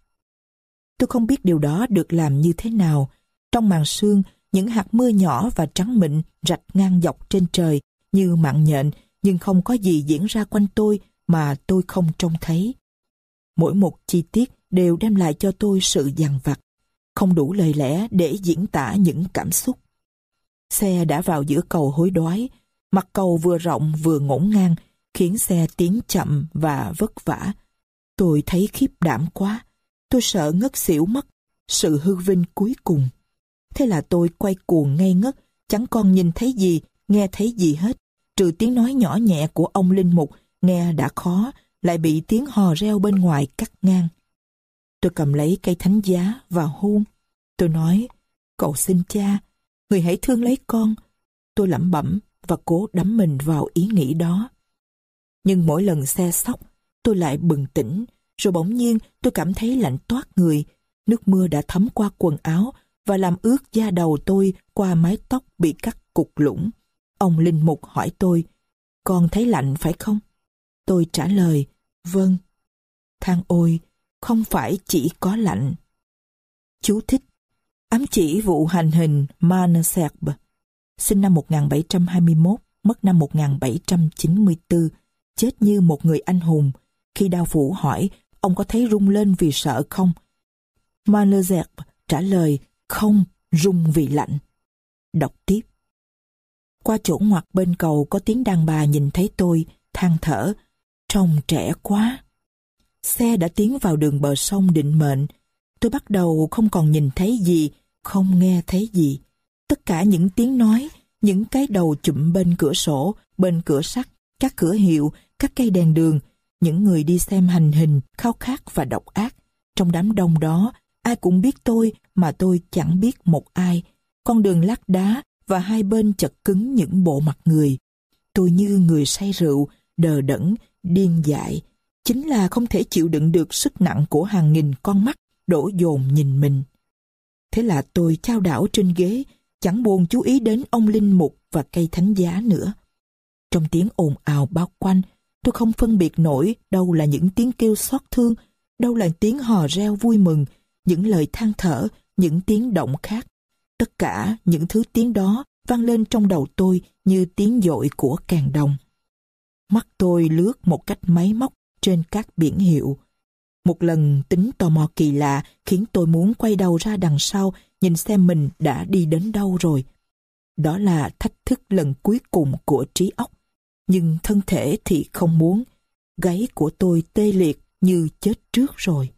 Tôi không biết điều đó được làm như thế nào. Trong màn sương, những hạt mưa nhỏ và trắng mịn rạch ngang dọc trên trời như mạng nhện, nhưng không có gì diễn ra quanh tôi mà tôi không trông thấy. Mỗi một chi tiết đều đem lại cho tôi sự dằn vặt, không đủ lời lẽ để diễn tả những cảm xúc. Xe đã vào giữa cầu hối đoái, mặt cầu vừa rộng vừa ngổn ngang, khiến xe tiến chậm và vất vả, Tôi thấy khiếp đảm quá. Tôi sợ ngất xỉu mất. Sự hư vinh cuối cùng. Thế là tôi quay cuồng ngay ngất, chẳng còn nhìn thấy gì, nghe thấy gì hết. Trừ tiếng nói nhỏ nhẹ của ông Linh Mục, nghe đã khó, lại bị tiếng hò reo bên ngoài cắt ngang. Tôi cầm lấy cây thánh giá và hôn. Tôi nói, cậu xin cha, người hãy thương lấy con. Tôi lẩm bẩm và cố đắm mình vào ý nghĩ đó. Nhưng mỗi lần xe sóc, tôi lại bừng tỉnh, rồi bỗng nhiên tôi cảm thấy lạnh toát người. Nước mưa đã thấm qua quần áo và làm ướt da đầu tôi qua mái tóc bị cắt cục lũng. Ông Linh Mục hỏi tôi, con thấy lạnh phải không? Tôi trả lời, vâng. Thang ôi, không phải chỉ có lạnh. Chú thích, ám chỉ vụ hành hình Manserb, sinh năm 1721, mất năm 1794, chết như một người anh hùng, khi đao phủ hỏi ông có thấy rung lên vì sợ không? Malazep trả lời không, rung vì lạnh. Đọc tiếp. Qua chỗ ngoặt bên cầu có tiếng đàn bà nhìn thấy tôi, than thở. Trông trẻ quá. Xe đã tiến vào đường bờ sông định mệnh. Tôi bắt đầu không còn nhìn thấy gì, không nghe thấy gì. Tất cả những tiếng nói, những cái đầu chụm bên cửa sổ, bên cửa sắt, các cửa hiệu, các cây đèn đường, những người đi xem hành hình, khao khát và độc ác. Trong đám đông đó, ai cũng biết tôi mà tôi chẳng biết một ai. Con đường lát đá và hai bên chật cứng những bộ mặt người. Tôi như người say rượu, đờ đẫn, điên dại. Chính là không thể chịu đựng được sức nặng của hàng nghìn con mắt đổ dồn nhìn mình. Thế là tôi trao đảo trên ghế, chẳng buồn chú ý đến ông linh mục và cây thánh giá nữa. Trong tiếng ồn ào bao quanh, tôi không phân biệt nổi đâu là những tiếng kêu xót thương, đâu là tiếng hò reo vui mừng, những lời than thở, những tiếng động khác. Tất cả những thứ tiếng đó vang lên trong đầu tôi như tiếng dội của càng đồng. Mắt tôi lướt một cách máy móc trên các biển hiệu. Một lần tính tò mò kỳ lạ khiến tôi muốn quay đầu ra đằng sau nhìn xem mình đã đi đến đâu rồi. Đó là thách thức lần cuối cùng của trí óc. Nhưng thân thể thì không muốn. Gáy của tôi tê liệt như chết trước rồi.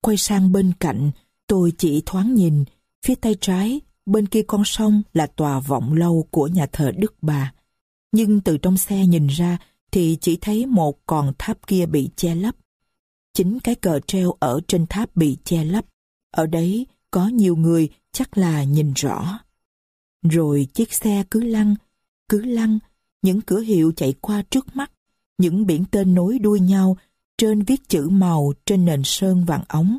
Quay sang bên cạnh, tôi chỉ thoáng nhìn, phía tay trái, bên kia con sông là tòa vọng lâu của nhà thờ Đức Bà. Nhưng từ trong xe nhìn ra thì chỉ thấy một còn tháp kia bị che lấp. Chính cái cờ treo ở trên tháp bị che lấp. Ở đấy có nhiều người chắc là nhìn rõ. Rồi chiếc xe cứ lăn, cứ lăn, những cửa hiệu chạy qua trước mắt, những biển tên nối đuôi nhau, trên viết chữ màu trên nền sơn vàng ống.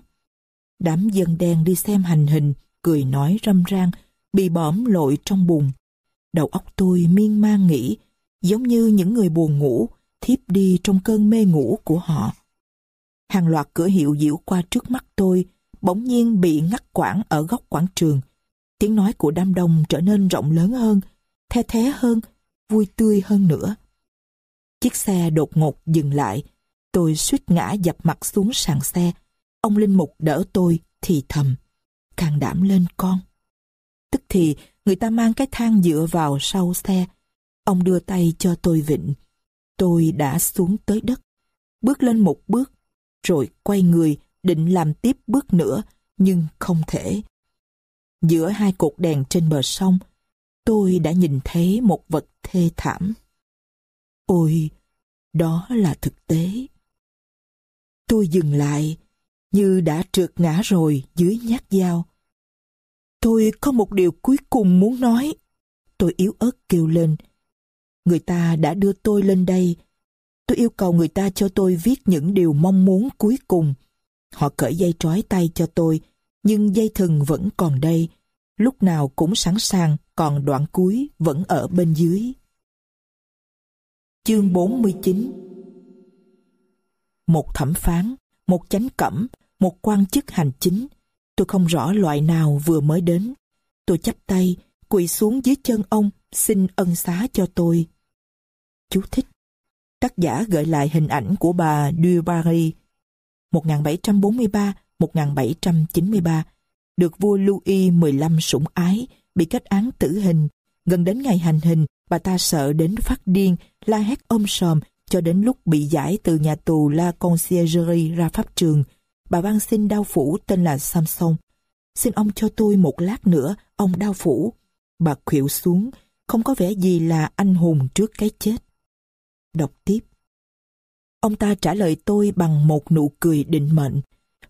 Đám dân đen đi xem hành hình, cười nói râm ran, bị bõm lội trong bùn. Đầu óc tôi miên man nghĩ, giống như những người buồn ngủ, thiếp đi trong cơn mê ngủ của họ. Hàng loạt cửa hiệu diễu qua trước mắt tôi, bỗng nhiên bị ngắt quãng ở góc quảng trường. Tiếng nói của đám đông trở nên rộng lớn hơn, the thế hơn, vui tươi hơn nữa. Chiếc xe đột ngột dừng lại, tôi suýt ngã dập mặt xuống sàn xe. Ông Linh Mục đỡ tôi thì thầm, càng đảm lên con. Tức thì người ta mang cái thang dựa vào sau xe. Ông đưa tay cho tôi vịnh. Tôi đã xuống tới đất, bước lên một bước, rồi quay người định làm tiếp bước nữa, nhưng không thể. Giữa hai cột đèn trên bờ sông, tôi đã nhìn thấy một vật thê thảm. Ôi, đó là thực tế. Tôi dừng lại, như đã trượt ngã rồi dưới nhát dao. Tôi có một điều cuối cùng muốn nói. Tôi yếu ớt kêu lên. Người ta đã đưa tôi lên đây. Tôi yêu cầu người ta cho tôi viết những điều mong muốn cuối cùng. Họ cởi dây trói tay cho tôi, nhưng dây thừng vẫn còn đây. Lúc nào cũng sẵn sàng, còn đoạn cuối vẫn ở bên dưới. Chương 49 Một thẩm phán, một chánh cẩm, một quan chức hành chính. Tôi không rõ loại nào vừa mới đến. Tôi chắp tay, quỳ xuống dưới chân ông, xin ân xá cho tôi. Chú thích. Tác giả gợi lại hình ảnh của bà Du Barry 1743-1793 được vua Louis XV sủng ái, bị kết án tử hình. Gần đến ngày hành hình, bà ta sợ đến phát điên, la hét ôm sòm, cho đến lúc bị giải từ nhà tù La Conciergerie ra pháp trường. Bà van xin đao phủ tên là Samson. Xin ông cho tôi một lát nữa, ông đao phủ. Bà khuỵu xuống, không có vẻ gì là anh hùng trước cái chết. Đọc tiếp. Ông ta trả lời tôi bằng một nụ cười định mệnh.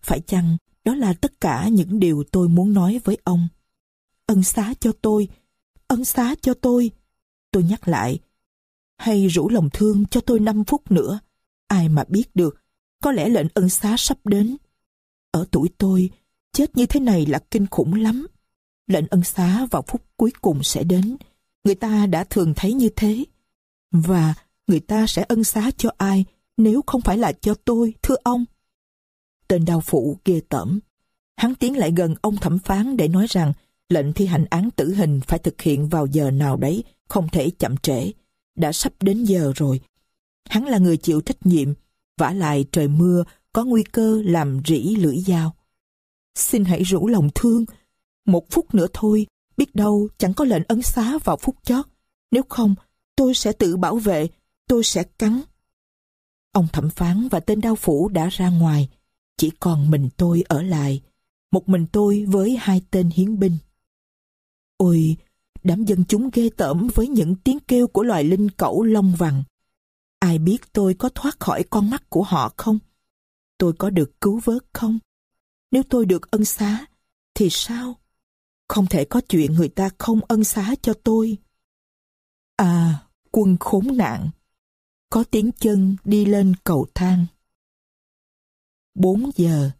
Phải chăng đó là tất cả những điều tôi muốn nói với ông? Ân xá cho tôi, ân xá cho tôi. Tôi nhắc lại, hay rủ lòng thương cho tôi 5 phút nữa. Ai mà biết được, có lẽ lệnh ân xá sắp đến. Ở tuổi tôi, chết như thế này là kinh khủng lắm. Lệnh ân xá vào phút cuối cùng sẽ đến. Người ta đã thường thấy như thế. Và người ta sẽ ân xá cho ai nếu không phải là cho tôi, thưa ông. Tên đào phụ ghê tởm. Hắn tiến lại gần ông thẩm phán để nói rằng lệnh thi hành án tử hình phải thực hiện vào giờ nào đấy, không thể chậm trễ. Đã sắp đến giờ rồi. Hắn là người chịu trách nhiệm, vả lại trời mưa có nguy cơ làm rỉ lưỡi dao. Xin hãy rủ lòng thương, một phút nữa thôi, biết đâu chẳng có lệnh ấn xá vào phút chót. Nếu không, tôi sẽ tự bảo vệ, tôi sẽ cắn. Ông thẩm phán và tên đao phủ đã ra ngoài, chỉ còn mình tôi ở lại, một mình tôi với hai tên hiến binh. Ôi, đám dân chúng ghê tởm với những tiếng kêu của loài linh cẩu lông vằng. Ai biết tôi có thoát khỏi con mắt của họ không? Tôi có được cứu vớt không? Nếu tôi được ân xá, thì sao? Không thể có chuyện người ta không ân xá cho tôi. À, quân khốn nạn. Có tiếng chân đi lên cầu thang. 4 giờ